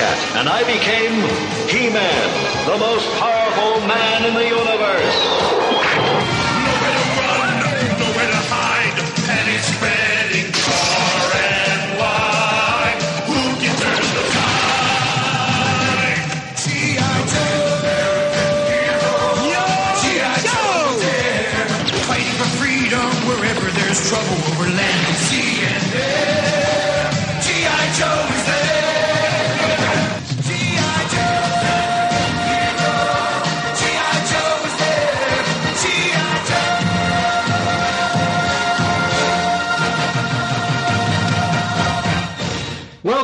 Cat, and I became He-Man, the most powerful man in the universe. Nowhere to run, nowhere to hide. Panic spreading far and wide. Who can turn the tide? G.I. Joe, American hero. G.I. Joe. Fighting for freedom wherever there's trouble over land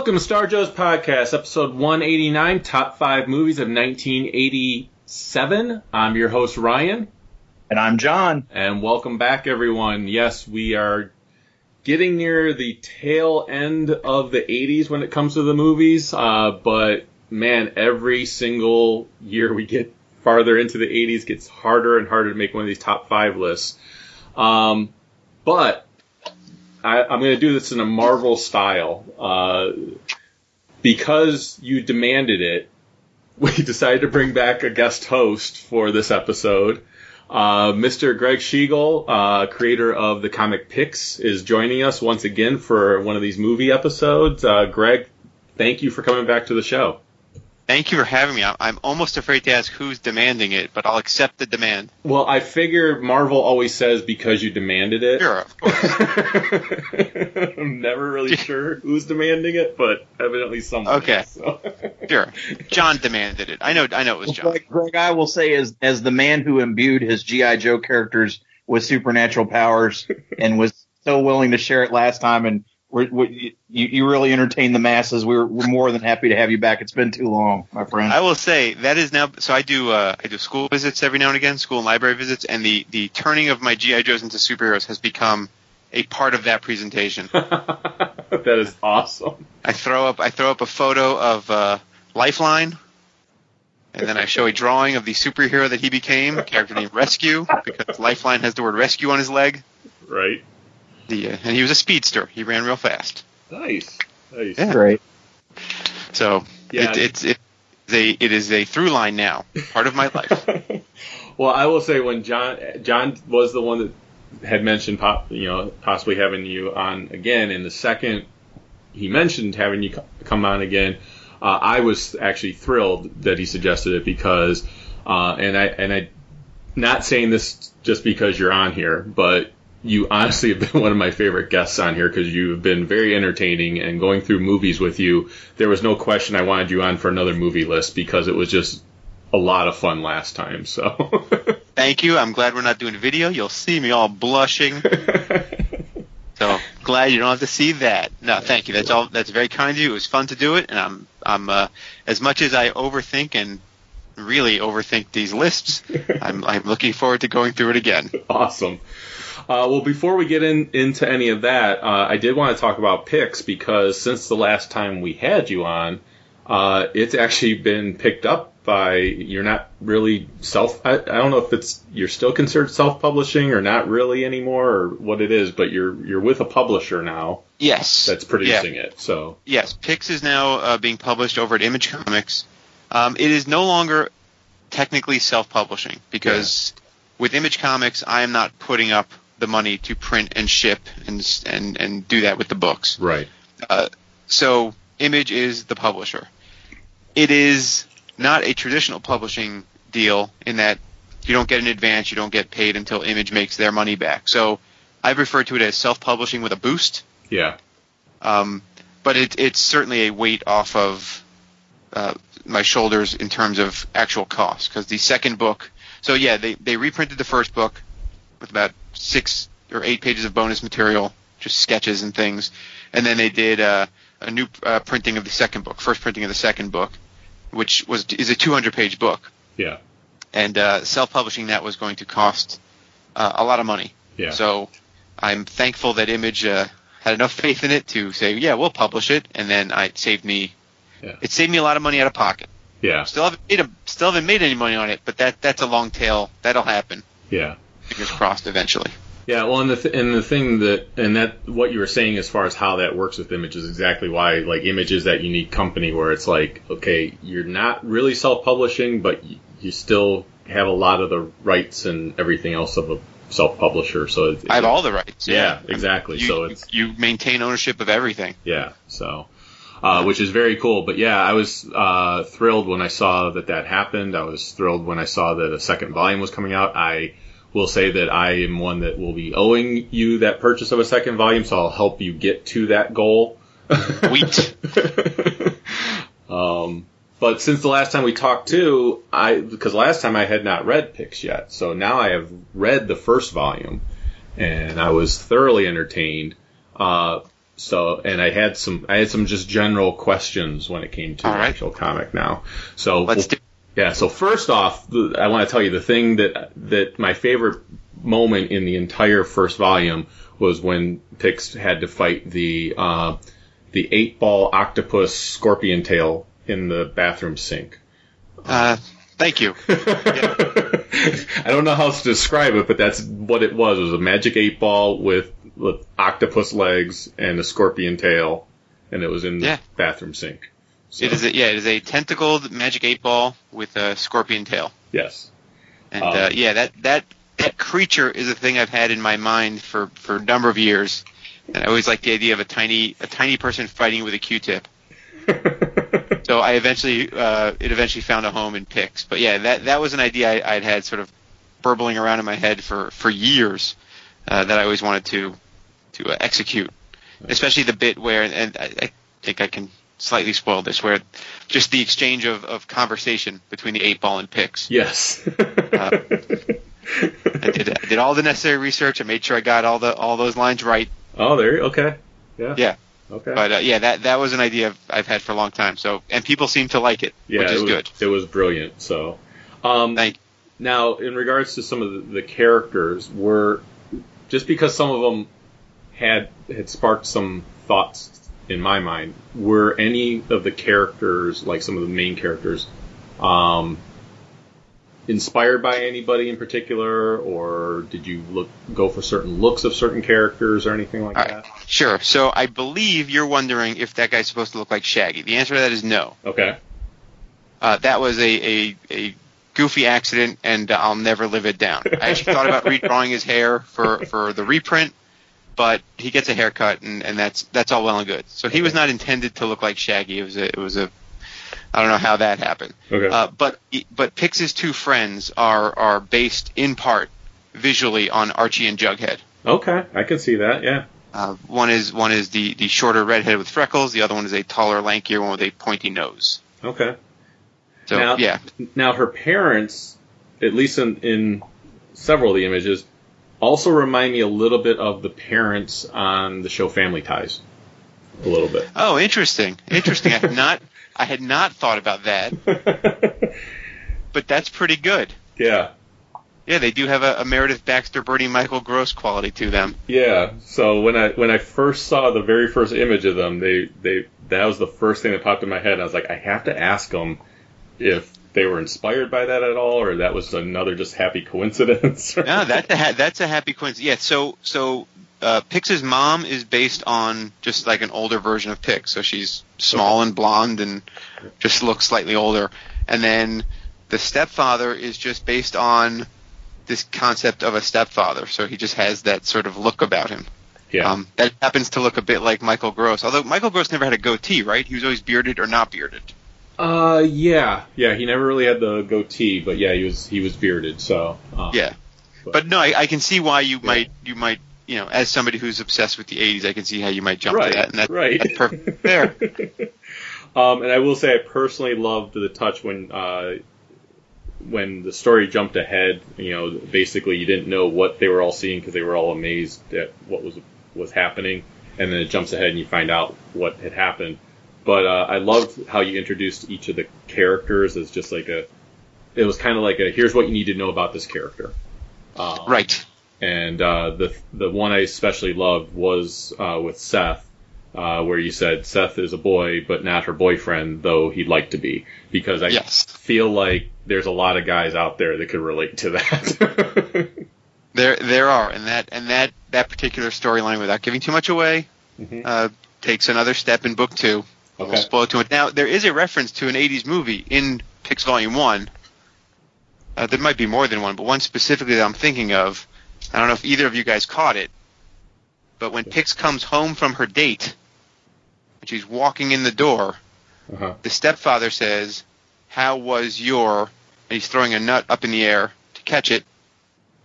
Welcome to Star Joe's podcast, episode 189, top five movies of 1987. I'm your host, Ryan, And I'm John. and welcome back, everyone. Yes, we are getting near the tail end of the 80s when it comes to the movies, uh, but man, every single year we get farther into the 80s gets harder and harder to make one of these top five lists. Um, but I, I'm going to do this in a Marvel style. Uh, because you demanded it, we decided to bring back a guest host for this episode. Uh, Mr. Greg Schigiel, uh, creator of the comic Pix, is joining us once again for one of these movie episodes. Uh, Greg, thank you for coming back to the show. Thank you for having me. I'm- I'm almost afraid to ask who's demanding it, but I'll accept the demand. Well, I figure Marvel always says because you demanded it. Sure, of course. I'm never really sure who's demanding it, but evidently someone. Okay. is, so. Sure. John demanded it. I know. I know it was John. Greg, Greg, I will say, as as the man who imbued his GI Joe characters with supernatural powers and was so willing to share it last time, and we're, we you, you really entertain the masses. We're, we're more than happy to have you back. It's been too long, my friend. I will say that is now. So I do. Uh, I do school visits every now and again, school and library visits, and the the turning of my GI Joes into superheroes has become a part of that presentation. that is awesome. I throw up. I throw up a photo of uh, Lifeline. And then I show a drawing of the superhero that he became, a character named Rescue, because Lifeline has the word rescue on his leg. Right. The, uh, and he was a speedster. He ran real fast. Nice. Nice. Yeah. Great. So Yeah. it, it's it, they, it is a through line now, part of my life. well, I will say when John John was the one that had mentioned pop, you know, possibly having you on again. And the second he mentioned having you come on again, uh, I was actually thrilled that he suggested it because, uh, and I and I, not saying this just because you're on here, but you honestly have been one of my favorite guests on here because you've been very entertaining and going through movies with you. There was no question I wanted you on for another movie list because it was just a lot of fun last time. So. Thank you. I'm glad we're not doing video. You'll see me all blushing. So glad you don't have to see that. No, thank you. That's all. That's very kind of you. It was fun to do it, and I'm I'm uh, as much as I overthink and really overthink these lists. I'm I'm looking forward to going through it again. awesome. Uh, well, before we get in, into any of that, uh, I did want to talk about Pix because since the last time we had you on, uh, it's actually been picked up by. You're not really self. I, I don't know if it's you're still considered self-publishing or not really anymore, or what it is, but you're you're with a publisher now Yes, that's producing it. So Yes, Pix is now uh, being published over at Image Comics. Um, it is no longer technically self-publishing because with Image Comics, I am not putting up the money to print and ship and and and do that with the books. Right. So Image is the publisher. It is not a traditional publishing deal in that you don't get an advance, you don't get paid until Image makes their money back. So I've referred to it as self-publishing with a boost. Yeah. Um, but it, it's certainly a weight off of uh, my shoulders in terms of actual cost because the second book. So yeah, they they reprinted the first book with about six or eight pages of bonus material, just sketches and things, and then they did uh, a new uh, printing of the second book, first printing of the second book, which was is a 200 page book, Yeah. and uh, self-publishing that was going to cost uh, a lot of money. Yeah. So I'm thankful that Image uh, had enough faith in it to say, yeah, we'll publish it, and then I it saved me. Yeah. It saved me a lot of money out of pocket. yeah. Still haven't made a, still haven't made any money on it, but that that's a long tail. That'll happen. Yeah. Fingers crossed. Eventually. Yeah, well, and the th- and the thing that and that what you were saying as far as how that works with Image is exactly why like Image is that unique company where it's like okay, you're not really self-publishing, but y- you still have a lot of the rights and everything else of a self-publisher. So it, I have all the rights. Yeah, exactly. You, So it's- you maintain ownership of everything. Yeah, so uh, which is very cool. But yeah, I was uh, thrilled when I saw that that happened. I was thrilled when I saw that a second volume was coming out. I will say that I am one that will be owing you that purchase of a second volume, so I'll help you get to that goal. Wheat. um, but since the last time we talked too, I because last time I had not read Pix yet, so now I have read the first volume, and I was thoroughly entertained. Uh, so and I had some I had some just general questions when it came to All the right. actual comic now. So Let's do. yeah, so first off, I want to tell you the thing that that my favorite moment in the entire first volume was when Pix had to fight the uh, the eight ball octopus scorpion tail in the bathroom sink. Uh, thank you. I don't know how else to describe it, but that's what it was. It was a magic eight ball with, with octopus legs and a scorpion tail, and it was in the Yeah. bathroom sink. So, It is a, yeah, it is a tentacled magic eight ball with a scorpion tail. yes. And Um, uh, yeah, that that that creature is a thing I've had in my mind for for a number of years. And I always like the idea of a tiny a tiny person fighting with a Q-tip. So I eventually uh, it eventually found a home in Pix. But yeah, that that was an idea I, I'd had sort of burbling around in my head for for years uh, that I always wanted to to uh, execute. Especially the bit where and I, I think I can slightly spoil this where just the exchange of, of conversation between the eight ball and Pix. yes. Uh, I did I did all the necessary research. I made sure I got all the all those lines right. oh, there. Okay. Yeah. Yeah. Okay. But uh, yeah, that that was an idea I've, I've had for a long time. So and people seem to like it, yeah, which is it was, good. It was brilliant. So, um, Thank now in regards to some of the, the characters, were just because some of them had had sparked some thoughts in my mind. Were any of the characters, like some of the main characters, um, inspired by anybody in particular, or did you look go for certain looks of certain characters or anything like that? Sure. So I believe you're wondering if that guy's supposed to look like Shaggy. The answer to that is no. Okay. Uh, that was a, a, a goofy accident, and I'll never live it down. I actually thought about redrawing his hair for, for the reprint, but he gets a haircut, and, and that's that's all well and good. So he was not intended to look like Shaggy. It was a, it was a I don't know how that happened. Okay. Uh, but but Pix's two friends are are based in part visually on Archie and Jughead. okay. I can see that. Yeah. Uh, one is one is the, the shorter redhead with freckles. The other one is a taller, lankier one with a pointy nose. Okay. So Now- yeah, Now her parents, at least in, in several of the images, also remind me a little bit of the parents on the show Family Ties. A little bit. Oh, interesting. Interesting. I had not I had not thought about that, but that's pretty good. yeah. Yeah, they do have a, a Meredith Baxter, Birney Michael Gross quality to them. Yeah. So when I when I first saw the very first image of them, they they that was the first thing that popped in my head. I was like, I have to ask them if they were inspired by that at all, or that was another just happy coincidence. No, that's a ha- that's a happy coincidence. Yeah, so so uh, Pix's mom is based on just like an older version of Pix. So she's small and blonde and just looks slightly older. And then the stepfather is just based on this concept of a stepfather. So he just has that sort of look about him. Yeah. Um, that happens to look a bit like Michael Gross. Although Michael Gross never had a goatee, right? He was always bearded or not bearded. Uh, yeah, yeah. He never really had the goatee, but yeah, he was he was bearded. So um, Yeah. But no, I, I can see why you might you might you know as somebody who's obsessed with the '80s, I can see how you might jump right, to that, and that, right. that's perfect. there. um, and I will say, I personally loved the touch when uh, when the story jumped ahead. You know, basically, you didn't know what they were all seeing because they were all amazed at what was was happening, and then it jumps ahead and you find out what had happened. But uh, I loved how you introduced each of the characters as just like a. It was kind of like a here's what you need to know about this character. Um, right. and uh, the the one I especially loved was uh, with Seth, uh, where you said Seth is a boy, but not her boyfriend, though he'd like to be, because I Yes. feel like there's a lot of guys out there that could relate to that. There there are, and that and that that particular storyline, without giving too much away, Mhm. uh, takes another step in book two. Okay. won't spoil it too much. Now there is a reference to an '80s movie in Pix Volume One. Uh, there might be more than one, but one specifically that I'm thinking of. I don't know if either of you guys caught it, but when Pix comes home from her date, and she's walking in the door, uh-huh. the stepfather says, "How was your?" And he's throwing a nut up in the air to catch it,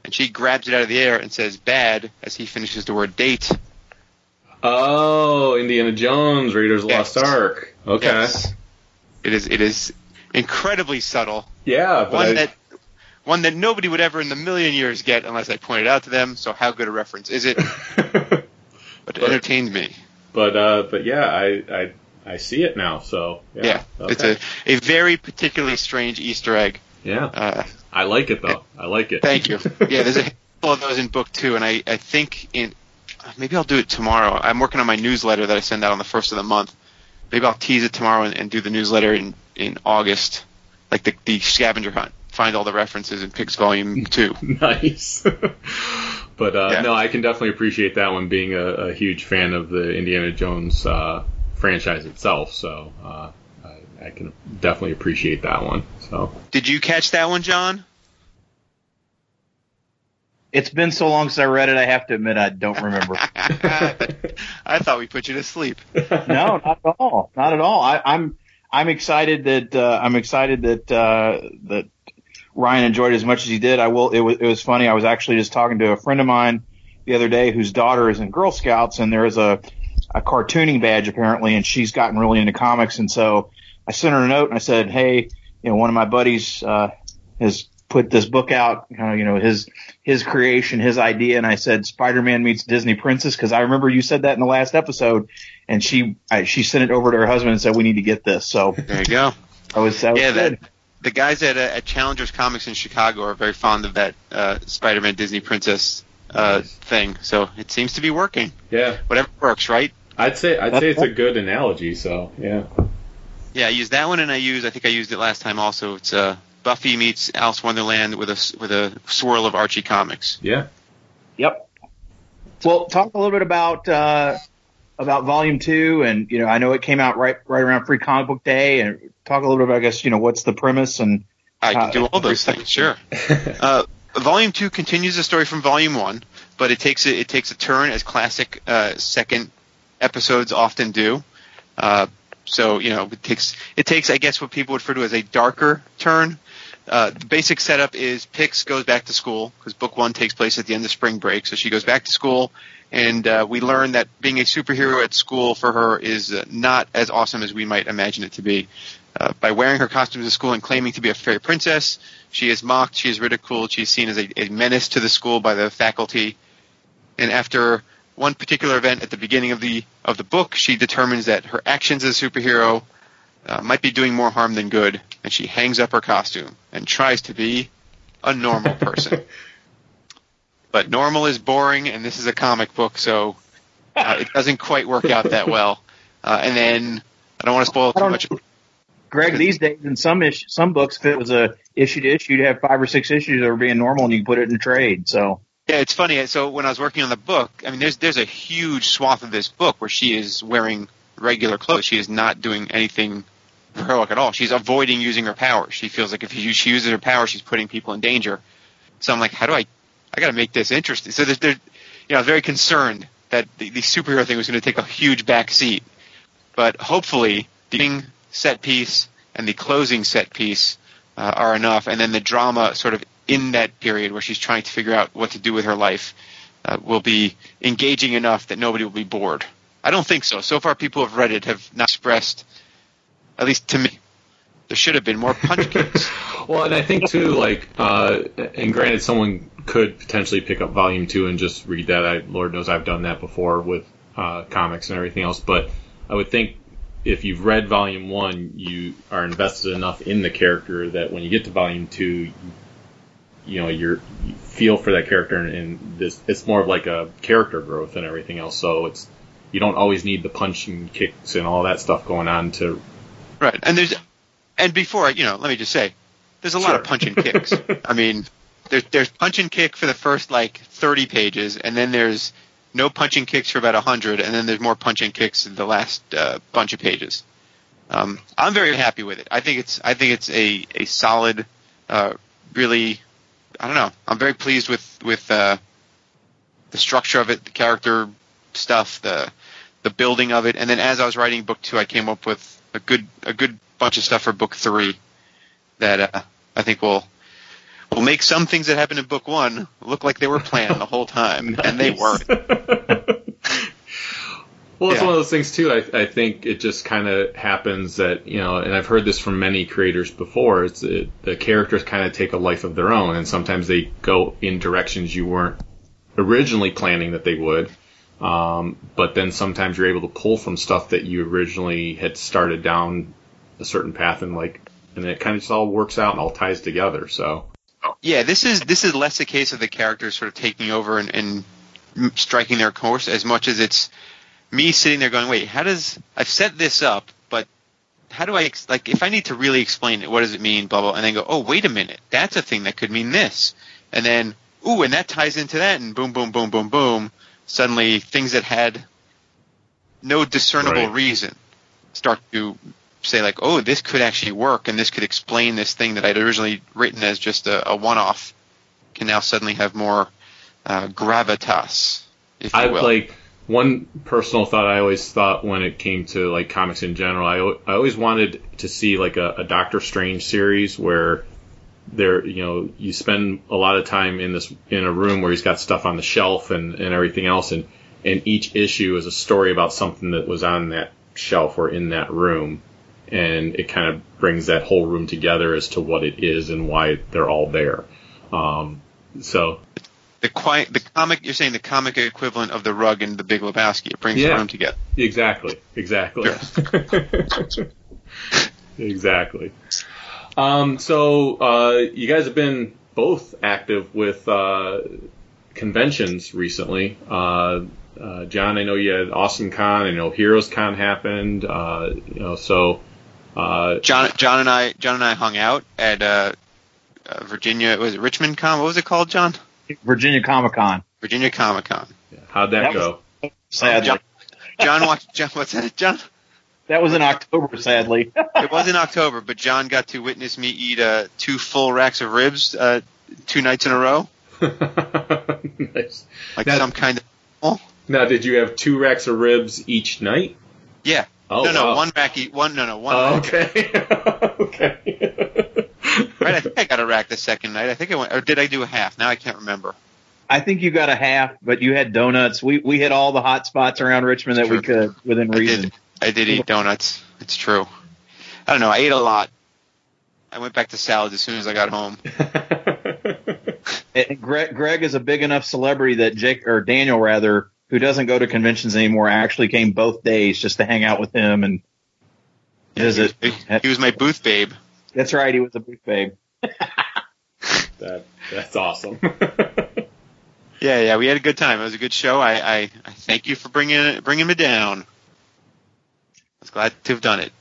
and she grabs it out of the air and says, "Bad," as he finishes the word "date." Oh, Indiana Jones, Raiders of the Yes. Lost Ark. Okay. Yes. It is. It is incredibly subtle. Yeah, but One I- that one that nobody would ever in the million years get unless I pointed out to them. So how good a reference is it? But it entertained me. but uh, but yeah, I, I I see it now. So yeah, Yeah, it's a a very particularly strange Easter egg. yeah. Uh, I like it though. I like it. Thank you. Yeah, there's a handful of those in book two, and I, I think in maybe I'll do it tomorrow. I'm working on my newsletter that I send out on the first of the month. Maybe I'll tease it tomorrow and, and do the newsletter in in August, like the the scavenger hunt. Find all the references in Pix Volume Two. nice. but uh, Yeah. no, I can definitely appreciate that one. Being a, a huge fan of the Indiana Jones uh, franchise itself, so uh, I, I can definitely appreciate that one. So Did you catch that one, John? It's been so long since I read it. I have to admit I don't remember. I thought we put you to sleep. no, not at all. Not at all. I, I'm I'm excited that uh, I'm excited that uh, that Ryan enjoyed it as much as he did. I will. It was it was funny. I was actually just talking to a friend of mine the other day whose daughter is in Girl Scouts, and there is a a cartooning badge apparently, and she's gotten really into comics, and so I sent her a note and I said, hey, you know, one of my buddies uh, has put this book out, uh, you know, his his creation, his idea, and I said Spider-Man meets Disney Princess because I remember you said that in the last episode, and she I, she sent it over to her husband and said we need to get this. So There you go. I was, I was Yeah, that, the guys at, uh, at Challengers Comics in Chicago are very fond of that uh, Spider-Man Disney Princess uh, Nice. thing. So it seems to be working. yeah, Whatever works, right? I'd say I'd say it's a good analogy. So yeah, Yeah, I used that one, and I used I think I used it last time also. It's uh, Buffy meets Alice Wonderland with a s- with a swirl of Archie comics. yeah. Yep. Well, talk a little bit about uh, about Volume Two, and you know, I know it came out right right around Free Comic Book Day, and talk a little bit about, I guess, you know, what's the premise and I can Uh, do all those things, sure. Uh, volume two continues the story from volume one, but it takes a, it takes a turn as classic uh, second episodes often do. Uh, so you know it takes it takes I guess what people would refer to as a darker turn. Uh, the basic setup is Pix goes back to school because book one takes place at the end of spring break, so she goes back to school, and uh, we learn that being a superhero at school for her is uh, not as awesome as we might imagine it to be. Uh, by wearing her costume to school and claiming to be a fairy princess, she is mocked, she is ridiculed, she is seen as a, a menace to the school by the faculty. And after one particular event at the beginning of the of the book, she determines that her actions as a superhero uh, might be doing more harm than good, and she hangs up her costume and tries to be a normal person. but normal is boring, and this is a comic book, so uh, it doesn't quite work out that well. Uh, and then I don't want to spoil too much. Greg, these days in some ish, some books, if it was a issue to issue, you'd have five or six issues that were being normal, and you put it in trade. So Yeah, it's funny. So when I was working on the book, I mean, there's there's a huge swath of this book where she is wearing regular clothes. She is not doing anything heroic at all. She's avoiding using her powers. She feels like if she uses her power, she's putting people in danger. So I'm like, how do I? I got to make this interesting. So they're, they're, you know, very concerned that the, the superhero thing was going to take a huge back seat. But hopefully, the set piece and the closing set piece uh, are enough, and then the drama sort of in that period where she's trying to figure out what to do with her life uh, will be engaging enough that nobody will be bored. I don't think so. So far, people who have read it have not expressed, at least to me, there should have been more punch kicks. Well, and I think too, like, uh, and granted, someone could potentially pick up volume two and just read that. I, Lord knows I've done that before with uh, comics and everything else. But I would think if you've read volume one, you are invested enough in the character that when you get to volume two, you know, you're you feel for that character, and, and this it's more of like a character growth and everything else. So it's you don't always need the punch and kicks and all that stuff going on to Right, and there's, and before you know, let me just say, there's a lot of Sure. punch and kicks. I mean, there's there's punch and kick for the first like 30 pages, and then there's no punch and kicks for about 100, and then there's more punch and kicks in the last uh, bunch of pages. Um, I'm very happy with it. I think it's I think it's a a solid, uh, really, I don't know. I'm very pleased with with uh, the structure of it, the character stuff, the the building of it, and then as I was writing book two, I came up with a good a good bunch of stuff for book three that uh, I think will will make some things that happened in book one look like they were planned the whole time, and they weren't. Well, it's Yeah. one of those things too. I, I think it just kind of happens that you know, and I've heard this from many creators before. It's it, the characters kind of take a life of their own, and sometimes they go in directions you weren't originally planning that they would. Um, but then sometimes you're able to pull from stuff that you originally had started down a certain path, and like, and it kind of just all works out and all ties together. So Yeah, this is this is less a case of the characters sort of taking over and, and striking their course as much as it's me sitting there going, wait, how does I've set this up, but how do I like if I need to really explain it, what does it mean, blah blah, and then go, oh wait a minute, that's a thing that could mean this, and then ooh, and that ties into that, and boom, boom, boom, boom, boom, suddenly things that had no discernible Right. reason start to say like, oh, this could actually work, and this could explain this thing that I'd originally written as just a, a one-off, can now suddenly have more uh, gravitas, I will. like one personal thought I always thought when it came to like comics in general. I, I always wanted to see like a, a Doctor Strange series where there, you know, you spend a lot of time in this in a room where he's got stuff on the shelf and, and everything else, and and each issue is a story about something that was on that shelf or in that room, and it kind of brings that whole room together as to what it is and why they're all there. Um, so the quiet, the comic. You're saying the comic equivalent of the rug in the Big Lebowski. It brings the room together. Exactly. Exactly. exactly. Um, so uh, you guys have been both active with uh, conventions recently. Uh, uh, John, I know you had Awesome Con. I know Heroes Con happened. Uh, you know, so uh, John, John and I, John and I hung out at uh, uh, Virginia. Was it Richmond Con? What was it called, John? Virginia Comic Con. Virginia Comic Con. how'd that, That go? Sadly, John, John watched. John, what's that, John? That was in October. Sadly, It was in October, but John got to witness me eat uh, two full racks of ribs uh, two nights in a row, nice. like That- some kind of. Oh, Now, did you have two racks of ribs each night? yeah. Oh, no, no, wow. one rack. Eat, one, no, no, one. Oh, rack. okay. okay. Right, I think I got a rack the second night. I think I went, or did I do a half? Now I can't remember. I think you got a half, but you had donuts. We we hit all the hot spots around Richmond that we could within I reason. Did. I did eat donuts. It's true. I don't know. I ate a lot. I went back to salads as soon as I got home. And Greg, Greg is a big enough celebrity that Jake or Daniel rather, who doesn't go to conventions anymore, actually came both days just to hang out with him and visit. He, he was my booth babe. That's right, he was a booth babe. that, that's awesome. Yeah, yeah. We had a good time. It was a good show. I, I, I thank you for bringing bringing me down. Glad to have done it.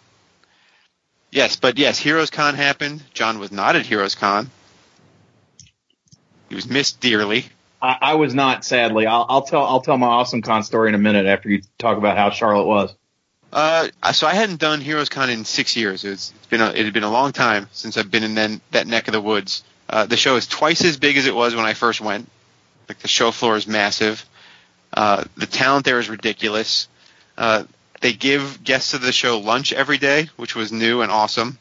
Yes, but yes, Heroes Con happened. John was not at Heroes Con. He was missed dearly. I, I was not, sadly. I'll, I'll tell I'll tell my awesome con story in a minute after you talk about how Charlotte was. Uh, so I hadn't done Heroes Con in six years. It was, it's been a, it had been a long time since I've been in then, that neck of the woods. Uh, the show is twice as big as it was when I first went. Like the show floor is massive. Uh, the talent there is ridiculous. Uh, they give guests of the show lunch every day, which was new and awesome.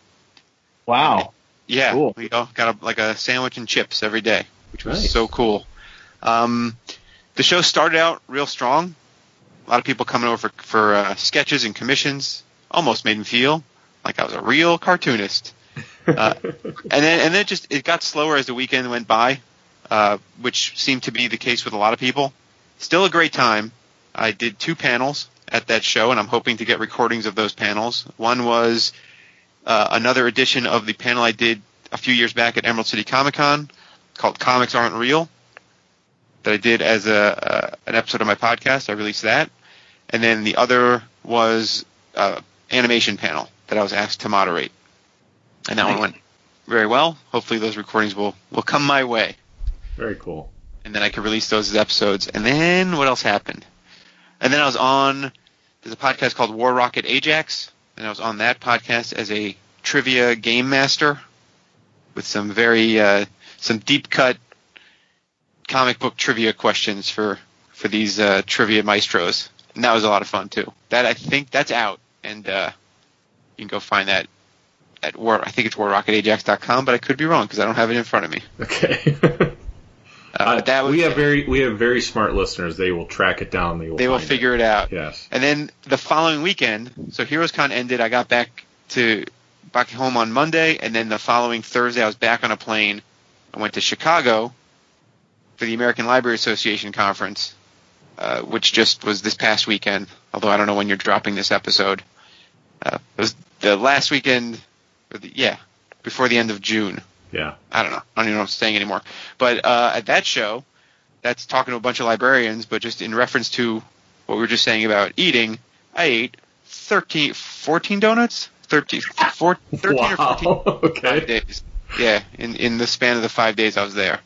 Wow. Yeah, Cool. we all got a, like a sandwich and chips every day, which was Nice. so cool. Um, the show started out real strong. A lot of people coming over for, for uh, sketches and commissions. Almost made me feel like I was a real cartoonist. Uh, and then and then it just it got slower as the weekend went by, uh, which seemed to be the case with a lot of people. Still a great time. I did two panels at that show, and I'm hoping to get recordings of those panels. One was uh, another edition of the panel I did a few years back at Emerald City Comic Con called "Comics Aren't Real." That I did as a uh, an episode of my podcast. I released that, and then the other was uh, animation panel that I was asked to moderate, and that one went very well. Hopefully, those recordings will will come my way, Very cool. and then I can release those as episodes. And then what else happened? And then I was on there's a podcast called War Rocket Ajax, and I was on that podcast as a trivia game master with some very uh, some deep cut comic book trivia questions for for these uh, trivia maestros, and that was a lot of fun too. That I think that's out, and uh, you can go find that at War. I think it's warrocketajax.com, but I could be wrong because I don't have it in front of me. Okay. Uh, was, we have very we have very smart listeners. They will track it down. They will they will figure it out. Yes. And then the following weekend, so HeroesCon ended. I got back to back home on Monday, and then the following Thursday, I was back on a plane. I went to Chicago for the American Library Association conference, uh, which just was this past weekend. Although I don't know when you're dropping this episode. Uh, it was the last weekend, the, yeah, before the end of June. Yeah. I don't know. I don't even know what I'm saying anymore. But uh, at that show, that's talking to a bunch of librarians, but just in reference to what we were just saying about eating, I ate 13, 14 donuts? 13, four, 13 or 14 wow. five okay. days. Yeah, in, in the span of the five days I was there.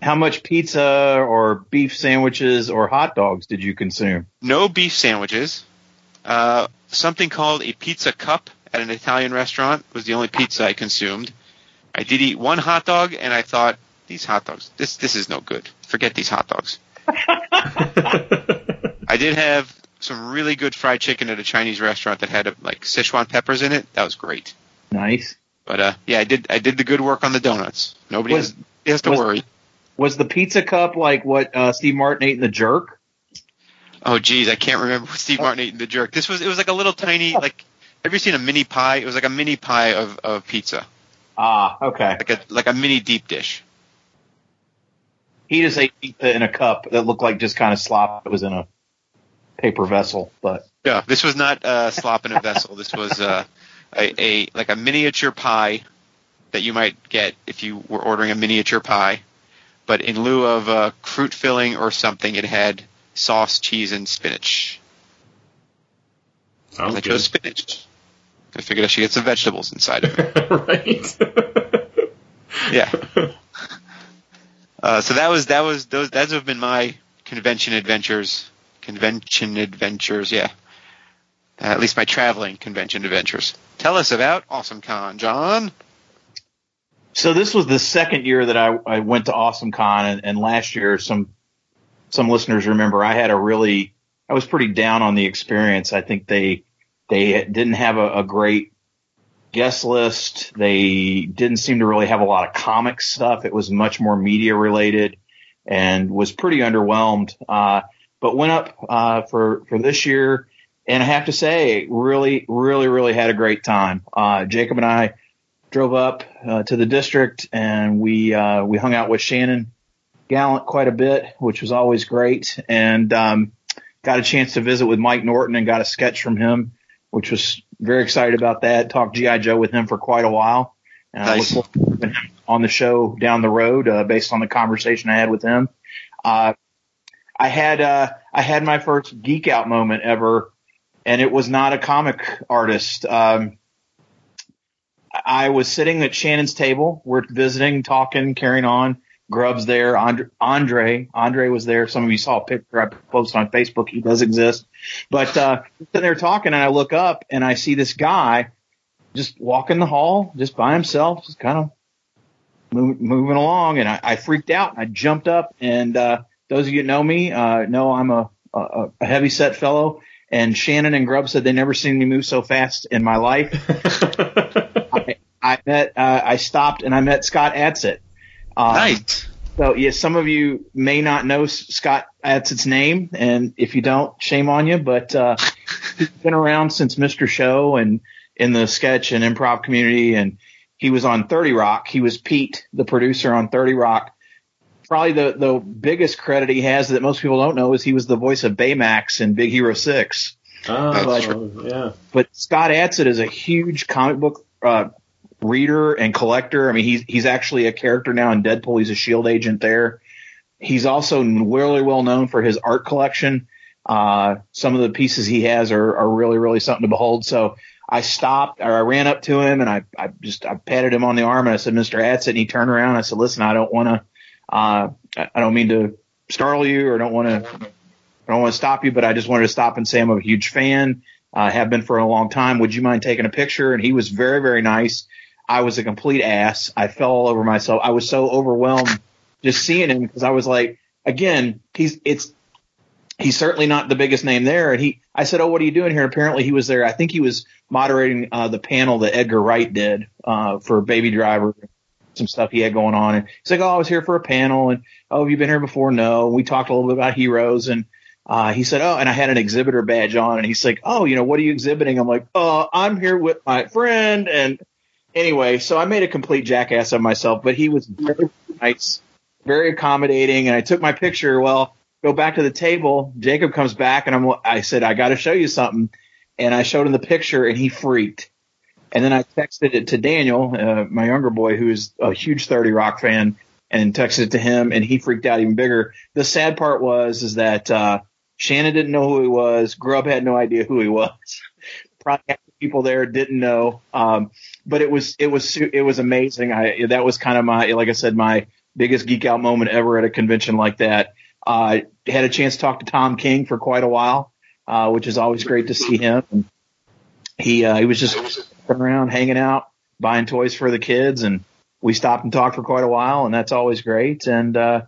How much pizza or beef sandwiches or hot dogs did you consume? No beef sandwiches. Uh, something called a pizza cup at an Italian restaurant was the only pizza I consumed. I did eat one hot dog, and I thought, these hot dogs, this this is no good. Forget these hot dogs. I did have some really good fried chicken at a Chinese restaurant that had like Sichuan peppers in it. That was great. Nice. But uh, yeah, I did I did the good work on the donuts. Nobody Was- has, has to was- worry. Was the pizza cup like what uh, Steve Martin ate in The Jerk? Oh geez, I can't remember what Steve Martin ate in the jerk. This was it was like a little tiny like. Have you seen a mini pie? It was like a mini pie of, of pizza, Ah, okay. like a like a mini deep dish. He just ate pizza in a cup that looked like just kind of slop. It was in a paper vessel, but Yeah, this was not uh, slop in a vessel. This was uh, a, a like a miniature pie that you might get if you were ordering a miniature pie, but in lieu of uh, fruit filling or something, it had sauce, cheese, and spinach. Sounds I good. chose spinach. I figured I should get some vegetables inside of it. right. Yeah. Uh, so that was that was those those have been my convention adventures. Convention adventures, yeah. Uh, at least my traveling convention adventures. Tell us about Awesome Con, John. So this was the second year that I, I went to Awesome Con, and, and last year some some listeners remember I had a really I was pretty down on the experience. I think they they didn't have a, a great guest list. They didn't seem to really have a lot of comic stuff. It was much more media related, and was pretty underwhelmed. Uh, but went up uh, for for this year, and I have to say, really, really, really had a great time. Uh, Jacob and I drove up uh, to the district and we uh, we hung out with Shannon Gallant quite a bit, which was always great, and um, got a chance to visit with Mike Norton and got a sketch from him, which was very excited about that. Talked GI Joe with him for quite a while. And I Nice. look forward to him on the show down the road uh, based on the conversation I had with him. Uh, I had uh, I had my first geek out moment ever, and it was not a comic artist. Um, I was sitting at Shannon's table. We're visiting, talking, carrying on. Grub's there. Andre, Andre, was there. Some of you saw a picture I posted on Facebook. He does exist. But, uh, sitting there talking and I look up and I see this guy just walking the hall, just by himself, just kind of move, moving along, and I, I freaked out. I jumped up, and uh, those of you that know me uh, know I'm a, a, a heavy set fellow. And Shannon and Grubb said they never seen me move so fast in my life. I, I met, uh, I stopped, and I met Scott Adsit. Um, Nice. So yes, some of you may not know S- Scott Adsit's name, and if you don't, shame on you. But uh, he's been around since Mr. Show and in the sketch and improv community, and he was on 30 Rock. He was Pete, the producer on 30 Rock. Probably the the biggest credit he has that most people don't know is he was the voice of Baymax in Big Hero Six. oh, yeah. But Scott Adsit is a huge comic book uh, reader and collector. I mean, he's he's actually a character now in Deadpool. He's a Shield agent there. He's also really well known for his art collection. Uh, some of the pieces he has are, are really really something to behold. So I stopped, or I ran up to him, and I I just I patted him on the arm, and I said, "Mr. Adsit," and he turned around. And I said, "Listen, I don't want to. Uh, I don't mean to startle you, or don't want to. I don't want to stop you, but I just wanted to stop and say I'm a huge fan. I have been for a long time. Would you mind taking a picture? And he was very, very nice. I was a complete ass. I fell all over myself. I was so overwhelmed just seeing him because I was like, again, he's, it's, he's certainly not the biggest name there. And he, I said, Oh, what are you doing here? Apparently he was there. I think he was moderating, uh, the panel that Edgar Wright did, uh, for Baby Driver, some stuff he had going on. And he's like, Oh, I was here for a panel. And, Oh, have you been here before? No. We talked a little bit about heroes and, uh, he said, Oh, and I had an exhibitor badge on and he's like, Oh, you know, what are you exhibiting? I'm like, Oh, I'm here with my friend. And anyway, so I made a complete jackass of myself, but he was very nice, very accommodating. And I took my picture. Well, go back to the table. Jacob comes back and I'm, I said, I got to show you something. And I showed him the picture and he freaked. And then I texted it to Daniel, uh, my younger boy, who is a huge 30 Rock fan, and texted it to him, and he freaked out even bigger. The sad part was is that uh, Shannon didn't know who he was. Grub had no idea who he was. Probably people there didn't know. Um, but it was it was it was amazing. I that was kind of my like I said my biggest geek out moment ever at a convention like that. Uh, had a chance to talk to Tom King for quite a while, uh, which is always great to see him. And he uh, he was just around hanging out, buying toys for the kids, and we stopped and talked for quite a while, and that's always great. And uh,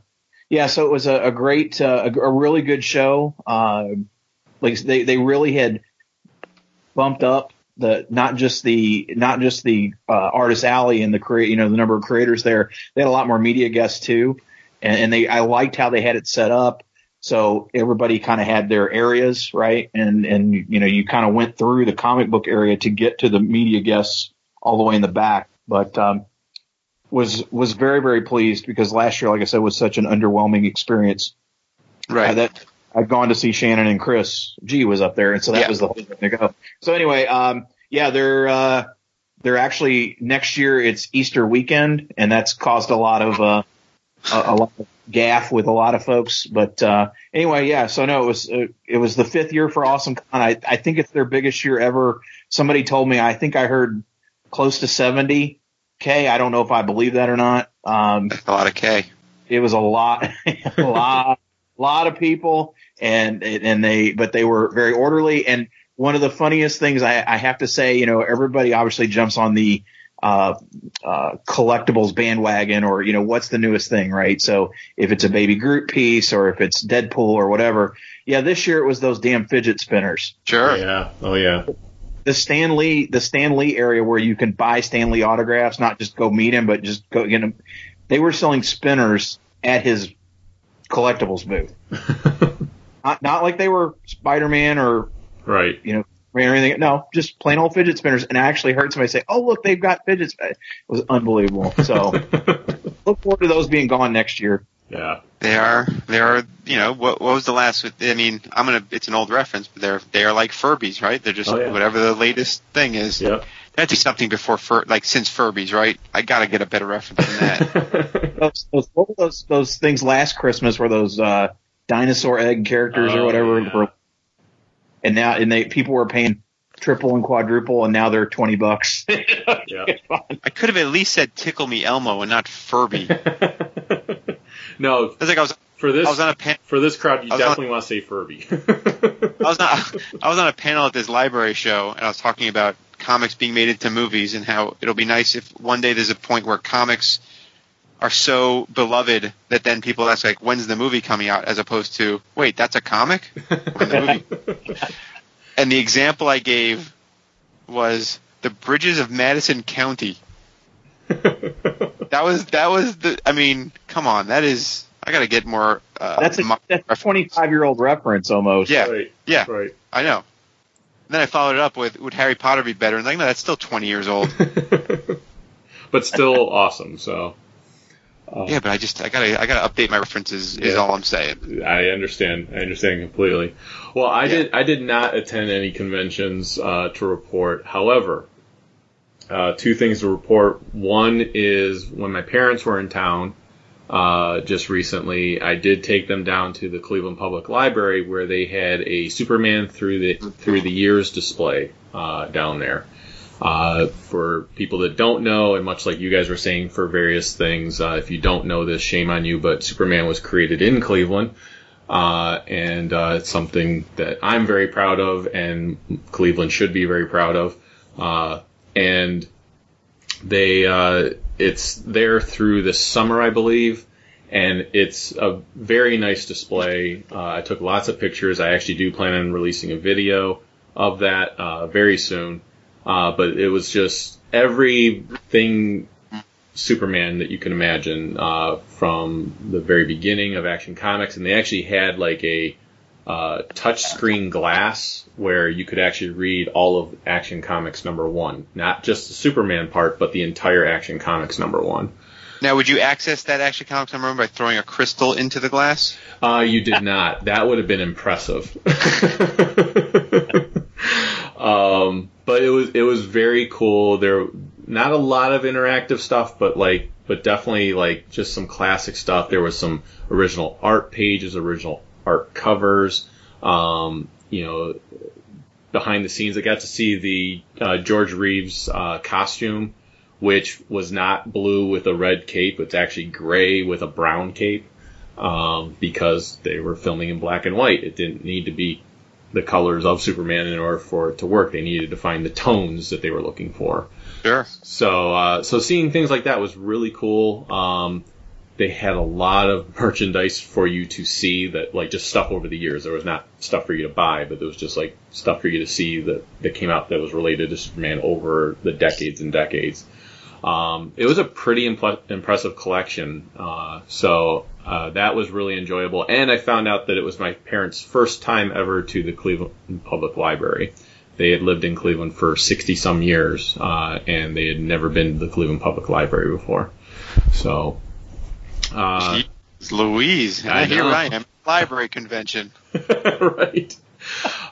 yeah, so it was a, a great, uh, a, a really good show. Uh, like they they really had bumped up the not just the not just the uh, artist alley and the create you know the number of creators there. They had a lot more media guests too, and, and they I liked how they had it set up. So everybody kind of had their areas, right? And and you know you kind of went through the comic book area to get to the media guests all the way in the back. But um, was was very very pleased because last year, like I said, was such an underwhelming experience. Right. Uh, that I'd gone to see Shannon and Chris G was up there, and so that Yeah. was the whole thing to go. So anyway, um, yeah, they're uh, they're actually next year. It's Easter weekend, and that's caused a lot of uh, a, a lot of gaff with a lot of folks. But uh, anyway, yeah. So no, it was uh, it was the fifth year for Awesome Con. I, I think it's their biggest year ever. Somebody told me. I think I heard close to seventy k. I don't know if I believe that or not. Um, a lot of K. it was a lot, a lot, lot of people, and and they, but they were very orderly. And one of the funniest things I, I have to say, you know, everybody obviously jumps on the uh, uh, collectibles bandwagon, or you know, what's the newest thing, right? So if it's a Baby Groot piece, or if it's Deadpool, or whatever, yeah, this year it was those damn fidget spinners. Sure. Yeah. Oh yeah. The Stan Lee, the Stan Lee area where you can buy Stan Lee autographs, not just go meet him, but just go get him. They were selling spinners at his collectibles booth. not, not like they were Spider-Man or, right. you know, or anything. No, just plain old fidget spinners. And I actually heard somebody say, "Oh, look, they've got fidget spinners." It was unbelievable. So look forward to those being gone next year. yeah. They are. They are. You know, what, what was the last? With, I mean, I'm gonna. It's an old reference, but they're they are like Furbies, right? They're just Oh, yeah. whatever the latest thing is. Yep. That'd be something before Fur, like since Furbies, right? I gotta get a better reference than that. Those, those, what were those those things last Christmas were those uh, dinosaur egg characters or Oh, whatever. yeah. And now and they people were paying triple and quadruple, and now they're twenty bucks. yeah. I could have at least said Tickle Me Elmo and not Furby. It no, was like I was for this I was on a pan- for this crowd, you I was on- definitely want to say Furby. I was not, I was on a panel at this library show, and I was talking about comics being made into movies and how it'll be nice if one day there's a point where comics are so beloved that then people ask like, "When's the movie coming out?" As opposed to, "Wait, that's a comic." When's the movie? and the example I gave was the bridges of Madison County. That was that was the. I mean, come on, that is. I got to get more. Uh, That's a that's a 25 year old reference almost. Yeah, Right. yeah, Right. I know. then I followed it up with, "Would Harry Potter be better?" And like, no, that's still 20 years old. but still awesome. So yeah, but I just I gotta I gotta update my references. Is Yeah. all I'm saying. I understand. I understand completely. Well, I did. I did not attend any conventions uh, to report. However, uh, two things to report. One is when my parents were in town uh, just recently, I did take them down to the Cleveland Public Library where they had a Superman through the through the years display uh, down there. Uh, for people that don't know, and much like you guys were saying for various things, uh, if you don't know this, shame on you, but Superman was created in Cleveland. Uh, and uh, it's something that I'm very proud of, and Cleveland should be very proud of. Uh, and they, uh, it's there through this summer, I believe, and it's a very nice display. I took lots of pictures. I actually do plan on releasing a video of that very soon. Uh, but it was just everything Superman that you can imagine uh, from the very beginning of Action Comics, and they actually had like a uh, touchscreen glass where you could actually read all of Action Comics number one, not just the Superman part, but the entire Action Comics number one. Now, would you access that Action Comics number one by throwing a crystal into the glass? Uh, you did not. That would have been impressive. um, but it was it was very cool. There not a lot of interactive stuff, but like but definitely like just some classic stuff. There was some original art pages, original art covers. Um, you know, behind the scenes, I got to see the uh, George Reeves uh, costume, which was not blue with a red cape. It's actually gray with a brown cape um, because they were filming in black and white. It didn't need to be the colors of Superman in order for it to work. They needed to find the tones that they were looking for. Sure. So, uh, so seeing things like that was really cool. Um, they had a lot of merchandise for you to see that, like, just stuff over the years. There was not stuff for you to buy, but there was just like stuff for you to see that that came out that was related to Superman over the decades and decades. Um, it was a pretty impl- impressive collection. Uh, so uh, that was really enjoyable. And I found out that it was my parents' first time ever to the Cleveland Public Library. They had lived in Cleveland for 60 some years, uh, and they had never been to the Cleveland Public Library before. So, uh, Jeez, Louise, I here. I am, library convention. right.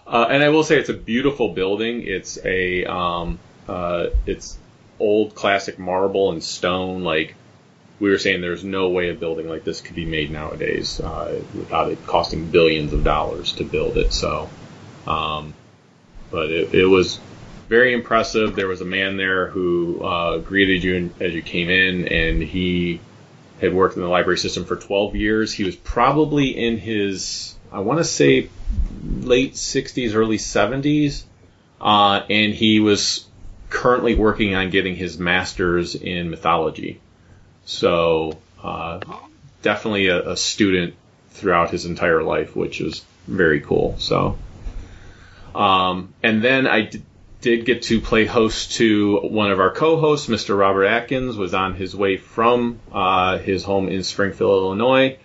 Uh, and I will say it's a beautiful building. It's a um, uh, it's old classic marble and stone. Like we were saying, there's no way a building like this could be made nowadays uh, without it costing billions of dollars to build it. So, um, but it, it was very impressive. There was a man there who uh, greeted you as you came in, and he had worked in the library system for 12 years. He was probably in his, I want to say, late 60s, early 70s, uh, and he was currently working on getting his master's in mythology. So, uh, definitely a, a student throughout his entire life, which is very cool. So, um, and then I d- did get to play host to one of our co-hosts, Mr. Robert Atkins, was on his way from uh, his home in Springfield, Illinois,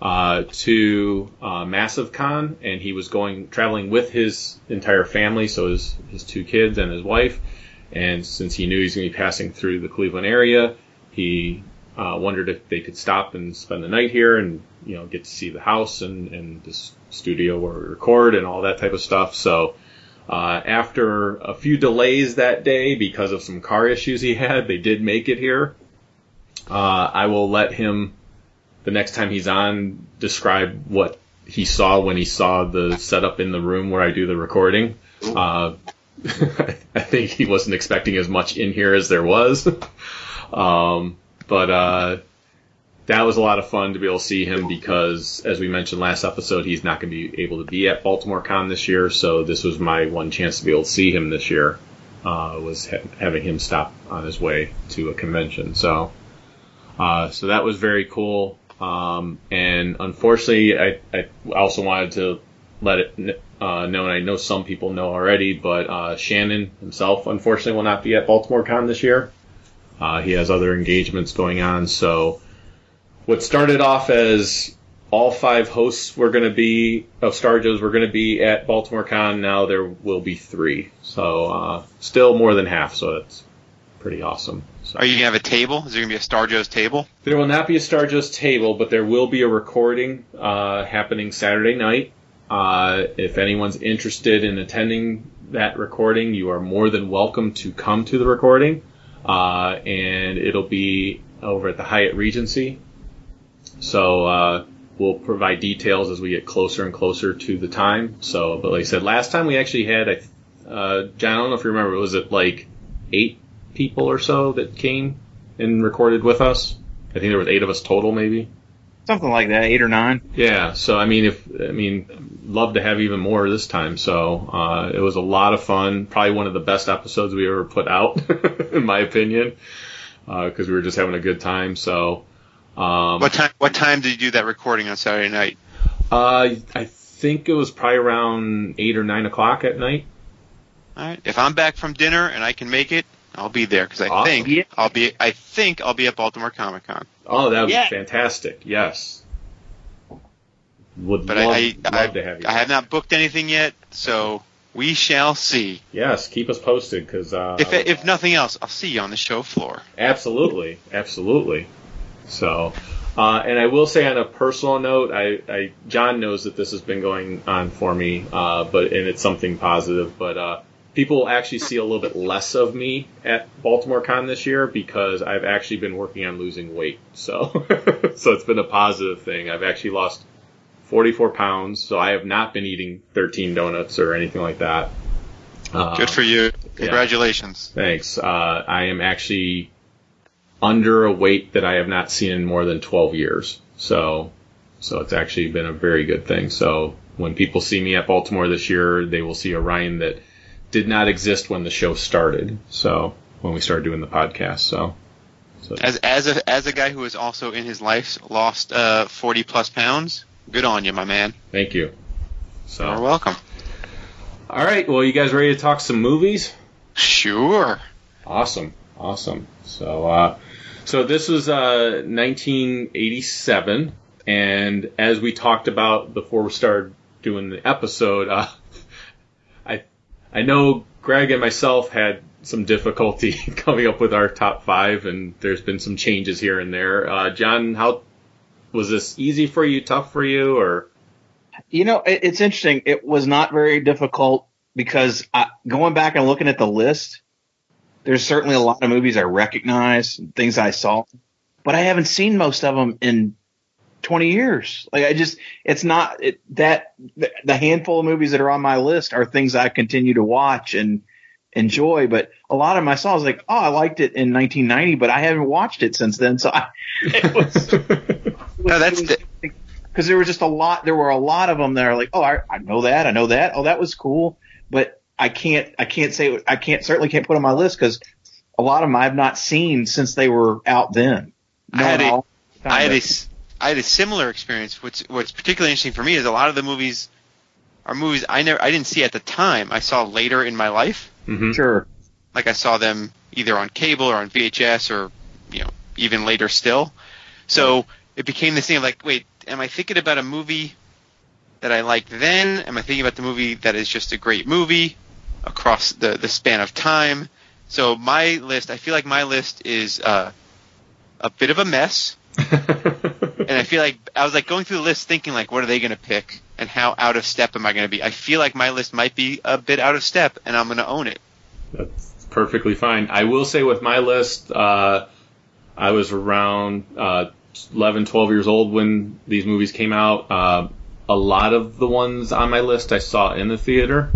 uh, to uh, Massive Con, and he was going traveling with his entire family, so his his two kids and his wife. And since he knew he was going to be passing through the Cleveland area, he uh, wondered if they could stop and spend the night here and you know get to see the house and and this studio where we record and all that type of stuff. So. Uh, after a few delays that day because of some car issues he had, they did make it here. Uh, I will let him, the next time he's on, describe what he saw when he saw the setup in the room where I do the recording. Uh, I think he wasn't expecting as much in here as there was. um, but uh, that was a lot of fun to be able to see him because, as we mentioned last episode, he's not going to be able to be at Baltimore Con this year. So this was my one chance to be able to see him this year. Uh, was ha- having him stop on his way to a convention. So, Uh, so that was very cool. Um, and unfortunately, I, I also wanted to let it uh, know, and I know some people know already, but uh, Shannon himself, unfortunately, will not be at Baltimore Con this year. Uh, he has other engagements going on. So, what started off as all five hosts were going to be of Star Joes were going to be at Baltimore Con. Now there will be three, so uh, still more than half. So that's pretty awesome. So. Are you gonna have a table? Is there gonna be a Star Joe's table? There will not be a Star Joe's table, but there will be a recording uh, happening Saturday night. Uh, if anyone's interested in attending that recording, you are more than welcome to come to the recording. Uh, and it'll be over at the Hyatt Regency. So uh, we'll provide details as we get closer and closer to the time. So, but like I said, last time we actually had, I, uh, John, I don't know if you remember, was it like eight people or so that came and recorded with us? I think there was eight of us total, maybe. Something like that, eight or nine. Yeah. So I mean, if I mean, love to have even more this time. So uh, it was a lot of fun. Probably one of the best episodes we ever put out, in my opinion, because we were just having a good time. So. Um, What time? What time did you do that recording on Saturday night? uh, I think it was probably around eight or nine o'clock at night. All right. If I'm back from dinner and I can make it, I'll be there because I Awesome. think Yeah. I'll be. I think I'll be at Baltimore Comic Con. Oh, that would Yeah. be fantastic. Yes. Would But love, I, I, love to have you. I have not booked anything yet, so we shall see. Yes, keep us posted because uh, If if nothing else, I'll see you on the show floor. Absolutely, absolutely. So, uh, and I will say on a personal note, I, I John knows that this has been going on for me, uh, but and it's something positive. But uh, people actually see a little bit less of me at Baltimore Con this year because I've actually been working on losing weight. So, so it's been a positive thing. I've actually lost 44 pounds, so I have not been eating 13 donuts or anything like that. Uh, Good for you. Congratulations. Thanks. Uh, I am actually under a weight that I have not seen in more than 12 years. So, so it's actually been a very good thing. So when people see me at Baltimore this year, they will see a Ryan that did not exist when the show started. So when we started doing the podcast. So, so As as a as a guy who has also in his life lost uh, forty plus pounds, good on you, my man. thank you. You're So, welcome. all right. Well, you guys ready to talk some movies? Sure. Awesome, awesome. So, uh, so this was uh, 1987, and as we talked about before we started doing the episode, uh, I know Greg and myself had some difficulty coming up with our top five, and there's been some changes here and there. Uh, John, how was this easy for you, tough for you, or You know, it, it's interesting. It was not very difficult because I, going back and looking at the list, there's certainly a lot of movies I recognize, things I saw, but I haven't seen most of them in 20 years. Like I just, it's not it, that the, the handful of movies that are on my list are things I continue to watch and enjoy. But a lot of them I saw, I was like, oh, I liked it in 1990, but I haven't watched it since then. So I, it was, No, that's the, because there was just a lot. There were a lot of them that are like, oh, I, I know that, I know that. Oh, that was cool, but I can't, I can't say, I can't certainly can't put on my list because a lot of them I've not seen since they were out then. I had Not a- all- I had a s- I had a similar experience. What's what's particularly interesting for me is a lot of the movies are movies I never I didn't see at the time. I saw later in my life. Mhm. sure. Like I saw them either on cable or on VHS or you know even later still. So it became this thing of like, wait, am I thinking about a movie that I liked then? Am I thinking about the movie that is just a great movie across the the span of time? So my list, I feel like my list is uh, a bit of a mess. and I feel like I was like going through the list thinking like what are they going to pick and how out of step am I going to be? I feel like my list might be a bit out of step and I'm going to own it. That's perfectly fine. I will say with my list, uh, I was around uh, 11, 12 years old when these movies came out. Uh, a lot of the ones on my list I saw in the theater.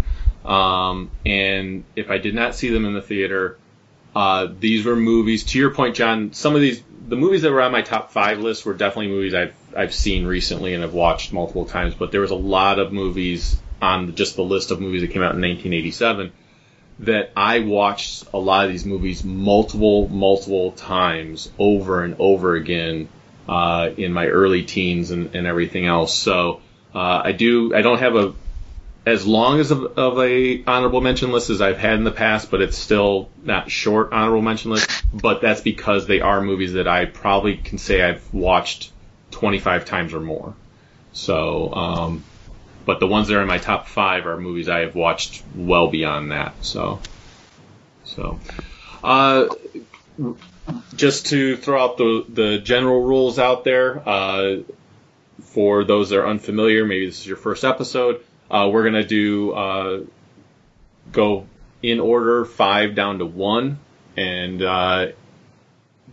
Um, and if I did not see them in the theater, uh, these were movies. To your point, John, some of these, the movies that were on my top five list were definitely movies I've I've seen recently and have watched multiple times. But there was a lot of movies on just the list of movies that came out in 1987 that I watched a lot of these movies multiple, multiple times over and over again uh, in my early teens and, and everything else. So uh, I do. I don't have a as long as of, of a honorable mention list as I've had in the past, but it's still not short honorable mention list. But that's because they are movies that I probably can say I've watched 25 times or more. So, um, but the ones that are in my top five are movies I have watched well beyond that. So, so, uh, just to throw out the the general rules out there, uh, for those that are unfamiliar, maybe this is your first episode. Uh, we're gonna do uh, go in order five down to one, and uh,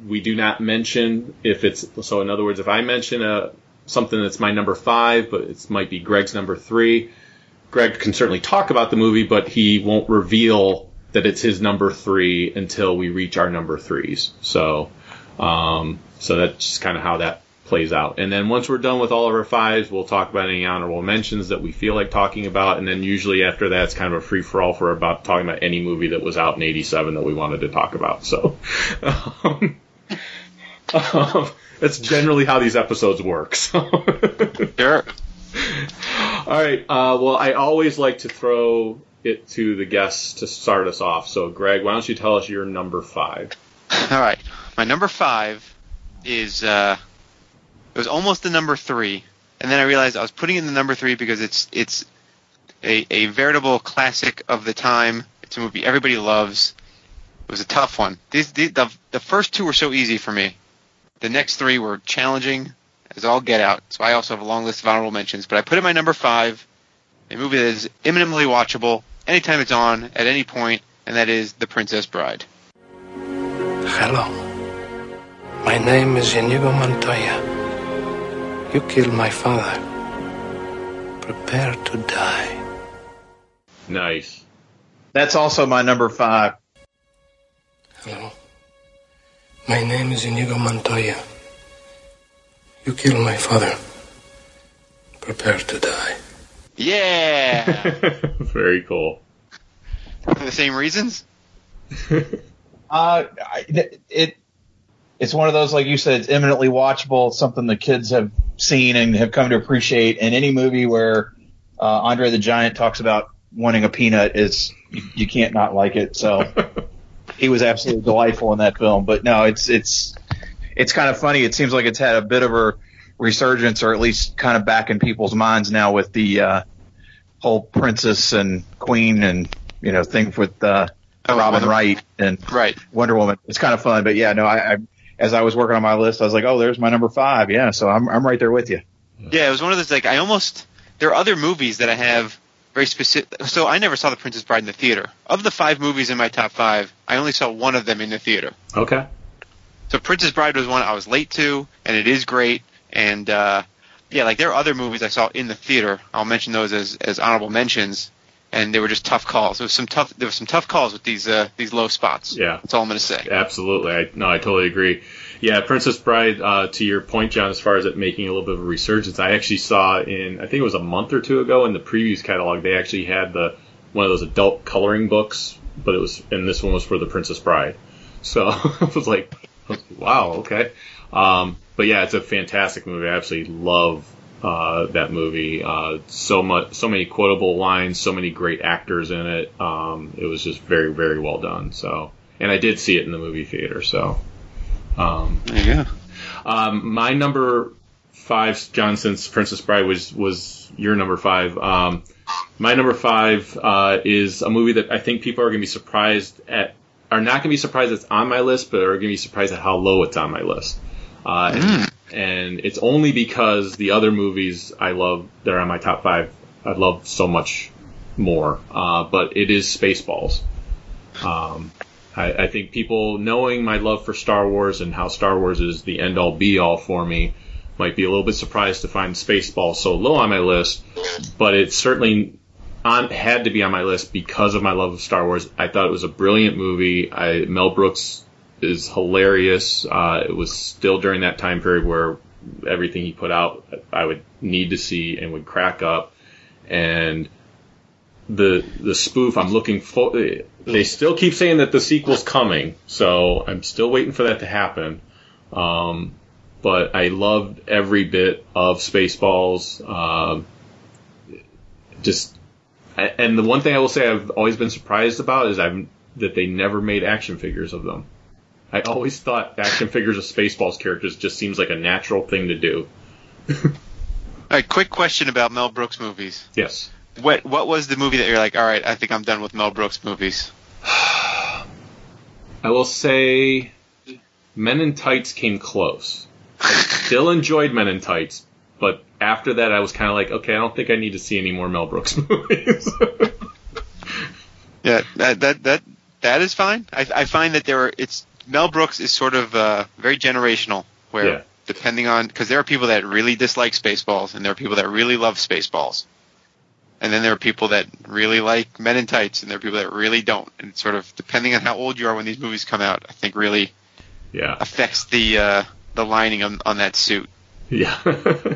we do not mention if it's so. In other words, if I mention a something that's my number five, but it might be Greg's number three. Greg can certainly talk about the movie, but he won't reveal that it's his number three until we reach our number threes. So, um, so that's just kind of how that plays out. And then once we're done with all of our fives, we'll talk about any honorable mentions that we feel like talking about. And then usually after that, it's kind of a free for all for about talking about any movie that was out in '87 that we wanted to talk about. So, um, um, that's generally how these episodes work. So. Sure. All right. Uh, well, I always like to throw it to the guests to start us off. So, Greg, why don't you tell us your number five? All right. My number five is uh, was almost the number three, and then I realized I was putting in the number three because it's it's a, a veritable classic of the time. It's a movie everybody loves. It was a tough one. These the the, the first two were so easy for me. The next three were challenging as all get out. So I also have a long list of honorable mentions, but I put in my number five, a movie that is imminently watchable anytime it's on at any point, and that is The Princess Bride. Hello. My name is Inigo Montoya. You killed my father. Prepare to die. Nice. That's also my number five. Hello. My name is Inigo Montoya. You killed my father. Prepare to die. Yeah. Very cool. For the same reasons. Uh, I, it it's one of those like you said, it's eminently watchable. Something the kids have seen and have come to appreciate. And any movie where uh, Andre the Giant talks about wanting a peanut is you, you can't not like it. So he was absolutely delightful in that film. But no, it's it's it's kind of funny. It seems like it's had a bit of a resurgence, or at least kind of back in people's minds now with the uh, whole princess and queen and you know thing with uh, Oh, Robin Wright and Right. Wonder Woman. It's kind of fun, but yeah, no, I, I as I was working on my list, I was like, oh, there's my number five. Yeah, so I'm I'm right there with you. Yeah, it was one of those like I almost there are other movies that I have very specific. So I never saw The Princess Bride in the theater. Of the five movies in my top five, I only saw one of them in the theater. Okay. So Princess Bride was one I was late to, and it is great. And uh, yeah, like there are other movies I saw in the theater. I'll mention those as, as honorable mentions, and they were just tough calls. There was some tough there was some tough calls with these uh, these low spots. Yeah. that's all I'm gonna say. Absolutely. I, no, I totally agree. Yeah, Princess Bride, uh, to your point, John, as far as it making a little bit of a resurgence, I actually saw in, I think it was a month or two ago in the previews catalog, they actually had the, one of those adult coloring books, but it was, and this one was for the Princess Bride. So I was like, wow, okay. Um, but yeah, it's a fantastic movie. I absolutely love, uh, that movie. Uh, so much, so many quotable lines, so many great actors in it. Um, it was just very, very well done. So, and I did see it in the movie theater. So, um, There you go. um, my number five, John, since Princess Bride was was your number five. Um, my number five uh, is a movie that I think people are going to be surprised at, are not going to be surprised it's on my list, but are going to be surprised at how low it's on my list. Uh, and, and it's only because the other movies I love that are on my top five, I love so much more. Uh, but it is Spaceballs. Um, I, I think people knowing my love for Star Wars and how Star Wars is the end all be all for me might be a little bit surprised to find Spaceballs so low on my list, but it certainly on, had to be on my list because of my love of Star Wars. I thought it was a brilliant movie. I, Mel Brooks is hilarious. Uh, it was still during that time period where everything he put out I would need to see and would crack up. And the the spoof. I'm looking for. They still keep saying that the sequel's coming, so I'm still waiting for that to happen. Um, but I loved every bit of Spaceballs. Um, just and the one thing I will say I've always been surprised about is I've that they never made action figures of them. I always thought action figures of Spaceballs characters just seems like a natural thing to do. All right, quick question about Mel Brooks movies. Yes. What what was the movie that you're like, all right, I think I'm done with Mel Brooks movies? I will say Men in Tights came close. I still enjoyed Men in Tights, but after that I was kind of like, okay, I don't think I need to see any more Mel Brooks movies. Yeah, that that that that is fine. I, I find that there are it's Mel Brooks is sort of uh, very generational, where Yeah. depending on because there are people that really dislike Spaceballs, and there are people that really love Spaceballs, and then there are people that really like Men in Tights, and there are people that really don't. And sort of depending on how old you are when these movies come out, I think really yeah. affects the uh, the lining on, on that suit. Yeah.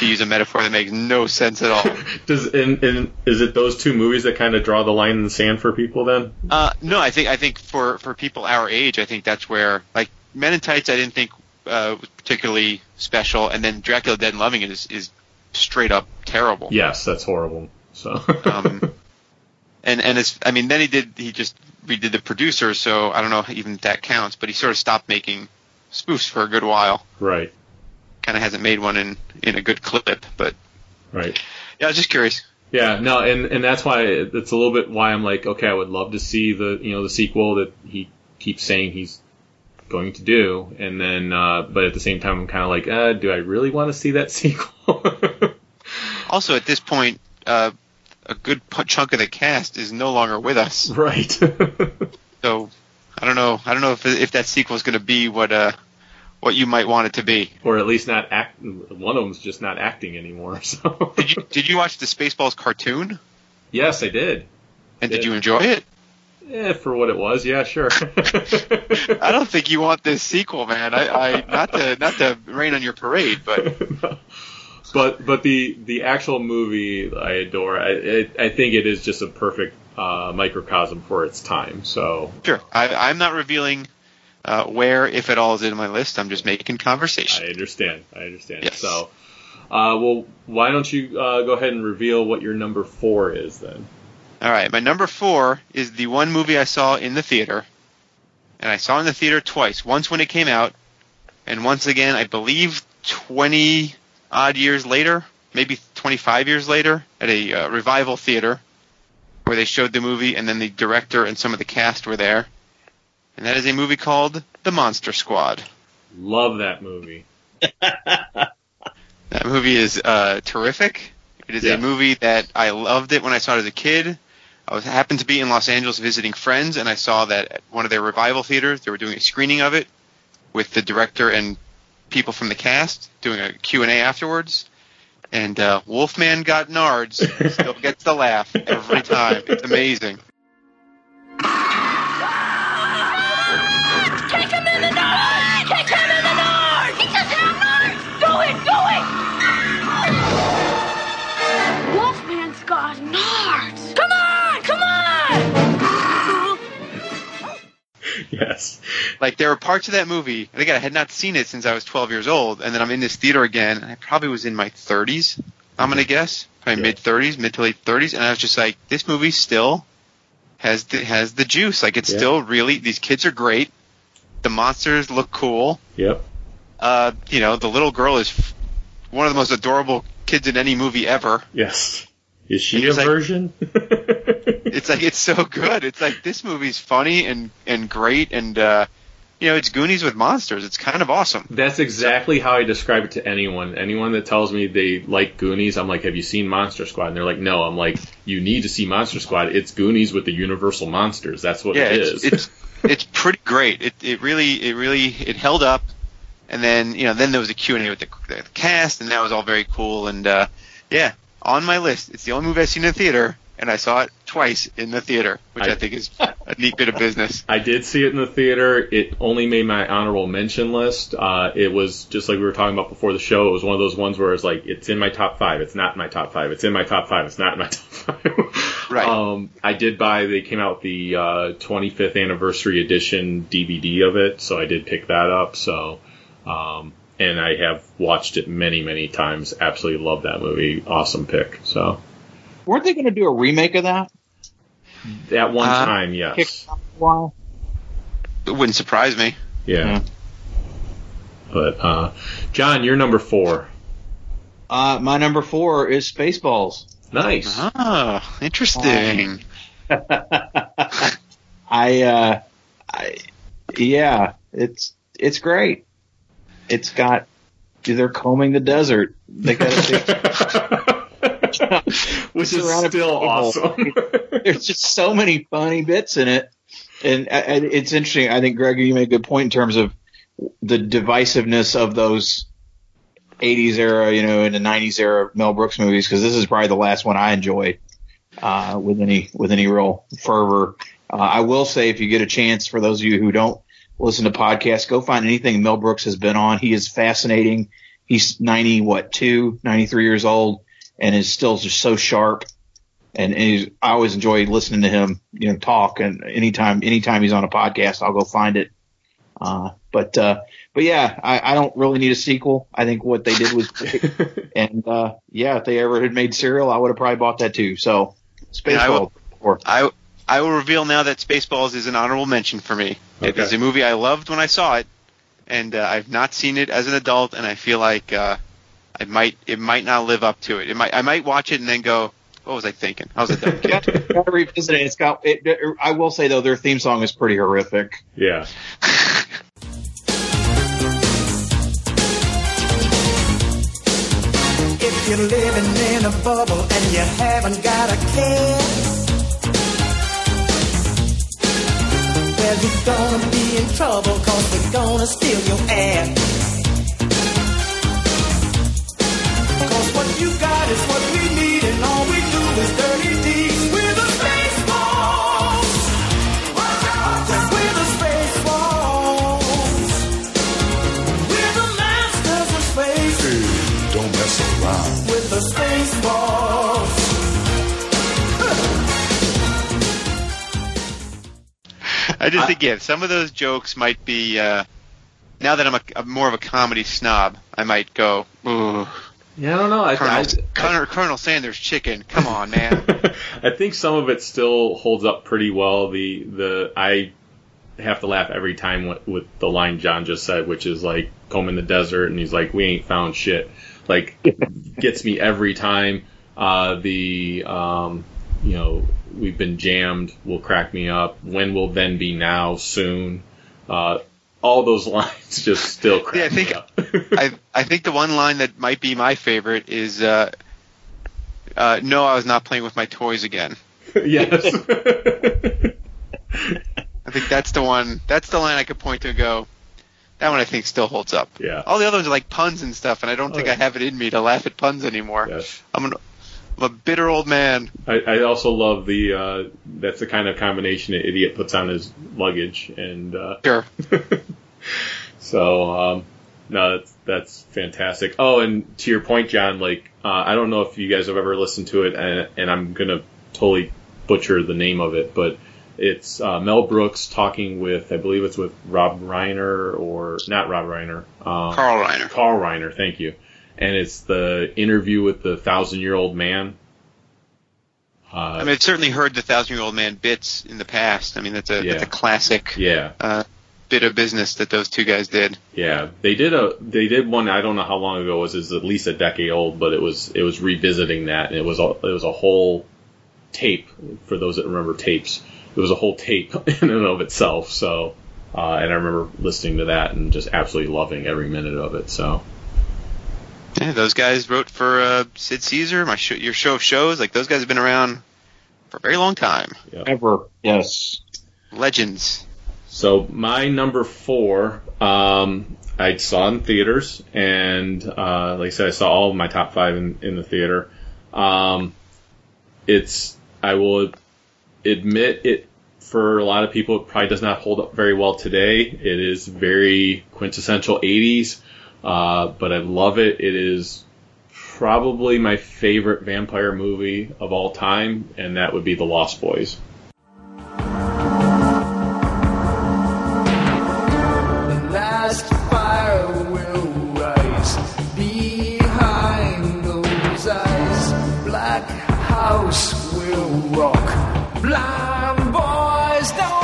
To use a metaphor that makes no sense at all. Does and, and is it those two movies that kind of draw the line in the sand for people then? Uh, no, I think I think for for people our age, I think that's where like Men in Tights, I didn't think uh, was particularly special, and then Dracula Dead and Loving It is is straight up terrible. Yes, that's horrible. So Um, and and it's I mean then he did he just redid the producer, so I don't know even if that counts, but he sort of stopped making spoofs for a good while. right, Kind of hasn't made one in in a good clip, but right. yeah, I was just curious. Yeah, no, and and that's why it's a little bit why I'm like, okay, I would love to see the you know the sequel that he keeps saying he's going to do, and then uh, but at the same time I'm kind of like, uh, do I really want to see that sequel? Also, at this point, uh, a good chunk of the cast is no longer with us. right. So I don't know. I don't know if if that sequel is going to be what uh what you might want it to be. or at least not act. One of them's just not acting anymore. So Did you did you watch the Spaceballs cartoon? yes, I did. And did Yeah. you enjoy it? Yeah, for what it was, yeah, sure. I don't think you want this sequel, man. I, I not to not to rain on your parade, but but but the the actual movie I adore. I it, I think it is just a perfect uh, microcosm for its time. So sure. I, I'm not revealing uh, where, if at all, is in my list. I'm just making conversation. I understand. I understand. Yes. So, uh, well, why don't you uh, go ahead and reveal what your number four is then? All right, my number four is the one movie I saw in the theater, and I saw it in the theater twice. Once when it came out, and once again, I believe, 20 odd years later, maybe 25 years later, at a uh, revival theater, where they showed the movie, and then the director and some of the cast were there. And that is a movie called The Monster Squad. Love that movie. That movie is uh, terrific. It is Yeah. a movie that I loved it when I saw it as a kid. I was happened to be in Los Angeles visiting friends, and I saw that at one of their revival theaters they were doing a screening of it with the director and people from the cast doing a Q and A afterwards. And uh, Wolfman got nards, still gets the laugh every time. It's amazing. Yes. Like there were parts of that movie, and again, I had not seen it since I was 12 years old, and then I'm in this theater again, and I probably was in my 30s. I'm gonna guess, probably Yeah. mid 30s, mid to late 30s, and I was just like, this movie still has the, has the juice. Like it's Yeah. still really these kids are great. The monsters look cool. Yep. Uh, you know, the little girl is f- one of the most adorable kids in any movie ever. Yes. Is she And a it's like- version? It's like it's so good. It's like this movie's funny and and great, and uh, you know, it's Goonies with monsters. It's kind of awesome. That's exactly how I describe it to anyone. Anyone that tells me they like Goonies, I'm like, "Have you seen Monster Squad?" And they're like, "No." I'm like, "You need to see Monster Squad. It's Goonies with the Universal monsters. That's what yeah, it it's, is." it's it's pretty great. It it really it really it held up, and then you know then there was a Q and A with the, the cast, and that was all very cool. And uh, yeah, on my list, it's the only movie I've seen in the theater, and I saw it twice in the theater, which I, I- think is a neat bit of business. I did see it in the theater. It only made my honorable mention list. Uh, it was just like we were talking about before the show. It was one of those ones where it's like, it's in my top five. It's not in my top five. It's in my top five. It's not in my top five. Right. Um, I did buy. They came out the uh, 25th anniversary edition DVD of it, so I did pick that up. So, um, and I have watched it many, many times. Absolutely love that movie. Awesome pick. So, Weren't they going to do a remake of that? at one Uh, time, yes, a while. It wouldn't surprise me. yeah. Yeah. But uh, John, you're number four. Uh, my number four is Spaceballs. Nice. Oh, interesting. I, uh, I, yeah, it's it's great. It's got they're combing the desert. They got a Which is still awesome. there's just so many funny bits in it, and, and it's interesting. I think Greg, you made a good point in terms of the divisiveness of those 80s era, you know, and the 90s era Mel Brooks movies, because this is probably the last one I enjoyed uh, with any with any real fervor. Uh, I will say, if you get a chance, for those of you who don't listen to podcasts, go find anything Mel Brooks has been on. He is fascinating. He's 90, what, two, 93 years old, and is still just so sharp. And, and he's, I always enjoy listening to him, you know, talk. And anytime, anytime he's on a podcast, I'll go find it. Uh, but, uh, but yeah, I, I don't really need a sequel. I think what they did was great. and, uh, yeah, if they ever had made cereal, I would have probably bought that too. So, Yeah, I. Or, I I will reveal now that Spaceballs is an honorable mention for me. It Okay. is a movie I loved when I saw it, and uh, I've not seen it as an adult, and I feel like uh, I might it might not live up to it. It might I might watch it and then go, what was I thinking? I was a dumb kid. gotta revisit it. It's got, it, I will say though, their theme song is pretty horrific. yeah. If you're living in a bubble and you haven't got a care, well, you're gonna be in trouble cause we're gonna steal your air. Cause what you got is what we need and all we do is dirty I just think yeah, some of those jokes might be. Uh, now that I'm a, a more of a comedy snob, I might go, ooh, Yeah, I don't know. I, Colonel, I, Colonel, Colonel Sanders chicken. Come on, man. I think some of it still holds up pretty well. The the I have to laugh every time with, with the line John just said, which is like comb in the desert, and he's like, "We ain't found shit." Like gets me every time. Uh, the um, you know we've been jammed will crack me up. When will then be now? Soon. Uh, all those lines just still crack Yeah, I think- me up. I I think the one line that might be my favorite is, uh, uh, "No, I was not playing with my toys again." yes. I think that's the one. That's the line I could point to and go. That one I think still holds up. yeah. All the other ones are like puns and stuff, and I don't Oh, think yeah. I have it in me to laugh at puns anymore. Yes. I'm an I'm a bitter old man. I, I also love the uh, that's the kind of combination an idiot puts on his luggage, and uh, Sure. so um, no, that's that's fantastic. Oh, and to your point, John, like uh, I don't know if you guys have ever listened to it, and, and I'm gonna totally butcher the name of it, but it's uh, Mel Brooks talking with I believe it's with Rob Reiner or not Rob Reiner, um, Carl Reiner. Carl Reiner, thank you. And it's the interview with the thousand year old man. Uh, I mean, I've certainly heard the Thousand Year Old Man bits in the past. I mean, that's a Yeah. that's a classic yeah, uh, bit of business that those two guys did. yeah. They did a they did one. I don't know how long ago it was. It's at least a decade old, but it was it was revisiting that, and it was a, it was a whole tape for those that remember tapes. It was a whole tape in and of itself. So, uh, and I remember listening to that and just absolutely loving every minute of it. So, Yeah, those guys wrote for uh, Sid Caesar, my show, your show of shows. Like those guys have been around for a very long time. Ever. Yes. Legends. So my number four, um, I saw in theaters, and uh, like I said, I saw all of my top five in, in the theater. Um, it's I will admit it for a lot of people, it probably does not hold up very well today. It is very quintessential '80s, uh, but I love it. It is probably my favorite vampire movie of all time, and that would be The Lost Boys. House will rock. Blind boys don't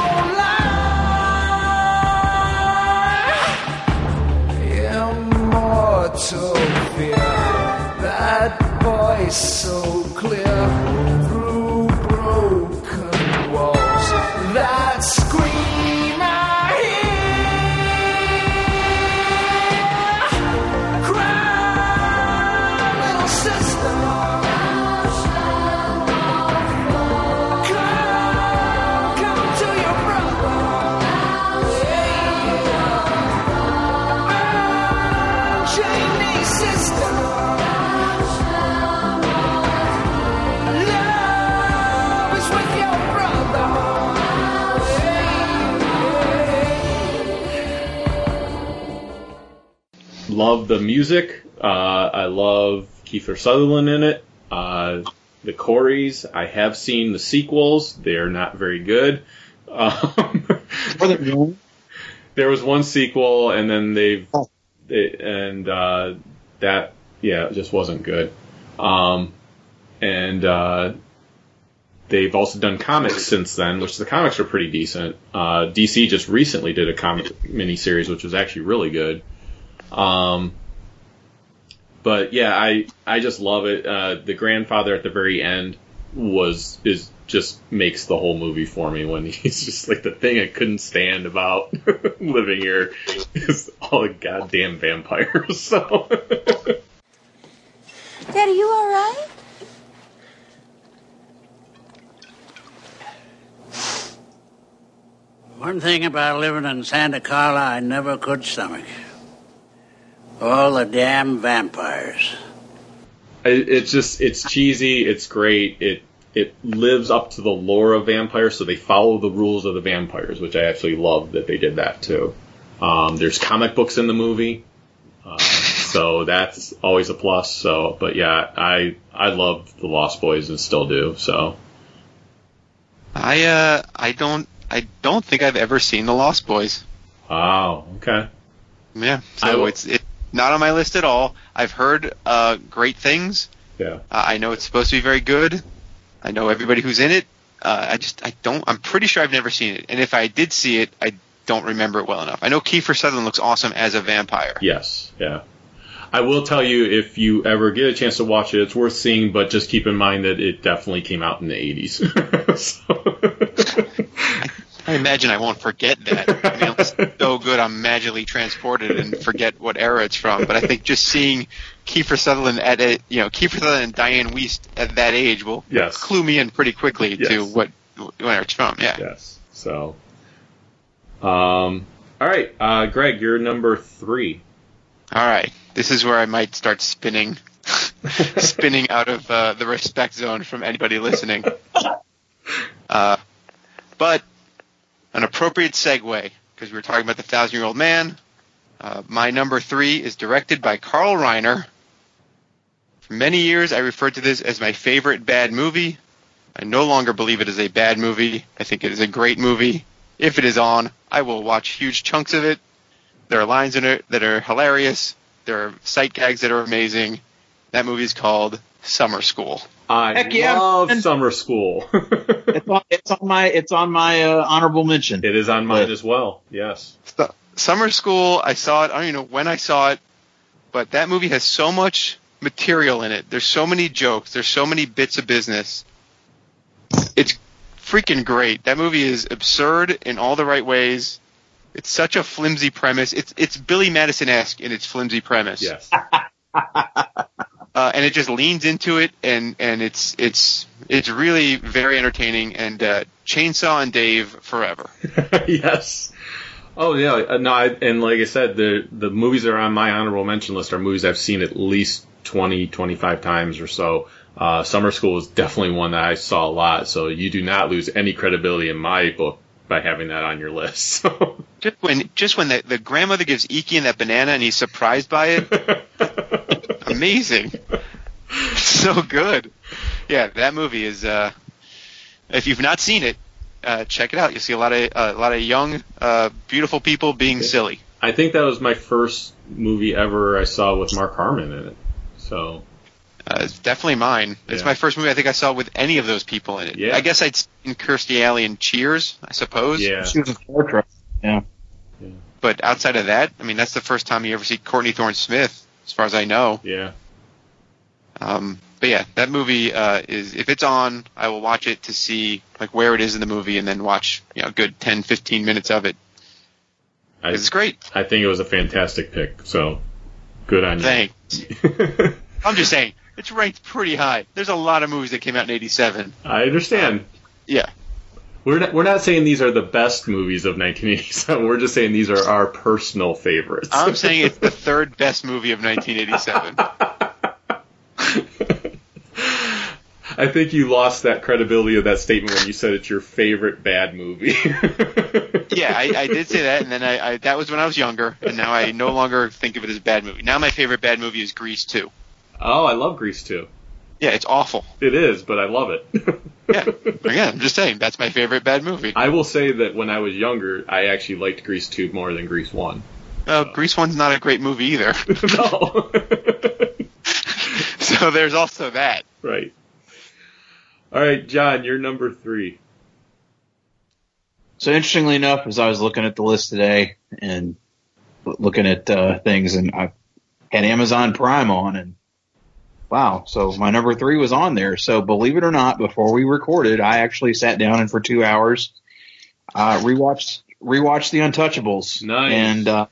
so Love the music. Uh, I love Kiefer Sutherland in it. Uh, the Coreys. I have seen the sequels. They're not very good. Um, there was one sequel, and then they've they, and uh, that yeah, it just wasn't good. Um, and uh, they've also done comics since then, which the comics are pretty decent. Uh, DC just recently did a comic miniseries, which was actually really good. Um, but yeah, I I just love it. Uh, the grandfather at the very end was is just makes the whole movie for me when he's just like the thing I couldn't stand about living here is all the goddamn vampires. So Daddy, you all right? One thing about living in Santa Carla I never could stomach. All the damn vampires. it's just it's cheesy. It's great. It it lives up to the lore of vampires, so they follow the rules of the vampires, which I actually love that they did that too. Um, there's comic books in the movie, uh, so that's always a plus. So, but yeah, I I loved the Lost Boys and still do. So I uh I don't I don't think I've ever seen The Lost Boys. wow, okay, Yeah, so I it's it's not on my list at all. I've heard uh great things. yeah. Uh, I know it's supposed to be very good. I know everybody who's in it. Uh, I just I don't. I'm pretty sure I've never seen it, and if I did see it, I don't remember it well enough. I know Kiefer Sutherland looks awesome as a vampire. Yes, yeah. I will tell you if you ever get a chance to watch it, it's worth seeing, but just keep in mind that it definitely came out in the 80s. so, I imagine I won't forget that. I mean, it's so good, I'm magically transported and forget what era it's from. But I think just seeing Kiefer Sutherland at a, you know, Kiefer Sutherland and Dianne Wiest at that age will Yes. clue me in pretty quickly to Yes. what where it's from. Yeah. yes. So, um, all right, uh, Greg, you're number three. All right. This is where I might start spinning, spinning out of uh, the respect zone from anybody listening. Uh, but an appropriate segue because we were talking about the Thousand Year Old Man. Uh, my number three is directed by Carl Reiner. For many years, I referred to this as my favorite bad movie. I no longer believe it is a bad movie. I think it is a great movie. If it is on, I will watch huge chunks of it. There are lines in it that are hilarious. There are sight gags that are amazing. That movie is called Summer School. I Heck yeah, love man. Summer School. It's on, it's on my it's on my uh, honorable mention. it is on mine as well. Yes. Su- Summer School, I saw it. I don't even know when I saw it, but that movie has so much material in it. There's so many jokes. There's so many bits of business. It's freaking great. That movie is absurd in all the right ways. It's such a flimsy premise. It's it's Billy Madison esque in its flimsy premise. Yes. uh, and it just leans into it, and and it's it's it's really very entertaining. And uh, Chainsaw and Dave forever. yes. Oh yeah, uh, no, I, and like I said, the the movies that are on my honorable mention list are movies I've seen at least 20, 25 times or so. Uh, Summer School is definitely one that I saw a lot, so you do not lose any credibility in my book by having that on your list. So. Just when just when the, the grandmother gives Ikian that banana and he's surprised by it, amazing. so good. Yeah, that movie is. Uh, if you've not seen it, uh, check it out. You'll see a lot of uh, a lot of young, uh, beautiful people being silly. I think that was my first movie ever I saw with Mark Harmon in it. So Uh, it's definitely mine. It's Yeah. my first movie I think I saw with any of those people in it. Yeah. I guess I'd seen Kirstie Alley in Cheers, I suppose. yeah, She was a Star Trek. Yeah. But outside of that, I mean, that's the first time you ever see Courtney Thorne Smith, as far as I know. yeah. Um, but yeah, that movie uh, is if it's on, I will watch it to see like where it is in the movie, and then watch you know a good 10, 15 minutes of it. I, it's great. I think it was a fantastic pick. So good on you. Thanks. I'm just saying it's ranked pretty high. There's a lot of movies that came out in '87. I understand. Yeah, We're not, we're not saying these are the best movies of 1987. We're just saying these are our personal favorites. I'm saying it's the third best movie of 1987. I think you lost that credibility of that statement when you said it's your favorite bad movie. yeah, I, I did say that, and then I, I that was when I was younger, and now I no longer think of it as a bad movie. Now my favorite bad movie is Grease 2. oh, I love Grease too. Yeah, it's awful. It is, but I love it. Yeah, again, I'm just saying that's my favorite bad movie. I will say that when I was younger, I actually liked Grease 2 more than Grease 1. Uh, Grease 1's not a great movie either. no. so there's also that. right. All right, John, you're number three. So interestingly enough, as I was looking at the list today and looking at uh, things, and I had Amazon Prime on, and wow, so my number three was on there. So believe it or not, before we recorded, I actually sat down and for two hours uh, rewatched rewatched The Untouchables. Nice. And uh,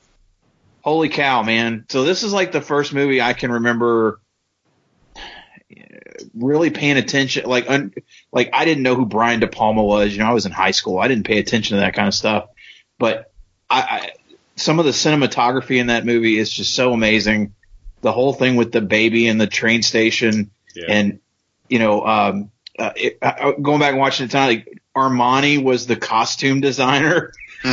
holy cow, man! So this is like the first movie I can remember really paying attention. Like, un, like I didn't know who Brian De Palma was. You know, I was in high school. I didn't pay attention to that kind of stuff. But I, I some of the cinematography in that movie is just so amazing. The whole thing with the baby and the train station, Yeah. and you know, um, uh, it, I, going back and watching it tonight, like Armani was the costume designer.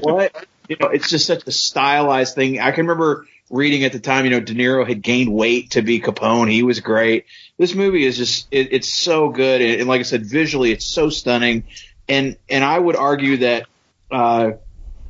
what? You know, it's just such a stylized thing. I can remember reading at the time, you know, De Niro had gained weight to be Capone. He was great. This movie is just, it, it's so good. And, and like I said, visually, it's so stunning. And, and I would argue that, uh,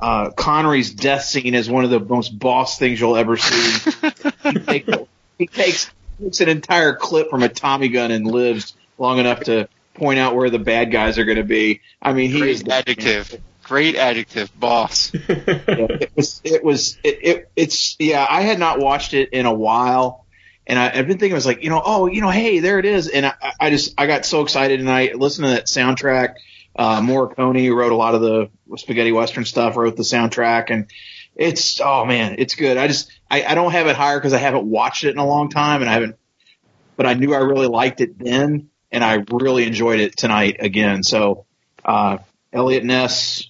uh, Connery's death scene is one of the most boss things you'll ever see. he, takes, he takes, takes an entire clip from a Tommy gun and lives long enough to point out where the bad guys are going to be. I mean, he is Great adjective. Great adjective, boss. yeah, it was it was it, it it's yeah i had not watched it in a while and I, i've been thinking it was like you know oh you know hey there it is and i, I just i got so excited and i listened to that soundtrack uh morricone wrote a lot of the spaghetti western stuff wrote the soundtrack and it's oh man it's good. I just i, I don't have it higher because i haven't watched it in a long time and i haven't but i knew i really liked it then and i really enjoyed it tonight again. So uh Eliot Ness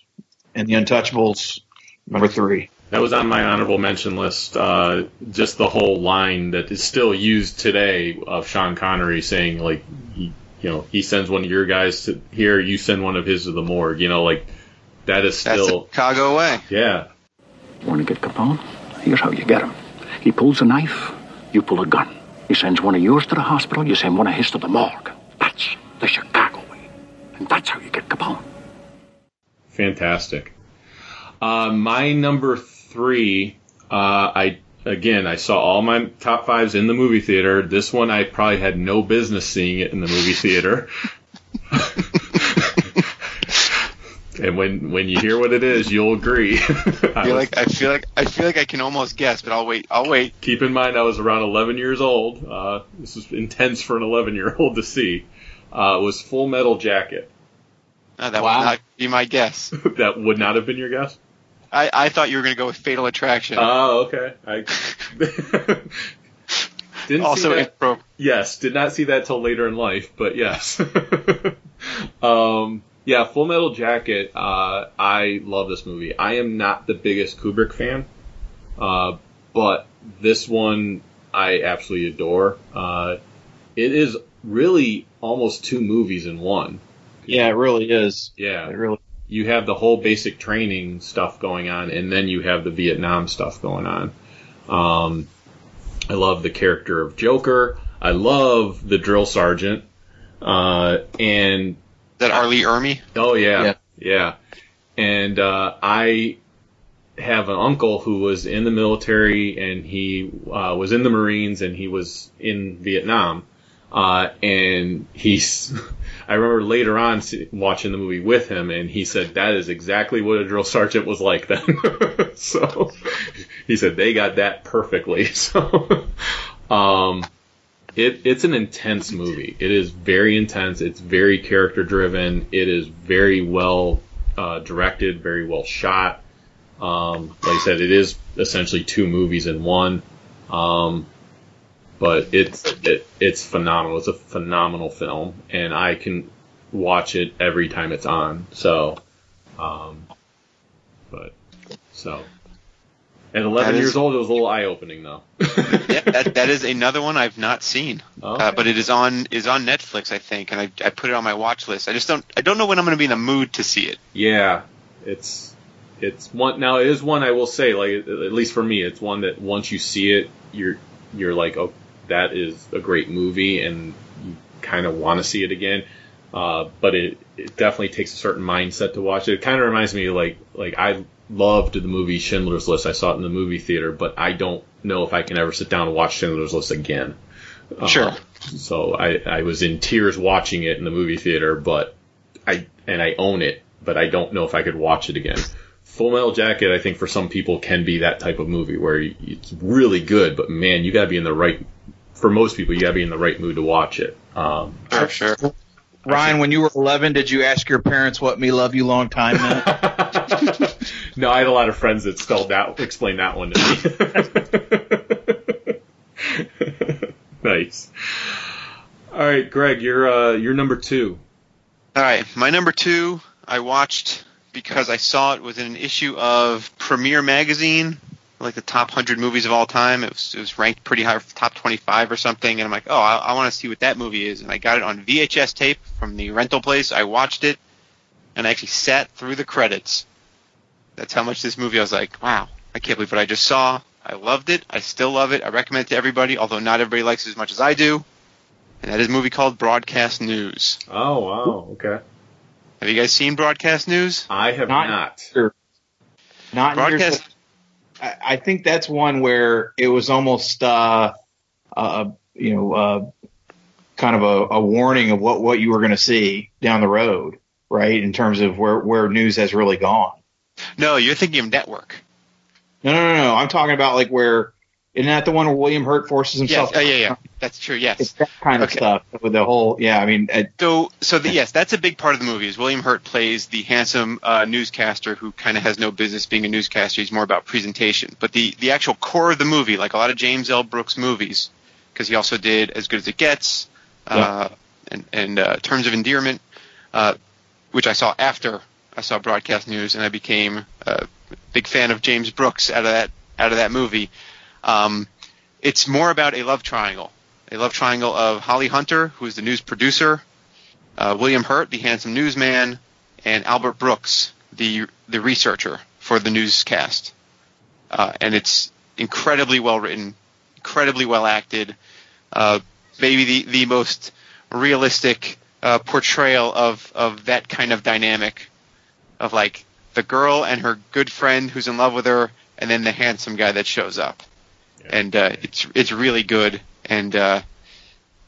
and the untouchables number three. That was on my honorable mention list. Uh, just the whole line that is still used today of Sean Connery saying, like, you know, he sends one of your guys to here, you send one of his to the morgue. You know, like that is That's the still, Chicago way. yeah, Want to get Capone? Here's how you get him. He pulls a knife, you pull a gun. He sends one of yours to the hospital, you send one of his to the morgue. That's the Chicago way. And that's how you get Capone. fantastic. Uh, my number three, uh, I again, I saw all my top fives in the movie theater. This one, I probably had no business seeing it in the movie theater. and when when you hear what it is, you'll agree. I I feel like I feel like I feel like I can almost guess, but I'll wait. I'll wait. keep in mind, I was around 11 years old. Uh, this is intense for an 11 year old to see. Uh, it was Full Metal Jacket. No, that Wow. would not be my guess. that would not have been your guess. I, I thought you were going to go with Fatal Attraction. Oh, okay. I didn't also see that. impro. Yes, did not see that till later in life, but yes. um, yeah, Full Metal Jacket. Uh, I love this movie. I am not the biggest Kubrick fan, uh, but this one I absolutely adore. Uh, it is really almost two movies in one. yeah it really is Yeah, it really you have the whole basic training stuff going on, and then you have the Vietnam stuff going on. Um, I love the character of Joker. I love the drill sergeant. Uh, and that R. Lee Ermey? Oh yeah, Yeah. yeah. And uh, I have an uncle who was in the military and he uh, was in the Marines and he was in Vietnam. Uh, and he's, I remember later on watching the movie with him and he said that is exactly what a drill sergeant was like then. so he said they got that perfectly. So, um, it, it's an intense movie. It is very intense. It's very character driven. It is very well uh, directed, very well shot. Um, like I said, it is essentially two movies in one. Um, but it's it, it's phenomenal. It's a phenomenal film, and I can watch it every time it's on. So, um, but so at 11 That is- years old, it was a little eye opening though. yeah, that that is another one I've not seen, Okay. uh, but it is on is on Netflix, I think, and I I put it on my watch list. I just don't I don't know when I'm going to be in the mood to see it. Yeah, it's it's one now. It is one I will say, like at least for me, it's one that once you see it, you're you're like, oh, that is a great movie, and you kind of want to see it again. Uh, but it it definitely takes a certain mindset to watch it. It kind of reminds me like like I loved the movie Schindler's List. I saw it in the movie theater, but I don't know if I can ever sit down and watch Schindler's List again. Uh, Sure. So I, I was in tears watching it in the movie theater, but I and I own it, but I don't know if I could watch it again. Full Metal Jacket, I think for some people can be that type of movie where it's really good, but man, you gotta be in the right. For most people, you gotta be in the right mood to watch it. Um, Sure, sure. Ryan, when you were 11, did you ask your parents what "Me Love You Long Time" meant? no, I had a lot of friends that spelled that, explained that one to me. nice. All right, Greg, you're uh, you're number two. All right, my number two I watched because I saw it was in an issue of Premiere Magazine, like the top hundred movies of all time. It was it was ranked pretty high, top twenty five or something, and I'm like, oh, I, I want to see what that movie is, and I got it on VHS tape from the rental place. I watched it, and I actually sat through the credits. That's how much this movie. I was like, wow, I can't believe what I just saw. I loved it. I still love it. I recommend it to everybody, although not everybody likes it as much as I do. And that is a movie called Broadcast News. Oh wow, okay. Have you guys seen Broadcast News? I have Not- not. Not in years, Broadcast. I, I think that's one where it was almost, uh, uh, you know, uh, kind of a, a warning of what, what you were going to see down the road, right? In terms of where, where news has really gone. No, you're thinking of Network. No, no, no, no. I'm talking about like where, isn't that the one where William Hurt forces Yes, himself? oh, yeah, yeah. That's true. It's Yes. that kind of Okay. stuff with the whole, yeah, I mean, uh, So, so the, yes, that's a big part of the movie. Is William Hurt plays the handsome uh, newscaster who kind of has no business being a newscaster. He's more about presentation. But the the actual core of the movie, like a lot of James L. Brooks movies, because he also did As Good as It Gets, uh, and and uh, Terms of Endearment, uh, which I saw after I saw Broadcast News, and I became a big fan of James Brooks out of that out of that movie. Um, it's more about a love triangle, a love triangle of Holly Hunter, who is the news producer, uh, William Hurt, the handsome newsman, and Albert Brooks, the the researcher for the newscast. Uh, and it's incredibly well written, incredibly well acted. Uh, maybe the the most realistic uh, portrayal of of that kind of dynamic, of like the girl and her good friend who's in love with her, and then the handsome guy that shows up. And uh, it's it's really good, and uh,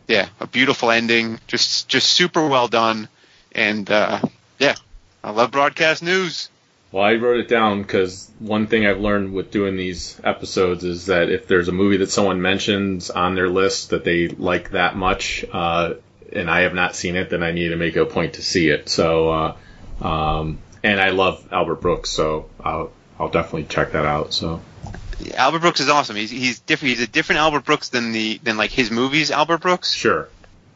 yeah, a beautiful ending, just just super well done, and uh, yeah, I love broadcast news. Well, I wrote it down because one thing I've learned with doing these episodes is that if there's a movie that someone mentions on their list that they like that much, uh, and I have not seen it, then I need to make it a point to see it. So, uh, um, and I love Albert Brooks, so I'll I'll definitely check that out. So, Albert Brooks is awesome. He's he's different. He's a different Albert Brooks than the than like his movies Albert Brooks, sure.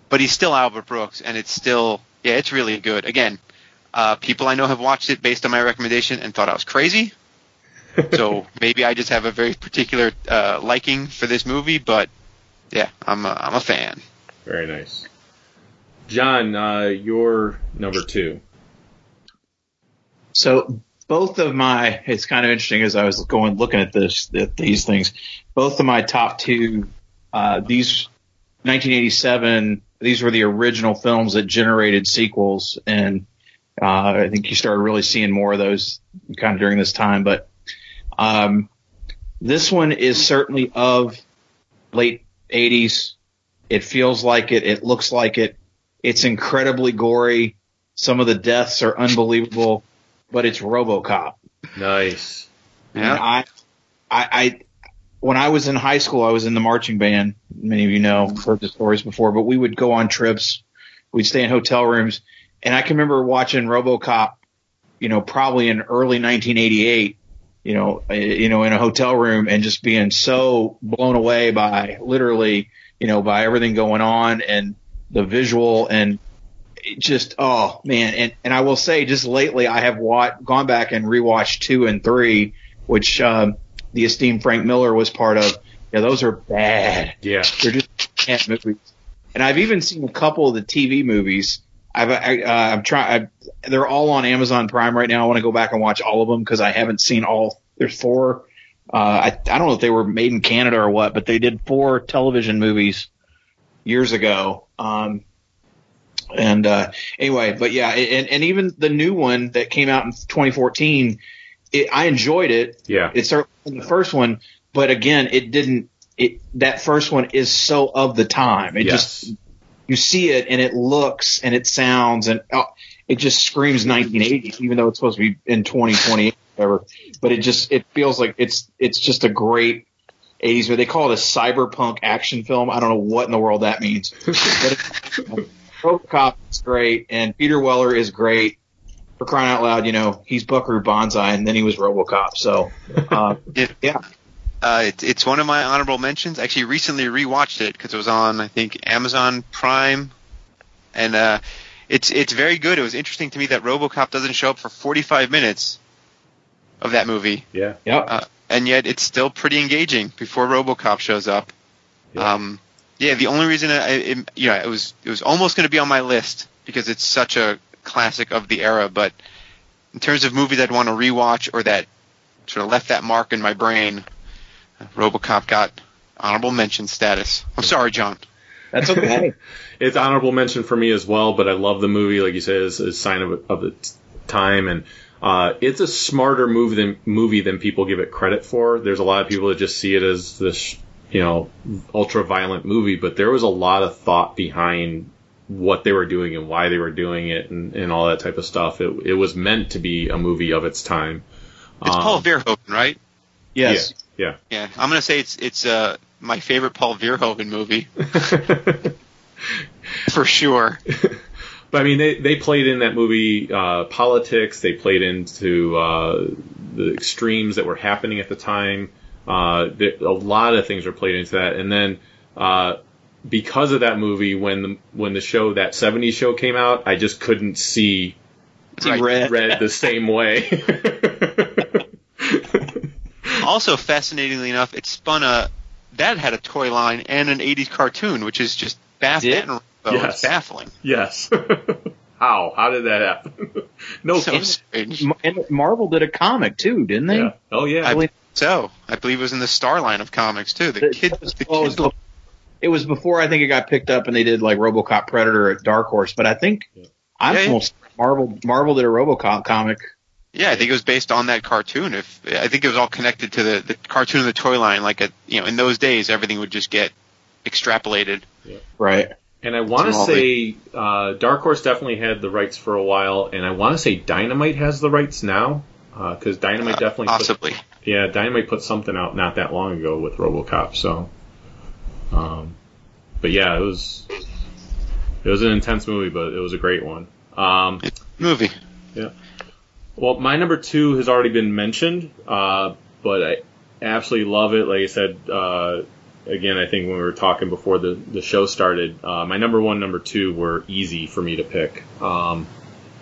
but he's still Albert Brooks, and it's still yeah, it's really good. Again, uh, people I know have watched it based on my recommendation and thought I was crazy. so maybe I just have a very particular uh, liking for this movie, but yeah, I'm a, I'm a fan. Very nice. John, uh, you're number two. So both of my, it's kind of interesting as I was going looking at this, at these things. Both of my top two, uh, these 1987. These were the original films that generated sequels, and uh, I think you started really seeing more of those kind of during this time. But um, this one is certainly of late 80s. It feels like it. It looks like it. It's incredibly gory. Some of the deaths are unbelievable, but it's RoboCop. Nice. And I, I, I, when I was in high school, I was in the marching band. Many of you know, heard the stories before, but we would go on trips. We'd stay in hotel rooms. And I can remember watching RoboCop, you know, probably in early 1988, you know, uh, you know, in a hotel room and just being so blown away by literally, you know, by everything going on and the visual and it just, oh man. And, and I will say just lately I have wa- gone back and rewatched two and three, which, um, the esteemed Frank Miller was part of. Yeah, those are bad. Yeah. They're just bad movies. And I've even seen a couple of the TV movies. I've I, uh, I'm trying. They're all on Amazon Prime right now. I want to go back and watch all of them because I haven't seen all. There's four. Uh, I I don't know if they were made in Canada or what, but they did four television movies years ago. Um, and uh, anyway, but yeah, and and even the new one that came out in 2014, it, I enjoyed it. Yeah. It's certainly the first one, but again, it didn't. It that first one is so of the time. It Yes. just you see it and it looks and it sounds and oh, it just screams 1980, even though it's supposed to be in 2020 whatever. But it just it feels like it's it's just a great 80s. But they call it a cyberpunk action film. I don't know what in the world that means. but it, RoboCop is great and Peter Weller is great. For crying out loud, you know he's Buckaroo Banzai and then he was RoboCop. So uh, yeah. Uh, it, it's one of my honorable mentions. I actually recently rewatched it because it was on, I think, Amazon Prime, and uh, it's it's very good. It was interesting to me that RoboCop doesn't show up for 45 minutes of that movie, Yeah. Yep. uh, and yet it's still pretty engaging before RoboCop shows up. Yeah. Um, yeah, the only reason I, it, yeah, it was it was almost going to be on my list because it's such a classic of the era. But in terms of movies I'd want to rewatch or that sort of left that mark in my brain, RoboCop got honorable mention status. I'm sorry, John. That's okay. it's honorable mention for me as well, but I love the movie. Like you said, it's a sign of, of its time, and uh, it's a smarter movie than movie than people give it credit for. There's a lot of people that just see it as this, you know, ultra violent movie, but there was a lot of thought behind what they were doing and why they were doing it and, and all that type of stuff. It, it was meant to be a movie of its time. It's Um, Paul Verhoeven, right? yes. Yeah. Yeah, I'm gonna say it's it's uh my favorite Paul Verhoeven movie for sure. But I mean, they they played in that movie uh, politics. They played into uh, the extremes that were happening at the time. Uh, there, a lot of things are played into that, and then uh, because of that movie, when the when the show that '70s show came out, I just couldn't see See red. red the same way. Also, fascinatingly enough, it spun a that had a toy line and an 80s cartoon, which is just baffling. Yes. It's baffling. yes. How? How did that happen? no. So kidding. strange. And Marvel did a comic too, didn't they? Yeah. Oh yeah. I believe so. I believe it was in the Star line of comics too. The It- kid, it was- the well, it was kid It was before I think it got picked up and they did like RoboCop Predator at Dark Horse, but I think I'm Yeah, yeah. almost Marvel Marvel did a RoboCop comic. Yeah, I think it was based on that cartoon. If I think it was all connected to the, the cartoon and the toy line. Like a, you know, in those days, everything would just get extrapolated. Right. And I want to say uh, Dark Horse definitely had the rights for a while, and I want to say Dynamite has the rights now because Dynamite Uh, definitely possibly. Put, yeah, Dynamite put something out not that long ago with RoboCop. So, um, but yeah, it was it was an intense movie, but it was a great one. Um, Movie. Yeah. Well, my number two has already been mentioned, uh, but I absolutely love it. Like I said, uh, again, I think when we were talking before the, the show started, uh, my number one, number two were easy for me to pick. Um,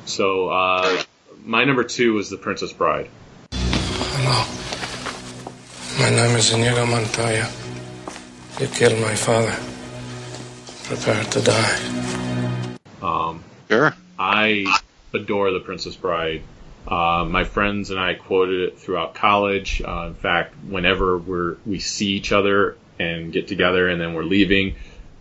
so uh, my number two was The Princess Bride. Hello. My name is Inigo Montoya. You killed my father. Prepare to die. Um, Sure. I adore The Princess Bride. Uh, my friends and I quoted it throughout college. Uh, in fact, whenever we're we see each other and get together, and then we're leaving,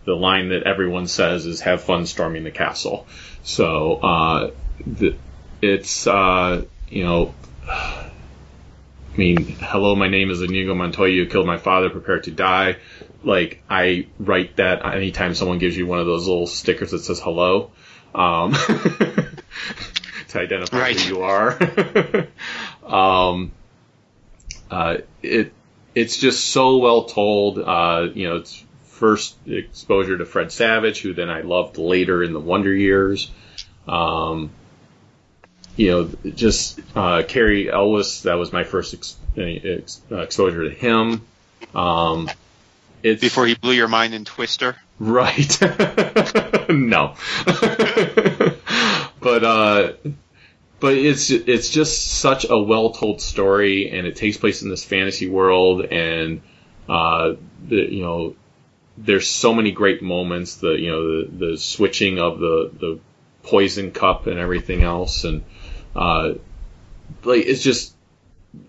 the line that everyone says is "Have fun storming the castle." So uh, the, it's uh, you know. I mean, hello, my name is Inigo Montoya. You killed my father. Prepare to die. Like I write that anytime someone gives you one of those little stickers that says hello, um, to identify Right. who you are. um, uh, it it's just so well told. Uh, you know, it's first exposure to Fred Savage, who then I loved later in the Wonder Years. Um, you know, just uh, Cary Elwes, That was my first ex- ex- exposure to him. Um, it's Before he blew your mind in Twister. Right. no. but uh but it's it's just such a well told story and it takes place in this fantasy world and uh the you know there's so many great moments the you know the the switching of the the poison cup and everything else and uh like it's just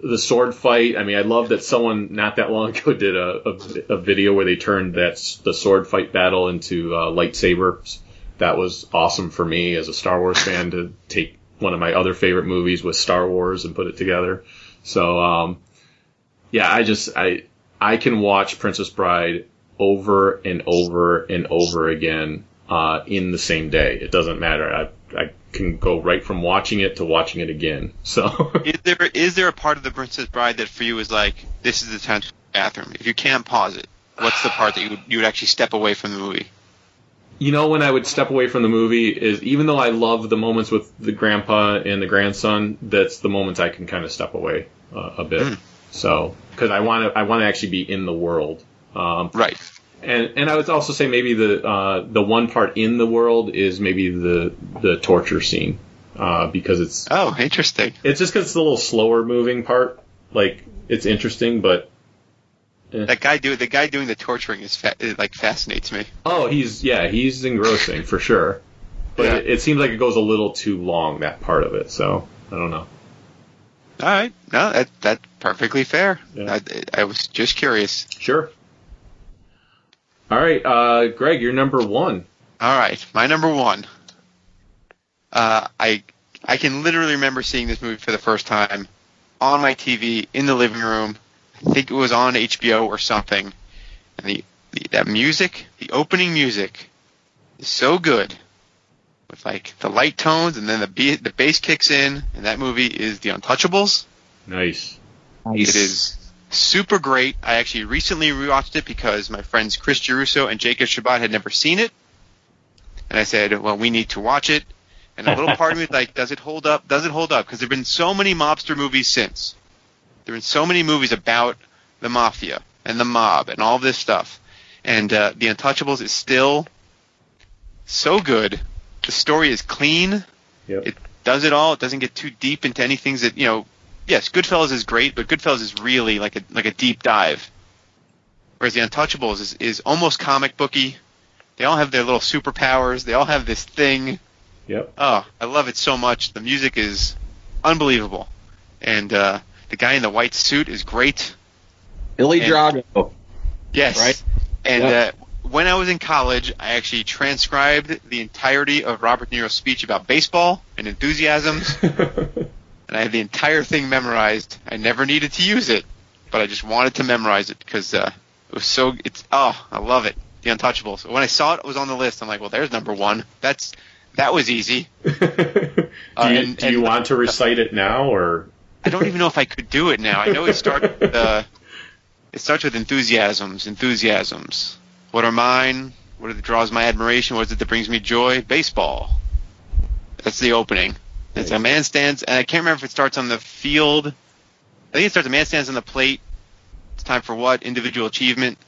the sword fight. I mean, I love that someone not that long ago did a, a, a video where they turned that the sword fight battle into uh, lightsabers. That was awesome for me as a Star Wars fan to take one of my other favorite movies with Star Wars and put it together. So, um, yeah, I just I I can watch Princess Bride over and over and over again uh, in the same day. It doesn't matter. I I can go right from watching it to watching it again. So. Is there is there a part of the Princess Bride that for you is like this is the time to bathroom? If you can't pause it, what's the part that you would you would actually step away from the movie? You know when I would step away from the movie is even though I love the moments with the grandpa and the grandson, that's the moments I can kind of step away uh, a bit. So because I want to I want to actually be in the world. Um, right. And and I would also say maybe the uh, the one part in the world is maybe the the torture scene uh, because it's oh interesting. It's just because it's a little slower moving part. Like it's interesting, but That guy do the guy doing the torturing is fa- it, like fascinates me. Oh, he's yeah, he's engrossing for sure. But Yeah. it, it seems like it goes a little too long that part of it. So I don't know. All right, no, that that's perfectly fair. Yeah. I, I was just curious. Sure. All right, uh, Greg, you're number one. All right, my number one. Uh, I I can literally remember seeing this movie for the first time on my TV in the living room. I think it was on HBO or something. And the, the that music, the opening music, is so good. With like the light tones, and then the be- the bass kicks in, and that movie is The Untouchables. Nice. It is super great. I actually recently rewatched it because my friends Chris Jeruso and Jacob Shabbat had never seen it. And I said, well, we need to watch it. And a little part of me was like, does it hold up? Does it hold up? Because there have been so many mobster movies since. There are so many movies about the mafia and the mob and all this stuff. And uh, The Untouchables is still so good. The story is clean. Yep. It does it all. It doesn't get too deep into any things that you know. Yes, Goodfellas is great, but Goodfellas is really like a like a deep dive. Whereas The Untouchables is is almost comic booky. They all have their little superpowers. They all have this thing. Yep. Oh, I love it so much. The music is unbelievable, and uh, the guy in the white suit is great. Billy And- Drago. Yes. Right? And Yep. uh, when I was in college, I actually transcribed the entirety of Robert De Niro's speech about baseball and enthusiasms, and I had the entire thing memorized. I never needed to use it, but I just wanted to memorize it because uh, it was so. It's oh, I love it. The Untouchables. When I saw it was on the list, I'm like, well, there's number one. That's that was easy. do you, Uh, and- do you and- want to recite it now or? I don't even know if I could do it now. I know it starts. With, uh, it starts with enthusiasms. Enthusiasms. What are mine? What are that draws my admiration? What is it that brings me joy? Baseball. That's the opening. It's a man stands, and I can't remember if it starts on the field. I think it starts. A man stands on the plate. It's time for what? Individual achievement.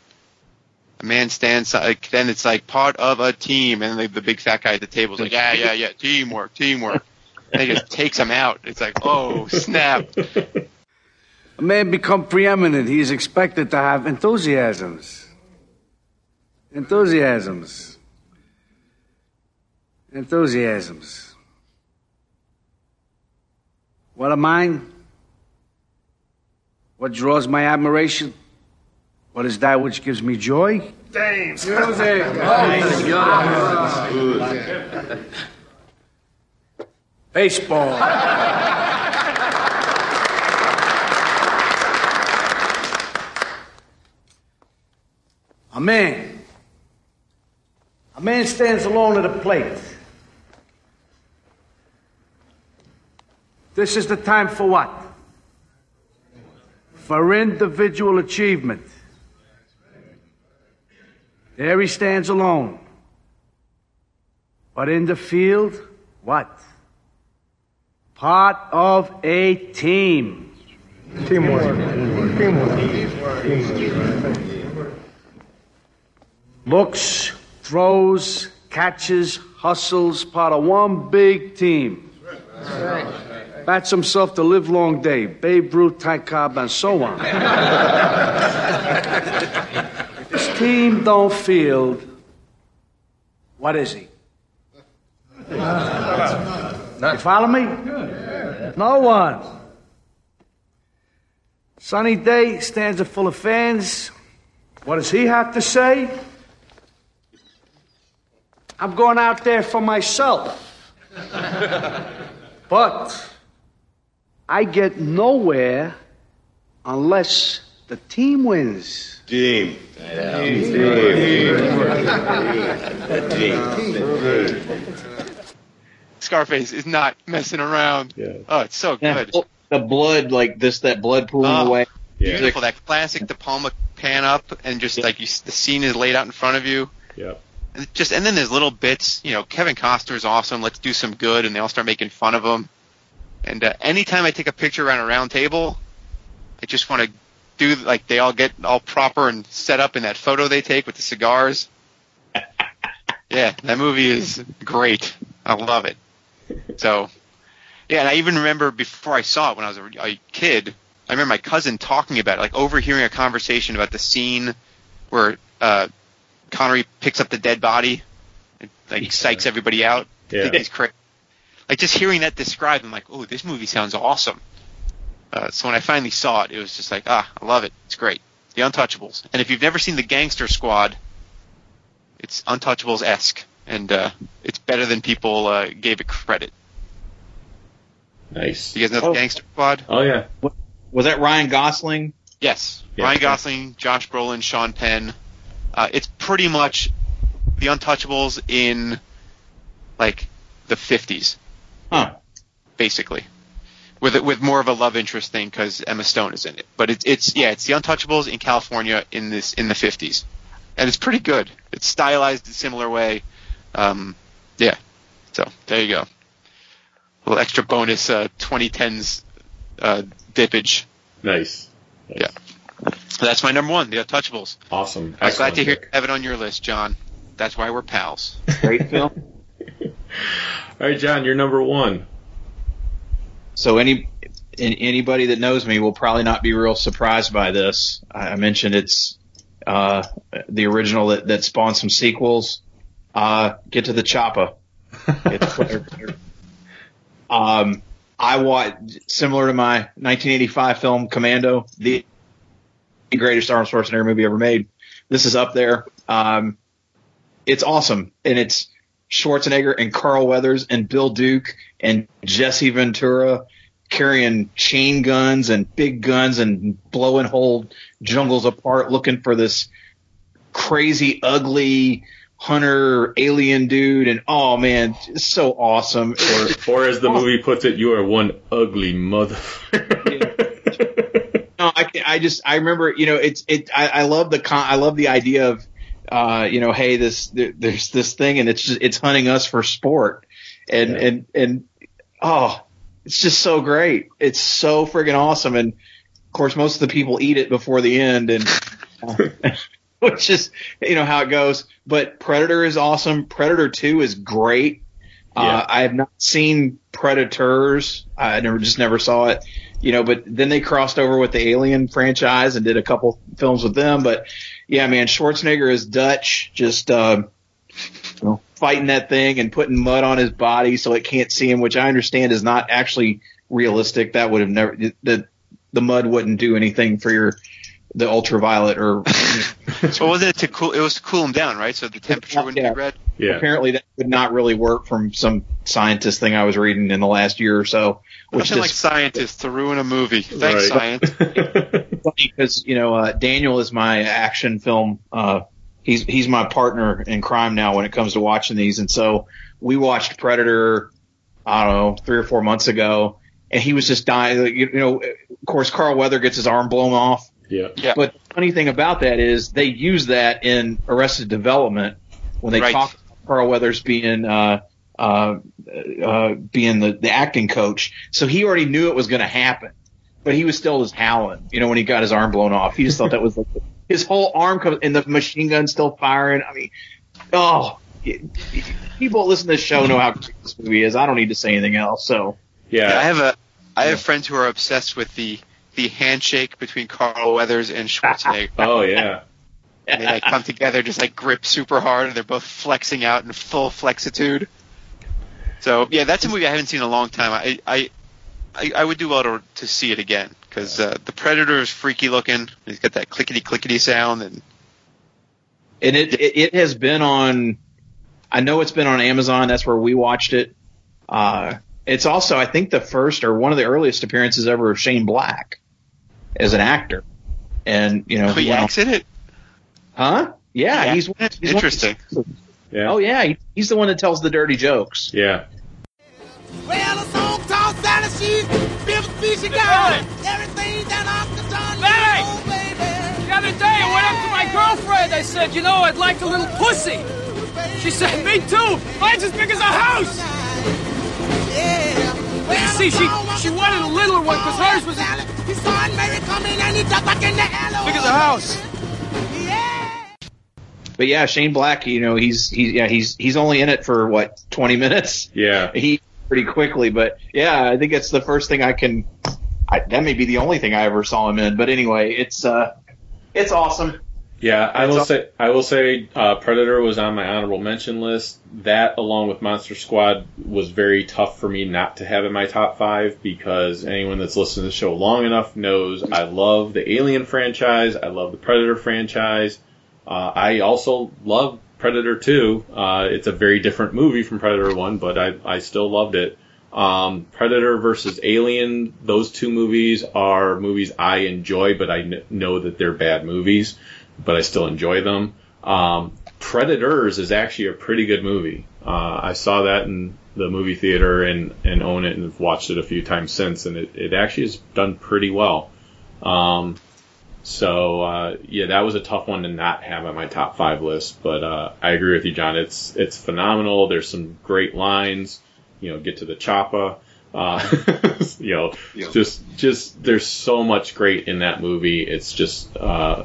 A man stands. Like, then it's like part of a team, and the, the big fat guy at the table is like, yeah, yeah, yeah, teamwork, teamwork. And he just takes him out. It's like, oh snap! A man become preeminent, he is expected to have enthusiasms. Enthusiasms. Enthusiasms. What are mine? What draws my admiration? What is that which gives me joy? Dames. Music. Oh, Baseball. A man. A man stands alone at a plate. This is the time for what? For individual achievement. There he stands alone. But in the field, what? Part of a team. Teamwork. Teamwork. Looks, throws, catches, hustles, part of one big team. Bats himself the livelong day. Babe Ruth, Ty Cobb, and so on. This team don't field. What is he? You follow me? No one. Sunny day, stands are full of fans. What does he have to say? I'm going out there for myself. but I get nowhere unless the team wins. Team. Scarface is not messing around. Oh, it's so Yeah, good. the blood, like this, that blood pooling Oh, away. Beautiful. That classic De Palma pan up and just like you, the scene is laid out in front of you. Yeah. And just and then there's little bits. You know, Kevin Costner is awesome. Let's do some good, and they all start making fun of him. And uh, anytime I take a picture around a round table, I just want to do like they all get all proper and set up in that photo they take with the cigars. yeah, that movie is great. I love it. So, yeah, and I even remember before I saw it when I was a, a kid, I remember my cousin talking about it, like overhearing a conversation about the scene where uh, Connery picks up the dead body, and, like psychs everybody out. Yeah. I think he's crazy. Like just hearing that described, I'm like, oh, this movie sounds awesome. Uh, so when I finally saw it, it was just like, ah, I love it. It's great. The Untouchables. And if you've never seen the Gangster Squad, it's Untouchables esque, and uh, it's better than people uh, gave it credit. Nice. You guys know the Oh. Gangster Squad? Oh yeah. Was that Ryan Gosling? Yes. Yeah. Ryan Gosling, Josh Brolin, Sean Penn. Uh, it's pretty much the Untouchables in like the 50s, Huh. basically, with with more of a love interest thing because Emma Stone is in it. But it's it's yeah, it's the Untouchables in California in this in the 50s, and it's pretty good. It's stylized in a similar way. Um, yeah. So there you go. A little extra bonus uh, 2010s uh, dippage. Nice. Yeah. That's my number one, The Untouchables. Awesome. I'm glad to hear pick. have it on your list, John. That's why we're pals. Great film. All right, John, you're number one. So any an- anybody that knows me will probably not be real surprised by this. I I mentioned it's uh, the original that, that spawned some sequels. Uh, get to the choppa. Um, I watched similar to my 1985 film Commando, the greatest Arnold Schwarzenegger movie ever made. This is up there. Um, it's awesome, and it's Schwarzenegger and Carl Weathers and Bill Duke and Jesse Ventura carrying chain guns and big guns and blowing whole jungles apart looking for this crazy, ugly hunter alien dude. And oh man, it's so awesome. Or, or as the movie puts it, you are one ugly mother. no, I, I just I remember you know it's it I, I love the con I love the idea of uh you know hey this there, there's this thing and it's just it's hunting us for sport and and and oh it's just so great it's so friggin' awesome and of course most of the people eat it before the end and uh, which is you know how it goes but Predator is awesome Predator Two is great Yeah. uh, I have not seen Predators I never just never saw it you know, but then they crossed over with the Alien franchise and did a couple films with them. But yeah, man, Schwarzenegger is Dutch, just uh, you know, fighting that thing and putting mud on his body so it can't see him, which I understand is not actually realistic. That would have never the the mud wouldn't do anything for your the ultraviolet or So was it to cool? It was to cool them down, right? So the temperature wouldn't Yeah. be red. Yeah. apparently that would not really work from some scientist thing I was reading in the last year or so. Which Nothing like scientists to ruin a movie. Thanks, Right. science. funny because you know uh, Daniel is my action film. Uh, he's he's my partner in crime now when it comes to watching these, and so we watched Predator. I don't know three or four months ago, and he was just dying. You, you know, of course, Carl Weather gets his arm blown off. Yeah. Yeah. But the funny thing about that is they use that in Arrested Development when they Right. talk about Carl Weathers being uh, uh, uh, being the, the acting coach. So he already knew it was going to happen, but he was still just howling. You know, when he got his arm blown off, he just thought that was like his whole arm comes and the machine gun still firing. I mean, oh, people listen to this show know how great this movie is. I don't need to say anything else. So Yeah, I have a I have friends who are obsessed with the the handshake between Carl Weathers and Schwarzenegger. Oh yeah. And they like come together, just like grip super hard, and they're both flexing out in full flexitude. So yeah, that's a movie I haven't seen in a long time. I I I, I would do well to, to see it again because uh, the Predator is freaky looking. He's got that clickety clickety sound, and and it, it it has been on. I know it's been on Amazon. That's where we watched it. Uh, it's also, I think, the first or one of the earliest appearances ever of Shane Black as an actor. And you know, Oh, he went acts in it. huh? Yeah, Yeah, he's, he's one- interesting. Yeah. Oh yeah, he, he's the one that tells the dirty jokes. Yeah. Well, a song called Sally, she's fifth piece of God. Everything that Uncle John Hey! knows, baby. The other day, I went up to my girlfriend. I said, you know, I'd like a little pussy. She said, me too. Mine's as big as a house. See, she she wanted a littler one because hers was as He saw Aunt Mary coming and he jumped back in the alley. big as a house. But yeah, Shane Black, you know, he's he's yeah he's he's only in it for what twenty minutes. Yeah. He pretty quickly, but yeah, I think it's the first thing I can. I, that may be the only thing I ever saw him in. But anyway, it's uh, it's awesome. Yeah, I will all- say I will say uh, Predator was on my honorable mention list. That along with Monster Squad was very tough for me not to have in my top five because anyone that's listened to the show long enough knows I love the Alien franchise. I love the Predator franchise. Uh, I also love Predator 2. Uh, it's a very different movie from Predator 1, but I, I still loved it. Um, Predator versus Alien, those two movies are movies I enjoy, but I kn- know that they're bad movies, but I still enjoy them. Um, Predators is actually a pretty good movie. Uh, I saw that in the movie theater and, and own it and have watched it a few times since, and it, it actually has done pretty well. Um, so uh, yeah, that was a tough one to not have on my top five list. But uh, I agree with you, John. It's it's phenomenal. There's some great lines. You know, get to the choppa. Uh, you know, just just there's so much great in that movie. It's just uh,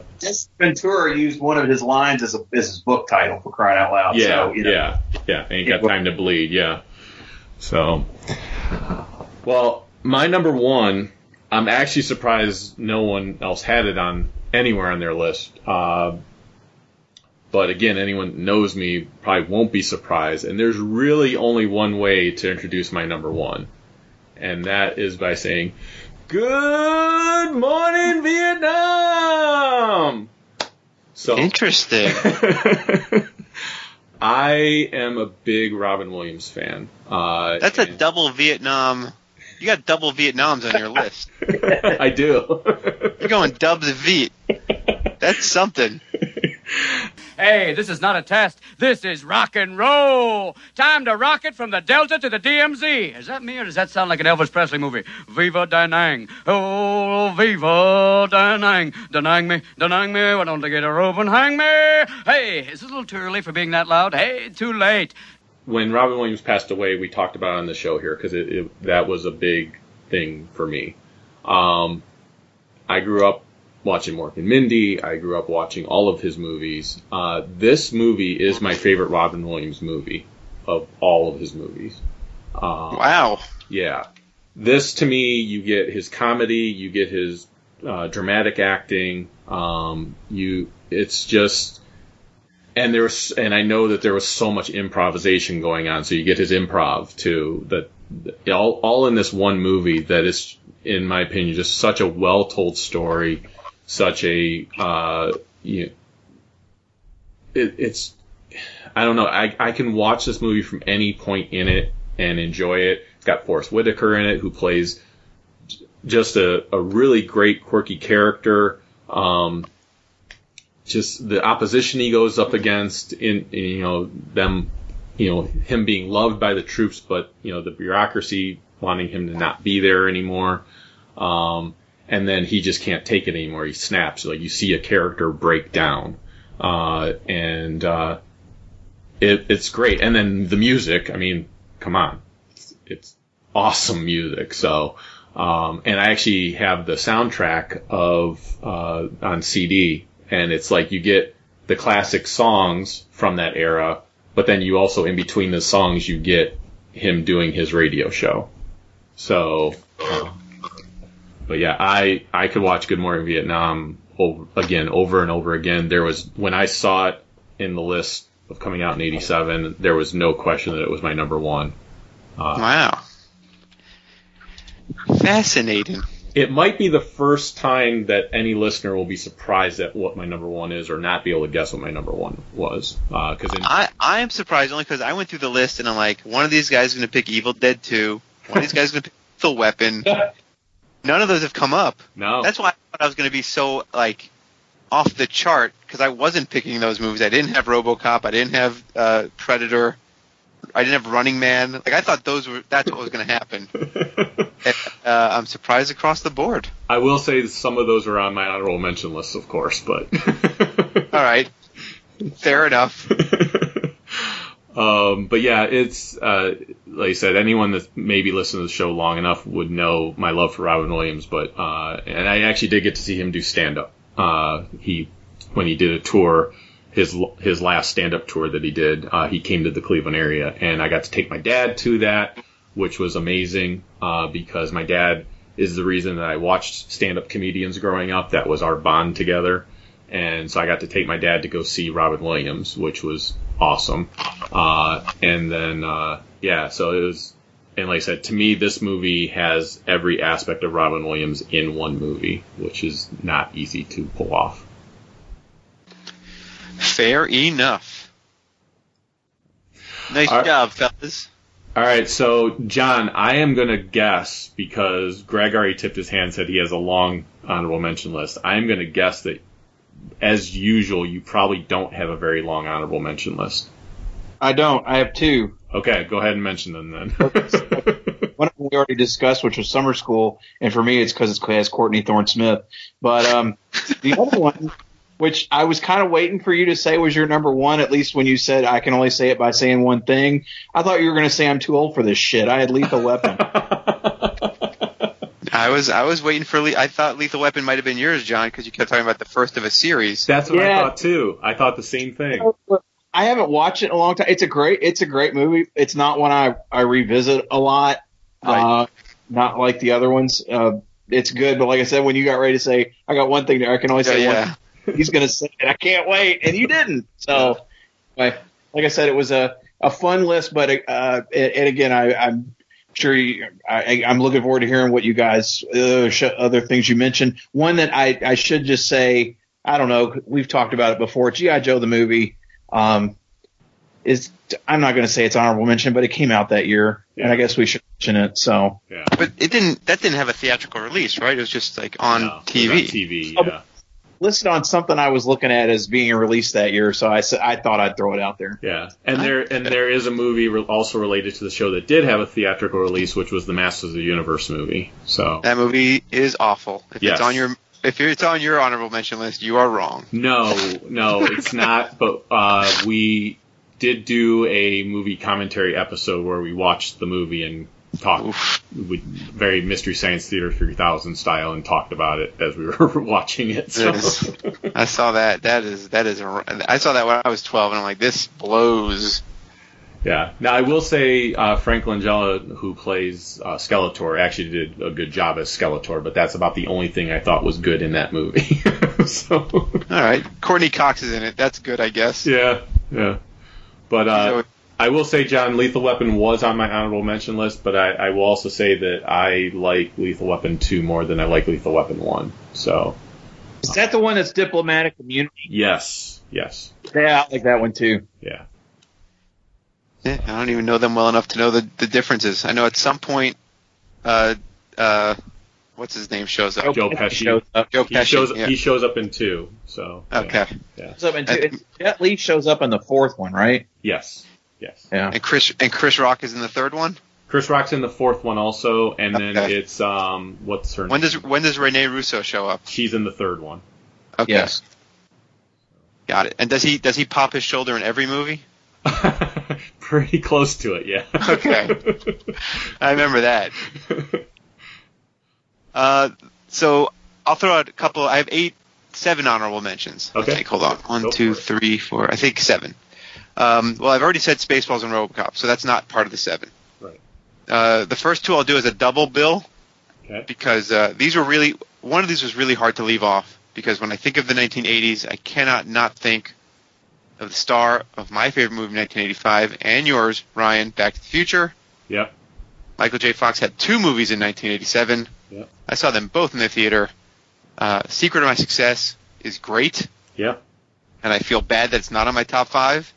Ventura used one of his lines as, a, as his book title for crying out loud. yeah, so, you know, yeah, yeah. Ain't got time to bleed. Yeah. So, well, my number one. I'm actually surprised no one else had it on anywhere on their list. Uh, but again, anyone that knows me probably won't be surprised. And there's really only one way to introduce my number one, and that is by saying, "Good morning, Vietnam." So Interesting. I am a big Robin Williams fan. Uh, That's a double Vietnam. You got double Vietnams on your list. I do. You're going Dubs Viet. That's something. Hey, this is not a test. This is rock and roll. Time to rock it from the Delta to the DMZ. Is that me or does that sound like an Elvis Presley movie? Viva Da Nang. Oh, Viva Da Nang. Da Nang me, Da Nang me. Why don't they get a rope and hang me? Hey, is it a little too early for being that loud? Hey, too late. when Robin Williams passed away, we talked about it on the show here because that was a big thing for me. Um, I grew up watching Mork and Mindy. I grew up watching all of his movies. Uh, this movie is my favorite Robin Williams movie of all of his movies. Um, Wow. yeah. This to me, you get his comedy, you get his uh, dramatic acting. Um, you, it's just, and there was, and I know that there was so much improvisation going on. So you get his improv too. That all, all in this one movie that is, in my opinion, just such a well told story. Such a uh, you it, it's I don't know. I I can watch this movie from any point in it and enjoy it. It's got Forest Whitaker in it, who plays just a, a really great quirky character. Um, just the opposition he goes up against in, in you know them you know him being loved by the troops but you know the bureaucracy wanting him to not be there anymore um, and then he just can't take it anymore. He snaps. Like you see a character break down. Uh, and uh, it, it's great. And then the music i mean come on. It's, it's awesome music. So um, and i actually have the soundtrack of uh, on cd and it's like you get the classic songs from that era, but then you also in between the songs you get him doing his radio show. So, uh, but yeah, I I could watch Good Morning Vietnam over, again over and over again. There was when I saw it in the list of coming out in '87, there was no question that it was my number one. Uh, Wow. Fascinating. it might be the first time that any listener will be surprised at what my number one is, or not be able to guess what my number one was. Because in I, I am surprised only because I went through the list and I'm like, one of these guys is going to pick Evil Dead 2. One of these guys is going to pick Lethal Weapon. None of those have come up. No. That's why I thought I was going to be so, like, off the chart because I wasn't picking those movies. I didn't have RoboCop. I didn't have uh, Predator. I didn't have Running Man. Like, I thought those were, that's what was going to happen. and, uh, I'm surprised across the board. I will say some of those are on my honorable mention list, of course, but All right. Fair enough. um, but yeah, it's uh, like I said, anyone that maybe listened to the show long enough would know my love for Robin Williams. But uh, and I actually did get to see him do stand up. Uh, he when he did a tour, his his last stand up tour that he did, uh, he came to the Cleveland area, and I got to take my dad to that, which was amazing uh, because my dad is the reason that I watched stand up comedians growing up. That was our bond together. And so I got to take my dad to go see Robin Williams, which was awesome. Uh, and then, uh, yeah, so it was, and like I said, to me, this movie has every aspect of Robin Williams in one movie, which is not easy to pull off. Fair enough. Nice All job, fellas. All right, so John, I am going to guess because Greg already tipped his hand, said he has a long honorable mention list. I am going to guess that, as usual, you probably don't have a very long honorable mention list. I don't. I have two. Okay, go ahead and mention them then. One of them we already discussed, which was Summer School, and for me, it's because it has Courtney Thorne Smith. But um, the other one, which I was kind of waiting for you to say was your number one, at least when you said I can only say it by saying one thing. I thought you were going to say I'm too old for this shit. I had Lethal Weapon. I was I was waiting for. Le- I thought Lethal Weapon might have been yours, John, because you kept talking about the first of a series. That's what I thought too. I thought the same thing. I haven't watched it in a long time. It's a great, it's a great movie. It's not one I I revisit a lot. Uh, not like the other ones. Uh, it's good, but like I said, when you got ready to say, I got one thing, to, I can only say Yeah, one. He's gonna say it. I can't wait, and you didn't. So, like, like I said, it was a a fun list, but uh, and, and again, I, I'm sure you, I, I'm looking forward to hearing what you guys uh, sh- other things you mentioned. One that I I should just say, I don't know. We've talked about it before. GI Joe the movie um, is I'm not going to say it's honorable mention, but it came out that year, and I guess we should mention it. So yeah, but it didn't. That didn't have a theatrical release, right? It was just like on No, it was TV. on TV, yeah. Listed on something I was looking at as being released that year, so I said I thought I'd throw it out there. Yeah, and there and there is a movie re- also related to the show that did have a theatrical release, which was the Masters of the Universe movie. So That movie is awful. If Yes. it's on your if it's on your honorable mention list, you are wrong. no, no, it's not. But uh, we did do a movie commentary episode where we watched the movie and talked with very Mystery Science Theater 3000 style and talked about it as we were watching it. So. Is- I saw that. That is that is. I saw that when I was twelve, and I'm like, this blows. Yeah. Now I will say uh, Frank Langella, who plays uh, Skeletor, actually did a good job as Skeletor, but that's about the only thing I thought was good in that movie. so All right, Courteney Cox is in it. That's good, I guess. yeah, yeah. But uh, I will say, John, Lethal Weapon was on my honorable mention list, but I, I will also say that I like Lethal Weapon two more than I like Lethal Weapon one. So Is that the one that's diplomatic immunity? Yes, yes, Yeah, I like that one too. yeah. Yeah, I don't even know them well enough to know the, the differences. I know at some point, uh, uh, what's his name shows up. Joe Pesci. shows up. Joe He Pesci. shows yeah. he shows up in two. So yeah. okay. Yeah. Shows up in two- Jet Li shows up in the fourth one, right? Yes. Yes. Yeah. And Chris and Chris Rock is in the third one. Chris Rock's in the fourth one also, and then Okay. it's um what's her When name? does when does Rene Russo show up? She's in the third one. Okay, Yes. got it. And does he does he pop his shoulder in every movie? Pretty close to it, yeah. Okay. I remember that. Uh, so I'll throw out a couple. I have eight, seven honorable mentions. I Okay. think. Hold on. One, Go two, for it. three, four. I think seven. Um, well, I've already said Spaceballs and RoboCop, so that's not part of the seven. Right. Uh, the first two I'll do as a double bill Okay. because uh, these were really one of these was really hard to leave off because when I think of the 1980s, I cannot not think of the star of my favorite movie, 1985, and yours, Ryan, Back to the Future. Yep. Michael J. Fox had two movies in 1987. Yep. I saw them both in the theater. Uh, Secret of My Success is great, Yep. and I feel bad that it's not on my top five.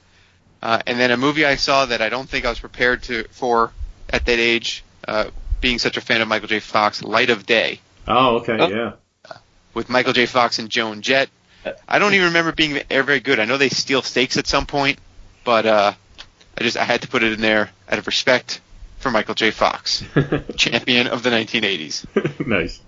Uh, and then a movie I saw that I don't think I was prepared to for at that age, uh, being such a fan of Michael J. Fox, Light of Day, Oh, okay, Oh. yeah. with Michael J. Fox and Joan Jett. I don't even remember being very very good. I know they steal stakes at some point, but uh, I just I had to put it in there out of respect for Michael J. Fox, champion of the 1980s. nice.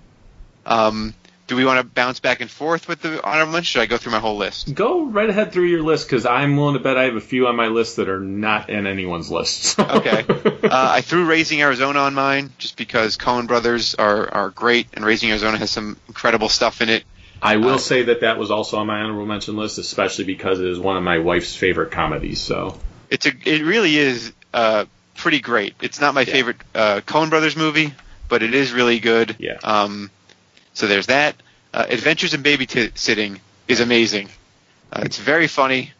Um, do we want to bounce back and forth with the honorable mention? Should I go through my whole list? Go right ahead through your list because I'm willing to bet I have a few on my list that are not in anyone's list. Okay. uh, I threw Raising Arizona on mine just because Coen Brothers are, are great, and Raising Arizona has some incredible stuff in it. I will Uh, say that that was also on my honorable mention list, especially because it is one of my wife's favorite comedies. So It's a it really is uh, pretty great. It's not my favorite uh, Coen Brothers movie, but it is really good. Yeah. Um, so there's that. Uh, Adventures in Babysitting is amazing. Uh, it's very funny.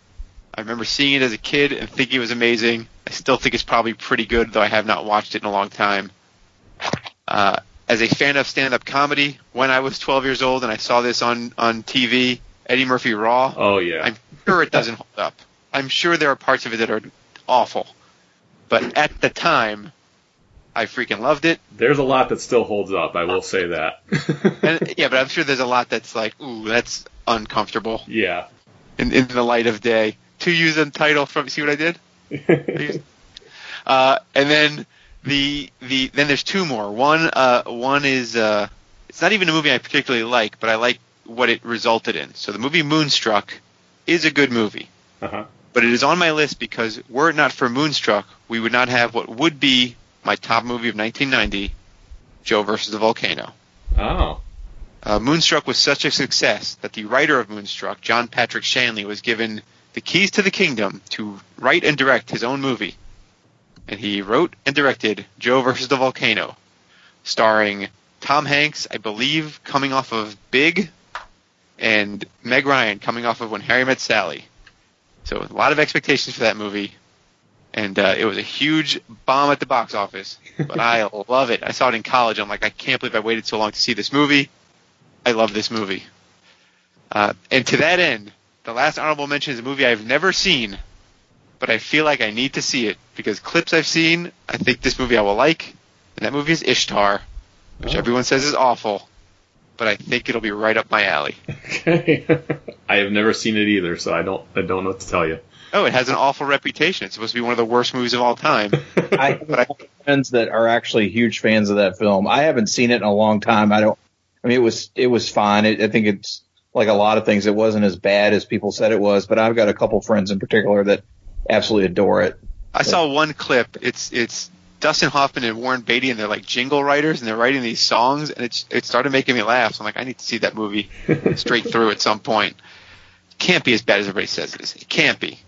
I remember seeing it as a kid and thinking it was amazing. I still think it's probably pretty good, though I have not watched it in a long time. Uh, as a fan of stand-up comedy, when I was 12 years old and I saw this on on TV, Eddie Murphy Raw. oh yeah, I'm sure it doesn't hold up. I'm sure there are parts of it that are awful. But at the time, I freaking loved it. there's a lot that still holds up. I will say that. And yeah, but I'm sure there's a lot that's like, ooh, that's uncomfortable yeah. in, in the light of day. To use a title from, see what I did? Uh, and then the the then there's two more. One uh, one is uh, it's not even a movie I particularly like, but I like what it resulted in. So the movie Moonstruck is a good movie. Uh-huh. but it is on my list because were it not for Moonstruck, we would not have what would be my top movie of 1990, Joe versus the Volcano. Oh. Uh, Moonstruck was such a success that the writer of Moonstruck, John Patrick Shanley, was given the keys to the kingdom to write and direct his own movie. And he wrote and directed Joe versus the Volcano, starring Tom Hanks, I believe, coming off of Big, and Meg Ryan coming off of When Harry Met Sally. So a lot of expectations for that movie, and uh, it was a huge bomb at the box office. But I love it. I saw it in college. I'm like, I can't believe I waited so long to see this movie. I love this movie. Uh, and to that end, the last honorable mention is a movie I've never seen, but I feel like I need to see it because clips I've seen, I think this movie I will like, and that movie is Ishtar, which Oh. everyone says is awful, but I think it'll be right up my alley. Okay. I have never seen it either, so I don't I don't know what to tell you. Oh, it has an awful reputation. It's supposed to be one of the worst movies of all time. I have friends that are actually huge fans of that film. I haven't seen it in a long time. I don't. I mean, it was it was fine. It, I think it's like a lot of things. It wasn't as bad as people said it was. But I've got a couple friends in particular that absolutely adore it. I saw one clip. It's it's Dustin Hoffman and Warren Beatty, and they're like jingle writers, and they're writing these songs, and it's it started making me laugh. So I'm like, I need to see that movie straight through at some point. Can't be as bad as everybody says it is. It can't be.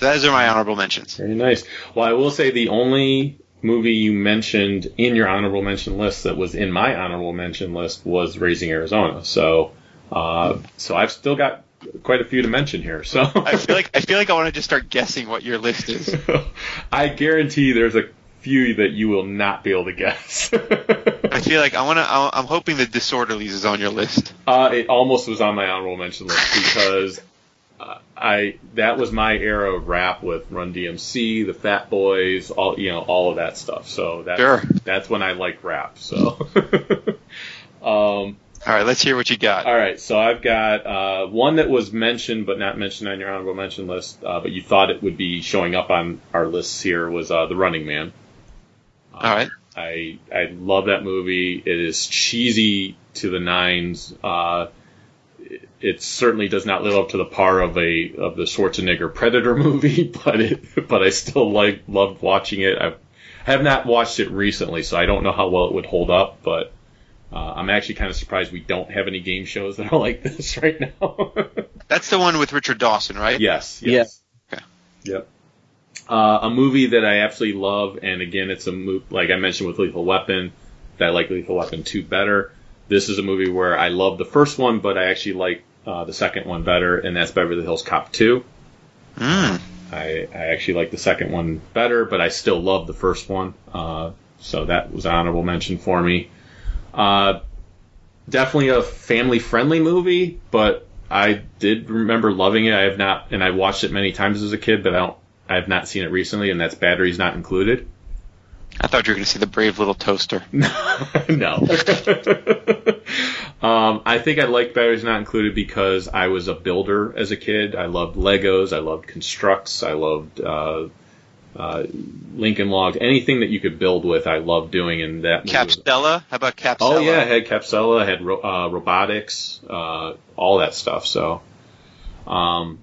So those are my honorable mentions. Very nice. Well, I will say the only movie you mentioned in your honorable mention list that was in my honorable mention list was Raising Arizona. So, uh, so I've still got quite a few to mention here. So I feel like I feel like I want to just start guessing what your list is. I guarantee there's a few that you will not be able to guess. I feel like I want to. I'm hoping the Disorderlies is on your list. Uh, it almost was on my honorable mention list because I that was my era of rap with Run DMC, the Fat Boys, all you know, all of that stuff. So that's Sure. that's when I like rap. So, um, All right, let's hear what you got. all right, so I've got uh, one that was mentioned but not mentioned on your honorable mention list, uh, but you thought it would be showing up on our lists here was uh, the Running Man. All right. I I love that movie. It is cheesy to the nines. Uh, it, it certainly does not live up to the par of a of the Schwarzenegger Predator movie, but it but I still like loved watching it. I've, not watched it recently, so I don't know how well it would hold up. But uh, I'm actually kind of surprised we don't have any game shows that are like this right now. That's the one with Richard Dawson, right? Yes. Yes. Yep. Uh, a movie that I absolutely love, and again, it's a movie like I mentioned with Lethal Weapon, that I like Lethal Weapon two better. This is a movie where I love the first one, but I actually like uh, the second one better, and that's Beverly Hills Cop two. Mm. I, I actually like the second one better, but I still love the first one. Uh, so that was an honorable mention for me. Uh, definitely a family friendly movie, but I did remember loving it. I have not, and I watched it many times as a kid, but I don't, I have not seen it recently, and that's Batteries Not Included. I thought you were going to see the Brave Little Toaster. no. um, I think I liked Batteries Not Included because I was a builder as a kid. I loved Legos. I loved constructs. I loved uh, uh, Lincoln Logs. Anything that you could build with, I loved doing. And that movie was- Capstella? How about Capstella? Oh yeah, I had Capsella, I had ro- uh, robotics, uh, all that stuff. So, um,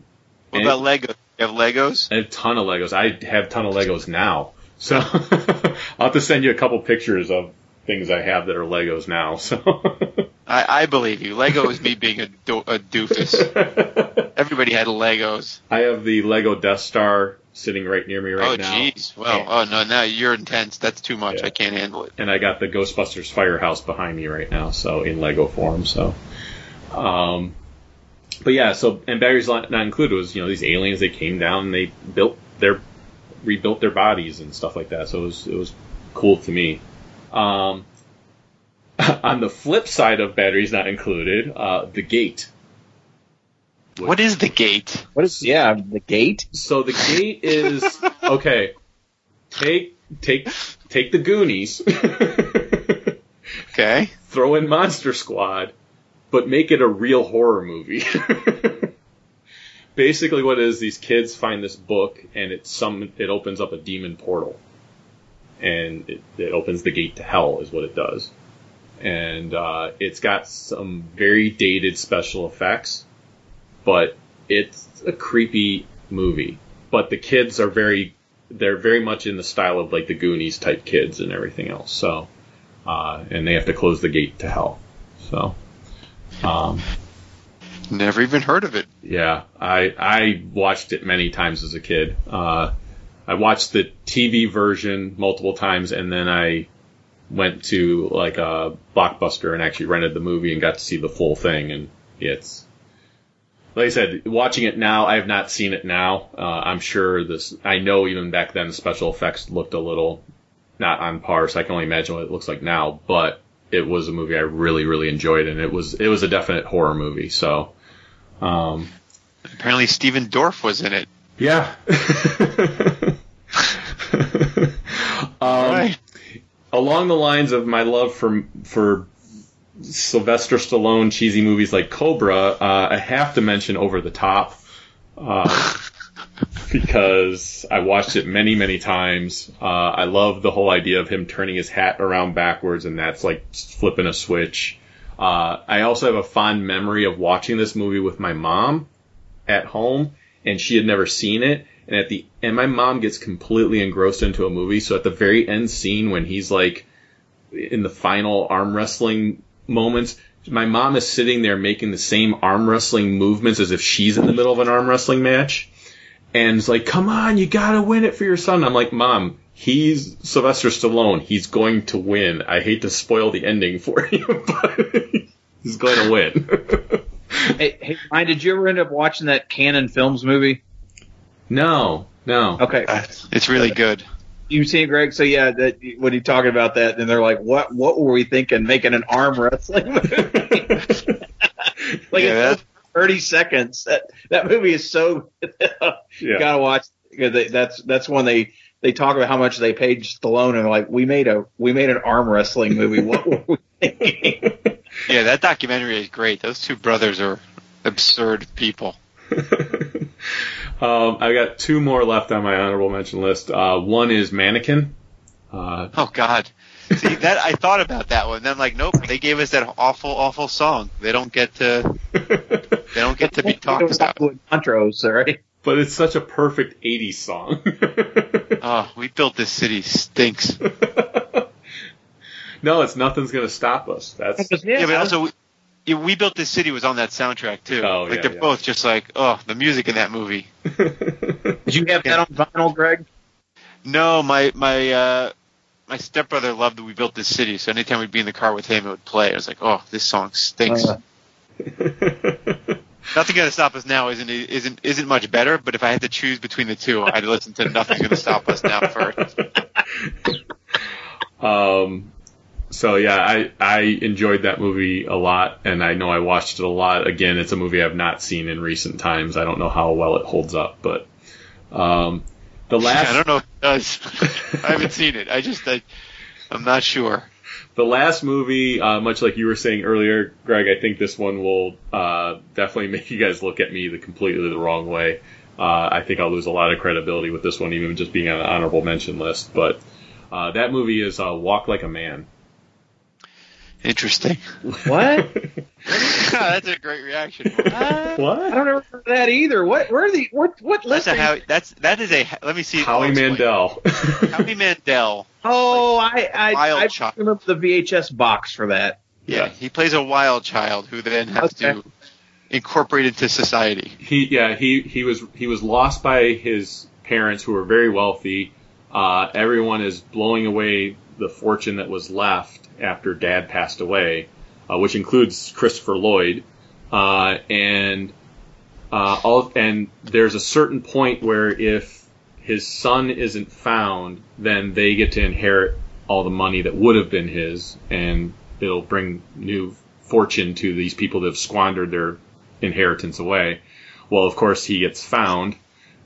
What about Lego? You have Legos? I have a ton of Legos. I have a ton of Legos now. So I'll have to send you a couple pictures of things I have that are Legos now. So I, I believe you. Lego is me being a, do- a doofus. Everybody had Legos. I have the Lego Death Star sitting right near me right oh, now. Oh jeez. Well, oh, no, now you're intense. That's too much. I can't handle it. and I got the Ghostbusters firehouse behind me right now, so in Lego form. So, um, but yeah, so and Barry's not not included was you know these aliens they came down and they built their rebuilt their bodies and stuff like that. So it was it was cool to me. Um, on the flip side of batteries not included, uh, the gate. What is the gate? What is yeah the gate? So the gate is okay. Take take take the Goonies. okay. Throw in Monster Squad, but make it a real horror movie. Basically, what it is these kids find this book, and it some it opens up a demon portal, and it, it opens the gate to hell, is what it does. And uh, it's got some very dated special effects, but it's a creepy movie. But the kids are very they're very much in the style of like the Goonies type kids and everything else. So, uh, and they have to close the gate to hell. So, um, Never even heard of it. yeah, I I watched it many times as a kid. Uh, I watched the TV version multiple times, and then I went to like a blockbuster and actually rented the movie and got to see the full thing. And it's like I said, watching it now, I have not seen it now. Uh, I'm sure this. I know even back then the special effects looked a little not on par, so I can only imagine what it looks like now. But it was a movie I really really enjoyed, and it was it was a definite horror movie. So. Um, Apparently, Stephen Dorff was in it. yeah. um, Along the lines of my love for for Sylvester Stallone cheesy movies like Cobra, uh, I have to mention Over the Top uh, because I watched it many many times. Uh, I love the whole idea of him turning his hat around backwards, and that's like flipping a switch. Uh, I also have a fond memory of watching this movie with my mom at home, and she had never seen it. And at the and my mom gets completely engrossed into a movie. So at the very end scene when he's like in the final arm wrestling moments, my mom is sitting there making the same arm wrestling movements as if she's in the middle of an arm wrestling match. And it's like, come on, you gotta win it for your son. I'm like, mom, he's Sylvester Stallone. He's going to win. I hate to spoil the ending for you, but he's going to win. hey, hey, Ryan, did you ever end up watching that Cannon Films movie? No, no. Okay. It's really good. you seen it, Greg? So yeah, that when he talking about that, and they're like, "What? What were we thinking? Making an arm wrestling movie?" like Yeah, it's thirty seconds. That that movie is so. you Yeah. gotta watch because they, that's that's when they they talk about how much they paid Stallone, and they're like, "We made a we made an arm wrestling movie. What were we thinking?" Yeah, that documentary is great. Those two brothers are absurd people. Um, I got two more left on my honorable mention list. Uh, one is Mannequin. Uh, Oh God. See that I thought about that one. Then I'm like, nope. They gave us that awful, awful song. They don't get to. They don't get to be talked about. Montrose, right? but it's such a perfect 80s song. Oh, we built this city stinks. no, it's Nothing's Gonna Stop Us. That's Yeah, but also we, yeah, we built this city was on that soundtrack too. Oh, like yeah, they're yeah. both just like, oh, the music in that movie. Did you have that on vinyl, Greg? No, my my uh my stepbrother loved that we built this city, so anytime we'd be in the car with him, it would play. I was like, oh, this song stinks. Uh. Nothing gonna stop us now isn't isn't isn't much better, but if I had to choose between the two, I'd listen to Nothing's Gonna Stop Us now first. Um, so yeah, I I enjoyed that movie a lot, and I know I watched it a lot. Again, it's a movie I've not seen in recent times. I don't know how well it holds up, but um, the last I don't know if it does. I haven't seen it. I just I, I'm not sure. the last movie, uh, much like you were saying earlier, Greg, I think this one will uh, definitely make you guys look at me the completely the wrong way. Uh, I think I'll lose a lot of credibility with this one, even just being on an honorable mention list. But uh, that movie is uh, Walk Like a Man. Interesting. What? that's a great reaction. What? I don't remember that either. What? Where are the what? What That's a listing? how that's that is a let me see. Howie Mandel. Howie Mandel. Oh, I I, Wild I child. remember the VHS box for that. Yeah, he plays a wild child who then has Okay. to incorporate into society. he yeah he he was he was lost by his parents who were very wealthy. Uh, everyone is blowing away the fortune that was left after Dad passed away, uh, which includes Christopher Lloyd, uh, and uh, all and there's a certain point where if his son isn't found, then they get to inherit all the money that would have been his, and it'll bring new fortune to these people that have squandered their inheritance away. Well, of course, he gets found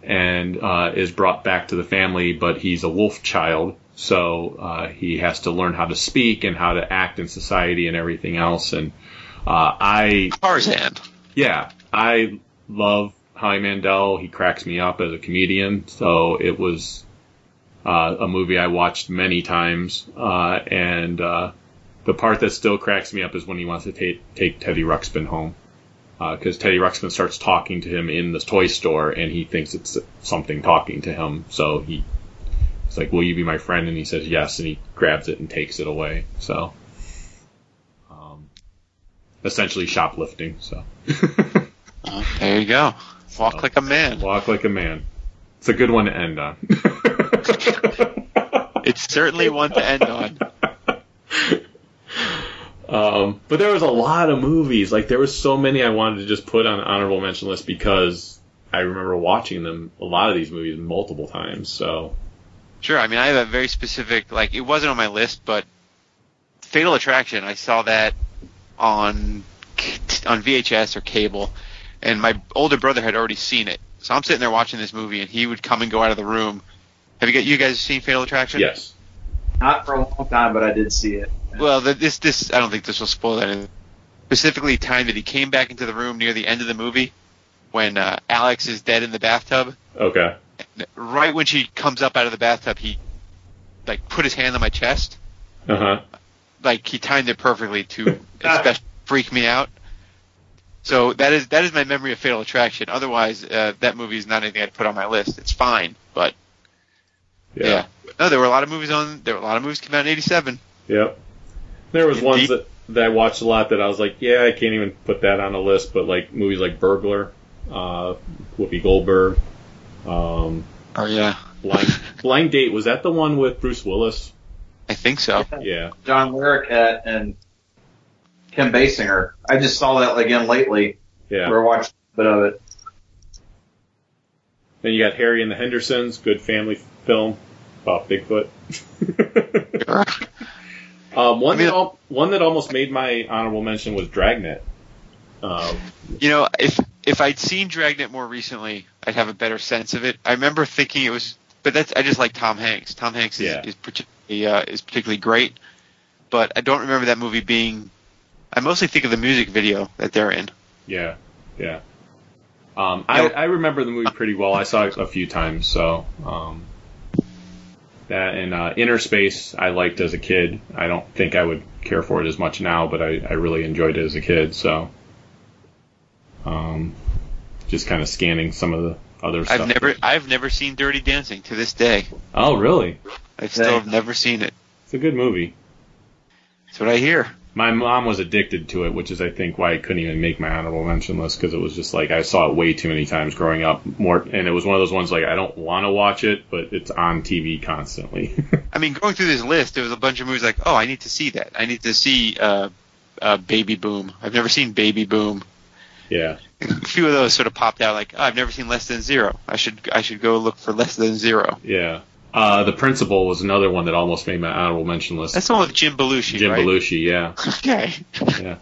and uh, is brought back to the family, but he's a wolf child, so uh, he has to learn how to speak and how to act in society and everything else. And uh, I, Tarzan. yeah, I love Howie Mandel. He cracks me up as a comedian, so it was uh, a movie I watched many times. Uh, and uh, the part that still cracks me up is when he wants to take take Teddy Ruxpin home because Teddy Ruxpin starts talking to him in the toy store, and he thinks it's something talking to him. So he, it's like, "Will you be my friend?" And he says yes, and he grabs it and takes it away. So, um, essentially shoplifting. So, Oh, there you go. Walk like a man. walk like a man. It's a good one to end on. It's certainly one to end on. Um, but there was a lot of movies. Like there was so many I wanted to just put on honorable mention list because I remember watching them a lot of these movies multiple times. So Sure. I mean, I have a very specific like it wasn't on my list, but Fatal Attraction. I saw that on on VHS or cable, and my older brother had already seen it. So I'm sitting there watching this movie, and he would come and go out of the room. Have you got you guys seen Fatal Attraction? yes, Not for a long time, but I did see it. Well, the, this this I don't think this will spoil that. Specifically, time that he came back into the room near the end of the movie when uh, Alex is dead in the bathtub. okay, Right when she comes up out of the bathtub, he like put his hand on my chest. uh huh, Like he timed it perfectly to especially freak me out. So that is that is my memory of Fatal Attraction. Otherwise, uh, that movie is not anything I'd put on my list. It's fine, but yeah, yeah. No, there were a lot of movies on. There were a lot of movies came out in '87. yep. There was ones that that I watched a lot that I was like, yeah, I can't even put that on a list. But like movies like Burglar, uh, Whoopi Goldberg, um, Oh yeah, Blind Blind Date was that the one with Bruce Willis? I think so. Yeah, John Larroquette and Kim Basinger. I just saw that again lately. yeah. we're watching a bit of it. Then you got Harry and the Hendersons, good family film. about Bigfoot. um, one that al- one that almost made my honorable mention was Dragnet. Um, You know, if if I'd seen Dragnet more recently, I'd have a better sense of it. I remember thinking it was, but that's I just like Tom Hanks. Tom Hanks is Yeah. is particularly uh, is particularly great, but I don't remember that movie being. I mostly think of the music video that they're in. yeah, yeah. Um, I, I remember the movie pretty well. I saw it a few times, so um, that and uh, Inner Space I liked as a kid. I don't think I would care for it as much now, but I, I really enjoyed it as a kid. So, um, just kind of scanning some of the other stuff. I've never I've never seen Dirty Dancing to this day. Oh, really? I still have never seen it. It's a good movie. That's what I hear. My mom was addicted to it, which is I think why I couldn't even make my honorable mention list because it was just like I saw it way too many times growing up. More, and it was one of those ones like I don't want to watch it, but it's on TV constantly. I mean, going through this list, there was a bunch of movies like, oh, I need to see that. I need to see uh, uh, Baby Boom. I've never seen Baby Boom. Yeah, A few of those sort of popped out, like, oh, I've never seen Less Than Zero. I should I should go look for Less Than Zero. yeah. Uh, the Principal was another one that almost made my honorable mention list. That's the one with Jim Belushi, Jim right? Belushi, yeah, Okay. yeah,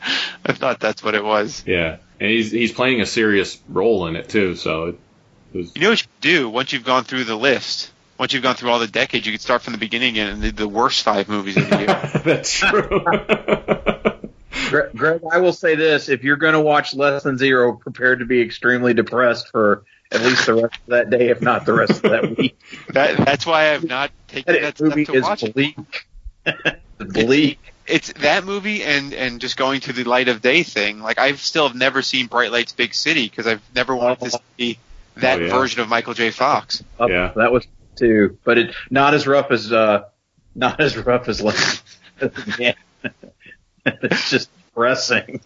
I thought that's what it was. yeah. And he's he's playing a serious role in it too. So it was You know what you do once you've gone through the list? Once you've gone through all the decades, you can start from the beginning and the, the worst five movies of the year. that's true. Gre- Greg, I will say this: if you're going to watch Less Than Zero, prepare to be extremely depressed for at least the rest of that day, if not the rest of that week. that, that's why I've not taken that That step movie to is watch it. bleak. bleak. It's that movie and and just going to the light of day thing. Like I've still have never seen Bright Lights Big City because I've never wanted to see that Oh, yeah. version of Michael J. Fox. Yeah, that was too, but it not as rough as uh, not as rough as Less. yeah. it's just depressing.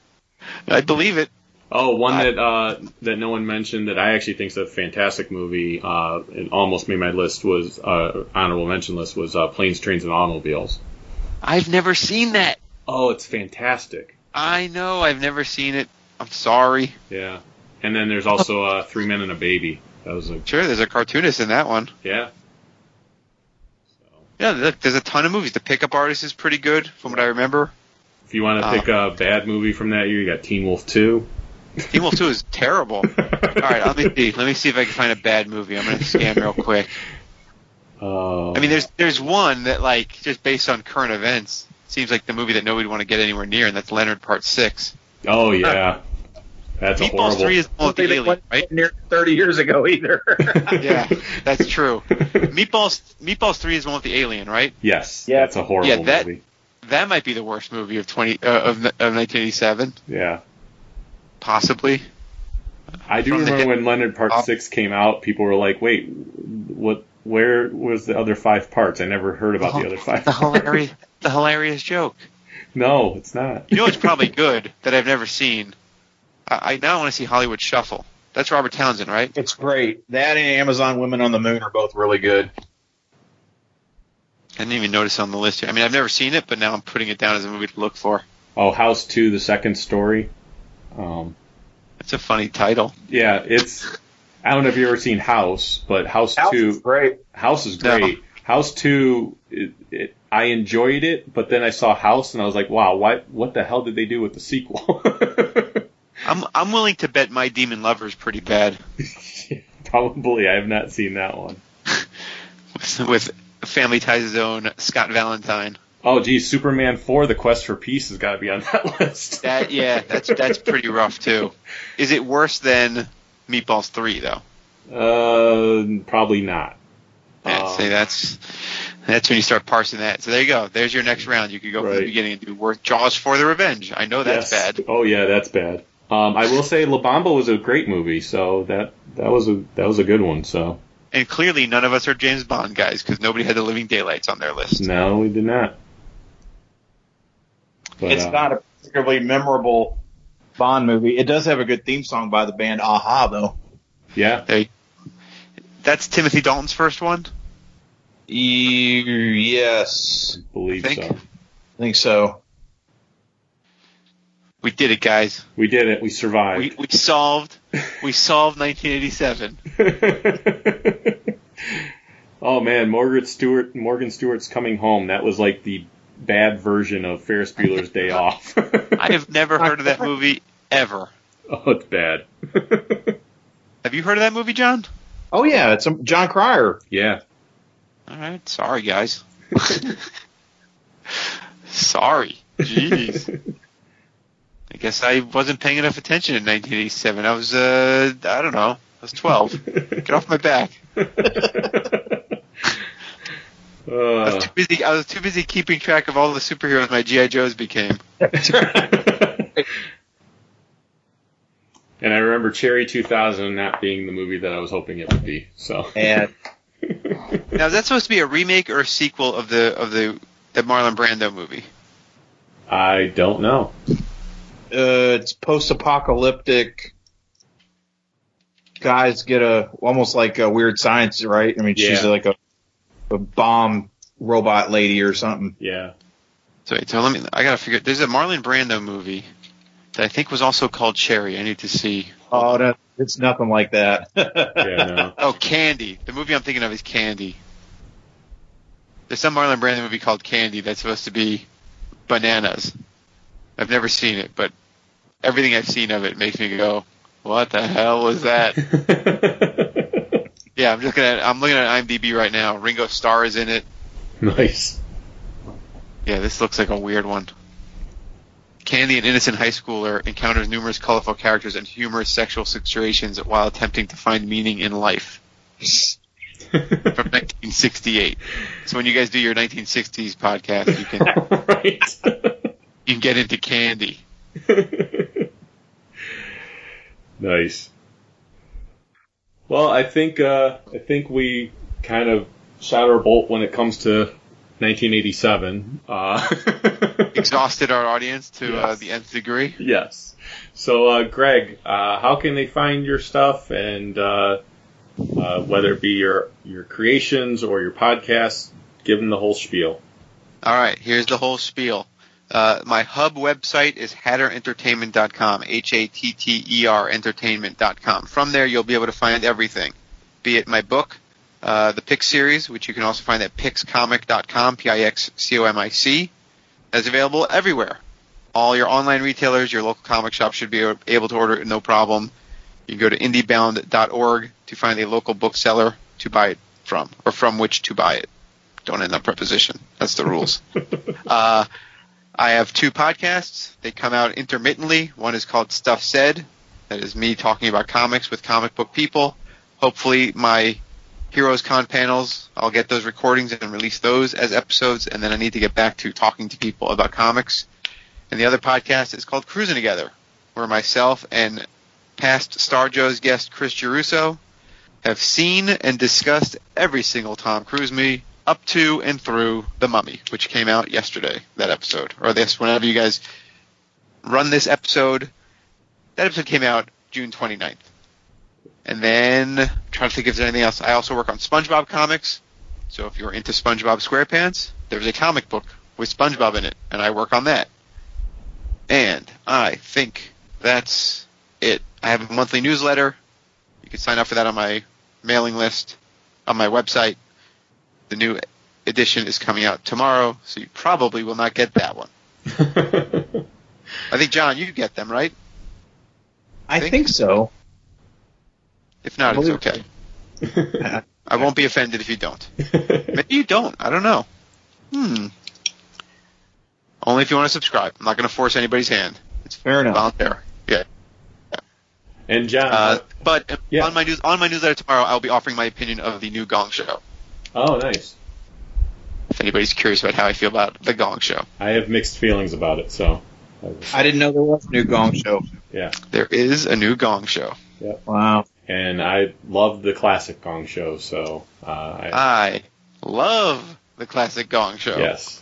I believe it. Oh, one that uh, that no one mentioned that I actually think is a fantastic movie. Uh, it almost made my list was uh, honorable mention list was uh, Planes, Trains, and Automobiles. I've never seen that. Oh, it's fantastic. I know. I've never seen it. I'm sorry. Yeah. And then there's also uh, Three Men and a Baby. That was a Sure, there's a cartoonist in that one. yeah. So. Yeah, look, there's a ton of movies. The Pickup Artist is pretty good, from what I remember. If you want to Uh, pick a bad movie from that year, you got Teen Wolf Two. Teen Wolf 2 is terrible. All right, let me see. Let me see if I can find a bad movie. I'm gonna scan real quick. Oh. I mean, there's there's one that like just based on current events seems like the movie that nobody would want to get anywhere near, and that's Leonard Part Six. Oh yeah. That's a Meatballs horrible. Three is the one with the alien, right? Near 30 years ago, either. yeah, that's true. Meatballs Meatballs Three is the one with the alien, right? Yes. Yeah, that's a horrible Yeah, that movie. That might be the worst movie of twenty uh, of of 1987, Yeah. possibly. I do From remember when Leonard Part Oh. Six came out, people were like, "Wait, what? Where was the other five parts? I never heard about the other five." The parts." hilarious the hilarious joke. No, it's not. You know it's probably good that I've never seen? I, I now want to see Hollywood Shuffle. That's Robert Townsend, right? It's great. That and Amazon Women on the Moon are both really good. I didn't even notice it on the list here. I mean, I've never seen it, but now I'm putting it down as a movie to look for. Oh, House Two: The Second Story. Um, It's a funny title. yeah, it's. I don't know if you've ever seen House, but House, House Two. is great. House is No. great. House Two, it, it, I enjoyed it, but then I saw House and I was like, wow, what what the hell did they do with the sequel? I'm I'm willing to bet My Demon Lover is pretty bad Probably, I have not seen that one. with, with Family Ties' own Scott Valentine. Oh, geez, Superman Four: The Quest for Peace has got to be on that list. That yeah, that's that's pretty rough too. Is it worse than Meatballs Three though? Uh, probably not. Yeah, Um, say that's that's when you start parsing that. So there you go. There's your next round. You could go from the beginning and do worth Jaws for the Revenge. I know that's Yes. bad. Oh yeah, that's bad. Um, I will say La Bamba was a great movie, so that that was a that was a good one. So And clearly, none of us are James Bond guys because nobody had the Living Daylights on their list. no, we did not. But, it's uh, not a particularly memorable Bond movie. It does have a good theme song by the band a-ha, though. Yeah, They, that's Timothy Dalton's first one. yes, I believe think- so. I think so. We did it, guys. We did it. We survived. We we solved we solved 1987. Oh man, Morgan Stewart. Morgan Stewart's coming home. That was like the bad version of Ferris Bueller's Day Off. I have never heard of that movie ever. oh, it's bad. Have you heard of that movie, John? Oh yeah, it's um, Jon Cryer. Yeah. All right, sorry guys. sorry. Jeez. I guess I wasn't paying enough attention in 1987. I was, uh, I don't know, I was 12. Get off my back. I Uh, was too busy. I was too busy keeping track of all the superheroes my GI Joes became. and I remember Cherry 2000 not being the movie that I was hoping it would be. So. And Now, is that supposed to be a remake or a sequel of the of the the Marlon Brando movie? I don't know. Uh, it's post-apocalyptic. Guys get a almost like a weird science, right? I mean, she's like a, a bomb robot lady or something. Yeah. So wait, so let me. I gotta figure. There's a Marlon Brando movie that I think was also called Cherry. I need to see. Oh, no, it's nothing like that. Yeah, no. Oh, Candy. The movie I'm thinking of is Candy. There's some Marlon Brando movie called Candy that's supposed to be bananas. I've never seen it, but everything I've seen of it makes me go, "What the hell was that?" yeah, I'm just gonna. I'm looking at IMDb right now. Ringo Starr is in it. Nice. Yeah, this looks like a weird one. Candy, an innocent high schooler, encounters numerous colorful characters and humorous sexual situations while attempting to find meaning in life. From 1968. So when you guys do your 1960s podcast, you can right. you can get into Candy. Nice. Well, I think uh, I think we kind of shot our bolt when it comes to 1987. Uh, Exhausted our audience to uh, the nth degree. yes. So, uh, Greg, uh, how can they find your stuff, and uh, uh, whether it be your your creations or your podcasts, give them the whole spiel. All right, here's the whole spiel. Uh, my hub website is hatterentertainment.com, H-A-T-T-E-R entertainment.com. From there, you'll be able to find everything, be it my book, uh, the Pix series, which you can also find at pixcomic.com, P-I-X-C-O-M-I-C. That's available everywhere. All your online retailers, your local comic shop should be able to order it no problem. You can go to indiebound.org to find a local bookseller to buy it from, or from which to buy it. Don't end up preposition. That's the rules. uh, I have two podcasts. They come out intermittently. One is called Stuff Said. That is me talking about comics with comic book people. Hopefully, my Heroes Con panels, I'll get those recordings and release those as episodes, and then I need to get back to talking to people about comics. And the other podcast is called Cruising Together, where myself and past Star Joe's guest Chris Geruso have seen and discussed every single Tom Cruise movie up to and through The Mummy, which came out yesterday, that episode. Or this, whenever you guys run this episode. That episode came out June 29th. And then, I'm trying to think if there's anything else. I also work on SpongeBob comics. So if you're into SpongeBob SquarePants, there's a comic book with SpongeBob in it, and I work on that. And I think that's it. I have a monthly newsletter. You can sign up for that on my mailing list on my website. The new edition is coming out tomorrow, so you probably will not get that one. I think John, you get them, right? I think so. If not, it's okay. I won't be offended if you don't. Maybe you don't. I don't know. Hmm. Only if you want to subscribe. I'm not going to force anybody's hand. It's Fair enough. voluntary. Yeah. And John, Uh, but yeah. on my news on my newsletter tomorrow, I'll be offering my opinion of the new Gong Show. Oh, nice. If anybody's curious about how I feel about the Gong Show, I have mixed feelings about it, so. I didn't know there was a new Gong Show. Yeah. there is a new Gong Show. Yep. Wow. And I love the classic Gong Show, so uh, I, I love the classic Gong Show. yes.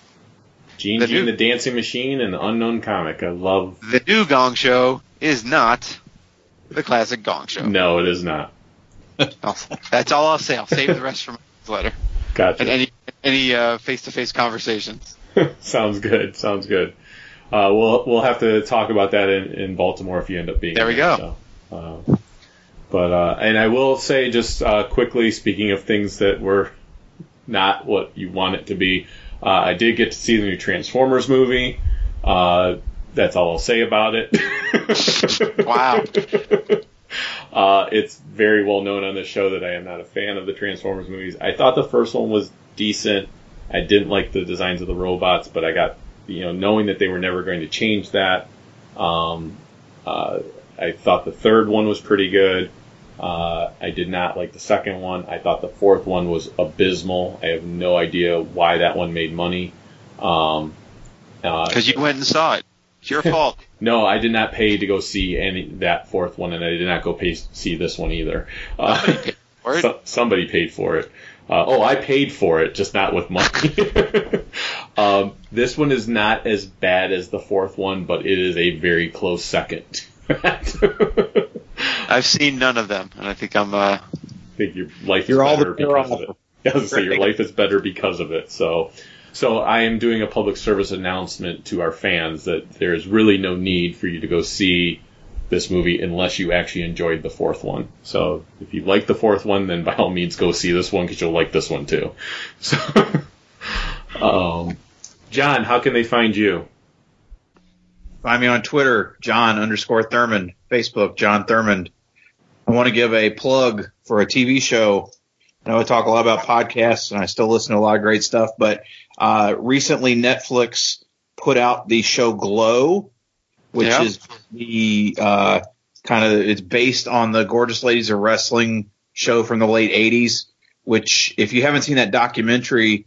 Gene The Gene new- the Dancing Machine and the Unknown Comic. I love. The new Gong Show is not the classic Gong Show. No, it is not. I'll- that's all I'll say. I'll save the rest for my newsletter Gotcha. and any any uh, face-to-face conversations. sounds good. Sounds good. Uh, we'll we'll have to talk about that in, in Baltimore if you end up being There we there, go. So, uh, but uh, and I will say just uh, quickly, speaking of things that were not what you want it to be. Uh, I did get to see the new Transformers movie. Uh, that's all I'll say about it. wow. Uh, it's very well known on this show that I am not a fan of the Transformers movies. I thought the first one was decent. I didn't like the designs of the robots, but I got, you know, knowing that they were never going to change that. Um, uh, I thought the third one was pretty good. Uh, I did not like the second one. I thought the fourth one was abysmal. I have no idea why that one made money. Um, uh, Because you went and saw it. It's your fault. no, I did not pay to go see any that fourth one, and I did not go pay see this one either. Uh, so- somebody paid for it. Uh, oh, I paid for it, just not with money. um, this one is not as bad as the fourth one, but it is a very close second. I've seen none of them, and I think I'm. Uh, I think your life You're is all better the because of better it. I was say your life is better because of it. So, so I am doing a public service announcement to our fans that there is really no need for you to go see this movie unless you actually enjoyed the fourth one. So, if you like the fourth one, then by all means go see this one because you'll like this one too. So, um, John, how can they find you? Find me on Twitter, John underscore Thurmond. Facebook, John Thurmond. I want to give a plug for a TV show. I know I talk a lot about podcasts and I still listen to a lot of great stuff, but uh, recently Netflix put out the show Glow, which Yeah. is the uh, kind of it's based on the Gorgeous Ladies of Wrestling show from the late '80s. Which, if you haven't seen that documentary,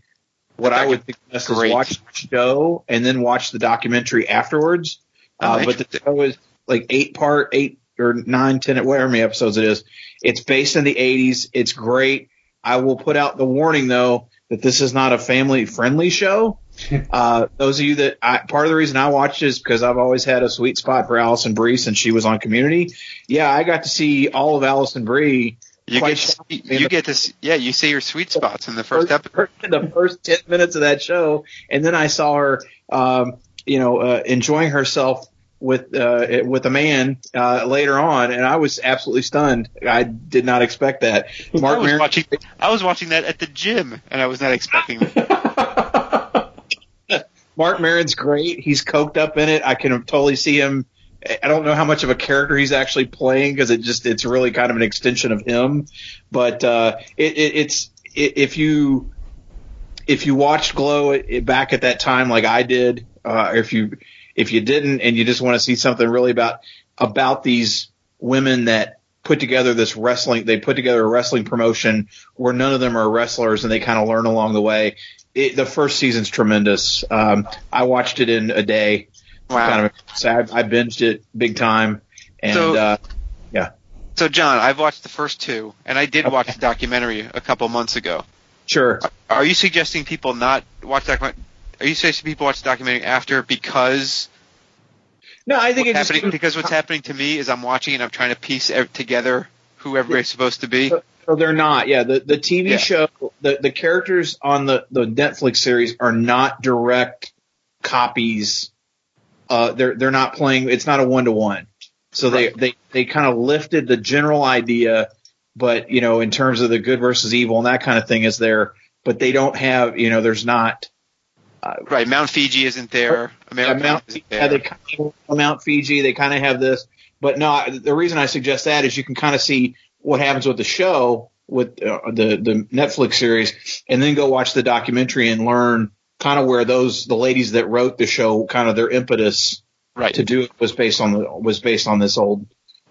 what I would suggest is Great. watch the show and then watch the documentary afterwards. Uh, but the show is like eight part, eight or nine, ten, whatever many episodes it is. It's based in the 80s. It's great. I will put out the warning though that this is not a family friendly show. Uh, those of you that I, part of the reason I watched is because I've always had a sweet spot for Alison Brie since she was on Community. Yeah, I got to see all of Alison Brie. you get to, see- you get to see, yeah. You see your sweet spots in the first episode. the first 10 minutes of that show. And then I saw her, um, you know, uh, enjoying herself with, uh, with a man, uh, later on. And I was absolutely stunned. I did not expect that. Marc I was Maron- watching. I was watching that at the gym, and I was not expecting that. Marc Maron's great. He's coked up in it. I can totally see him. I don't know how much of a character he's actually playing because it just it's really kind of an extension of him. But uh, it, it, it's i if you if you watched Glow it, it- back at that time like I did, uh, if you if you didn't and you just want to see something really about about these women that put together this wrestling they put together a wrestling promotion where none of them are wrestlers and they kind of learn along the way. It, the first season's tremendous. Um, i watched it in a day. Wow. kind of sad. I binged it big time. And So- uh, yeah. So, John, I've watched the first two, and I did watch the documentary a couple months ago. sure. Are you suggesting people not watch documentary? Are you saying people watch the documentary after because no i think what's it just happening? Because what's happening to me is I'm watching and I'm trying to piece together who everybody's supposed to be. So they're not. Yeah, the the TV Yeah. show, the the characters on the the Netflix series are not direct copies. Uh, they're they're not playing. It's not a one to one. So they they they kind of lifted the general idea, but you know, in terms of the good versus evil and that kind of thing is there, but they don't have. You know, there's not. Right, Mount Fiji isn't there. America Yeah, Mount, isn't yeah, they kind of Mount Fiji. They kind of have this, but no. I- The reason I suggest that is you can kind of see what happens with the show with uh, the the Netflix series, and then go watch the documentary and learn kind of where those the ladies that wrote the show, kind of their impetus right. to do it was based on the was based on this old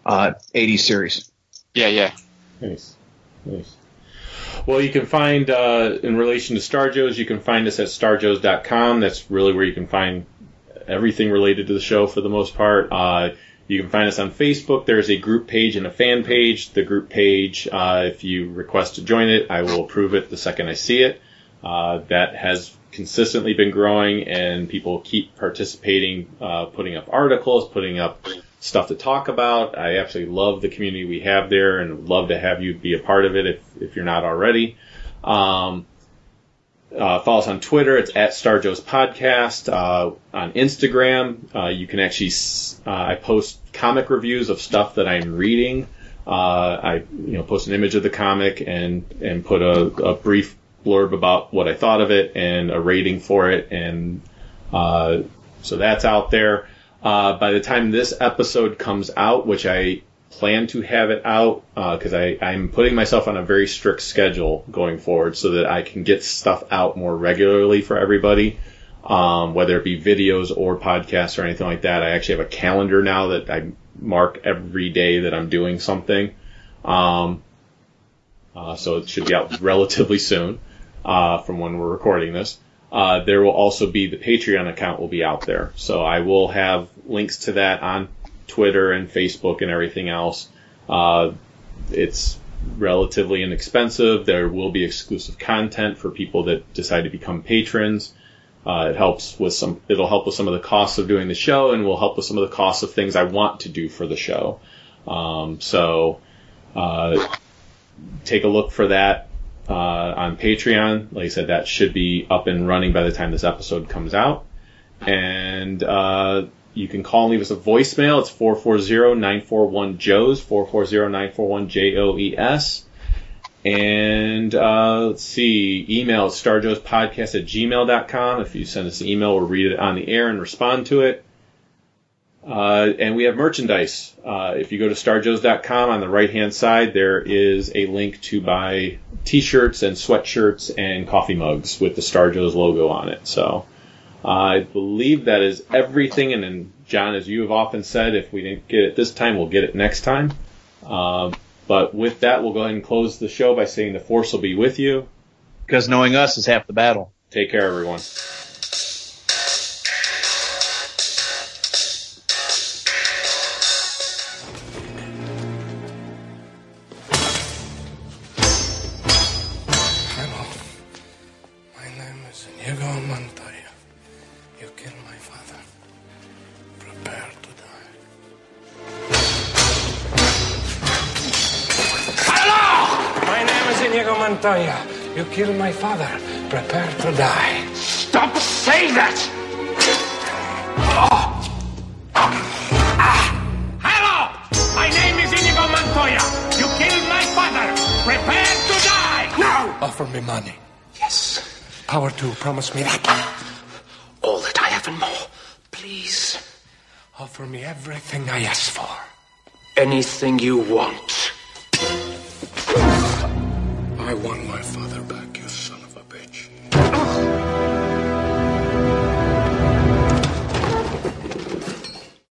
uh, '80s series. Yeah, yeah. Nice. Nice. Well, you can find, uh, in relation to Star Joes, you can find us at starjoes.com. That's really where you can find everything related to the show for the most part. Uh, you can find us on Facebook. There's a group page and a fan page. The group page, uh, if you request to join it, I will approve it the second I see it. Uh, that has consistently been growing and people keep participating, uh, putting up articles, putting up stuff to talk about. I absolutely love the community we have there and love to have you be a part of it if, if you're not already. Um, uh, follow us on Twitter. It's at Star Joe's Podcast. Uh, on Instagram, uh, you can actually, uh, I post comic reviews of stuff that I'm reading. Uh, I, you know, post an image of the comic and, and put a, a brief blurb about what I thought of it and a rating for it, and uh, so that's out there. Uh, by the time this episode comes out, which I plan to have it out because I I'm putting myself on a very strict schedule going forward so that I can get stuff out more regularly for everybody. Um, whether it be videos or podcasts or anything like that, I actually have a calendar now that I mark every day that I'm doing something. Um, uh, so it should be out relatively soon uh, from when we're recording this. Uh, there will also be the Patreon account will be out there, so I will have links to that on Twitter and Facebook and everything else. Uh, it's relatively inexpensive. There will be exclusive content for people that decide to become patrons. Uh, it helps with some. It'll help with some of the costs of doing the show, and will help with some of the costs of things I want to do for the show. Um, so uh, take a look for that uh, on Patreon. Like I said, that should be up and running by the time this episode comes out. And uh, you can call and leave us a voicemail. It's 440-941-JOES, 440-941-J-O-E-S. And uh, let's see, email starjoespodcast at gmail.com. If you send us an email, we'll read it on the air and respond to it. Uh, and we have merchandise. Uh, if you go to starjoes.com on the right hand side, there is a link to buy t-shirts and sweatshirts and coffee mugs with the Star Joes logo on it. So I believe that is everything. And then, John, as you have often said, if we didn't get it this time, we'll get it next time. Um, but with that, we'll go ahead and close the show by saying the force will be with you. Because knowing us is half the battle. Take care, everyone. Killed my father. Prepare to die. Stop saying that! Oh. Ah. Hello! My name is Inigo Montoya. You killed my father. Prepare to die! Now! Offer me money. Yes. Power to promise me that. All that I have and more. Please. Offer me everything I ask for. Anything you want. I want my father back.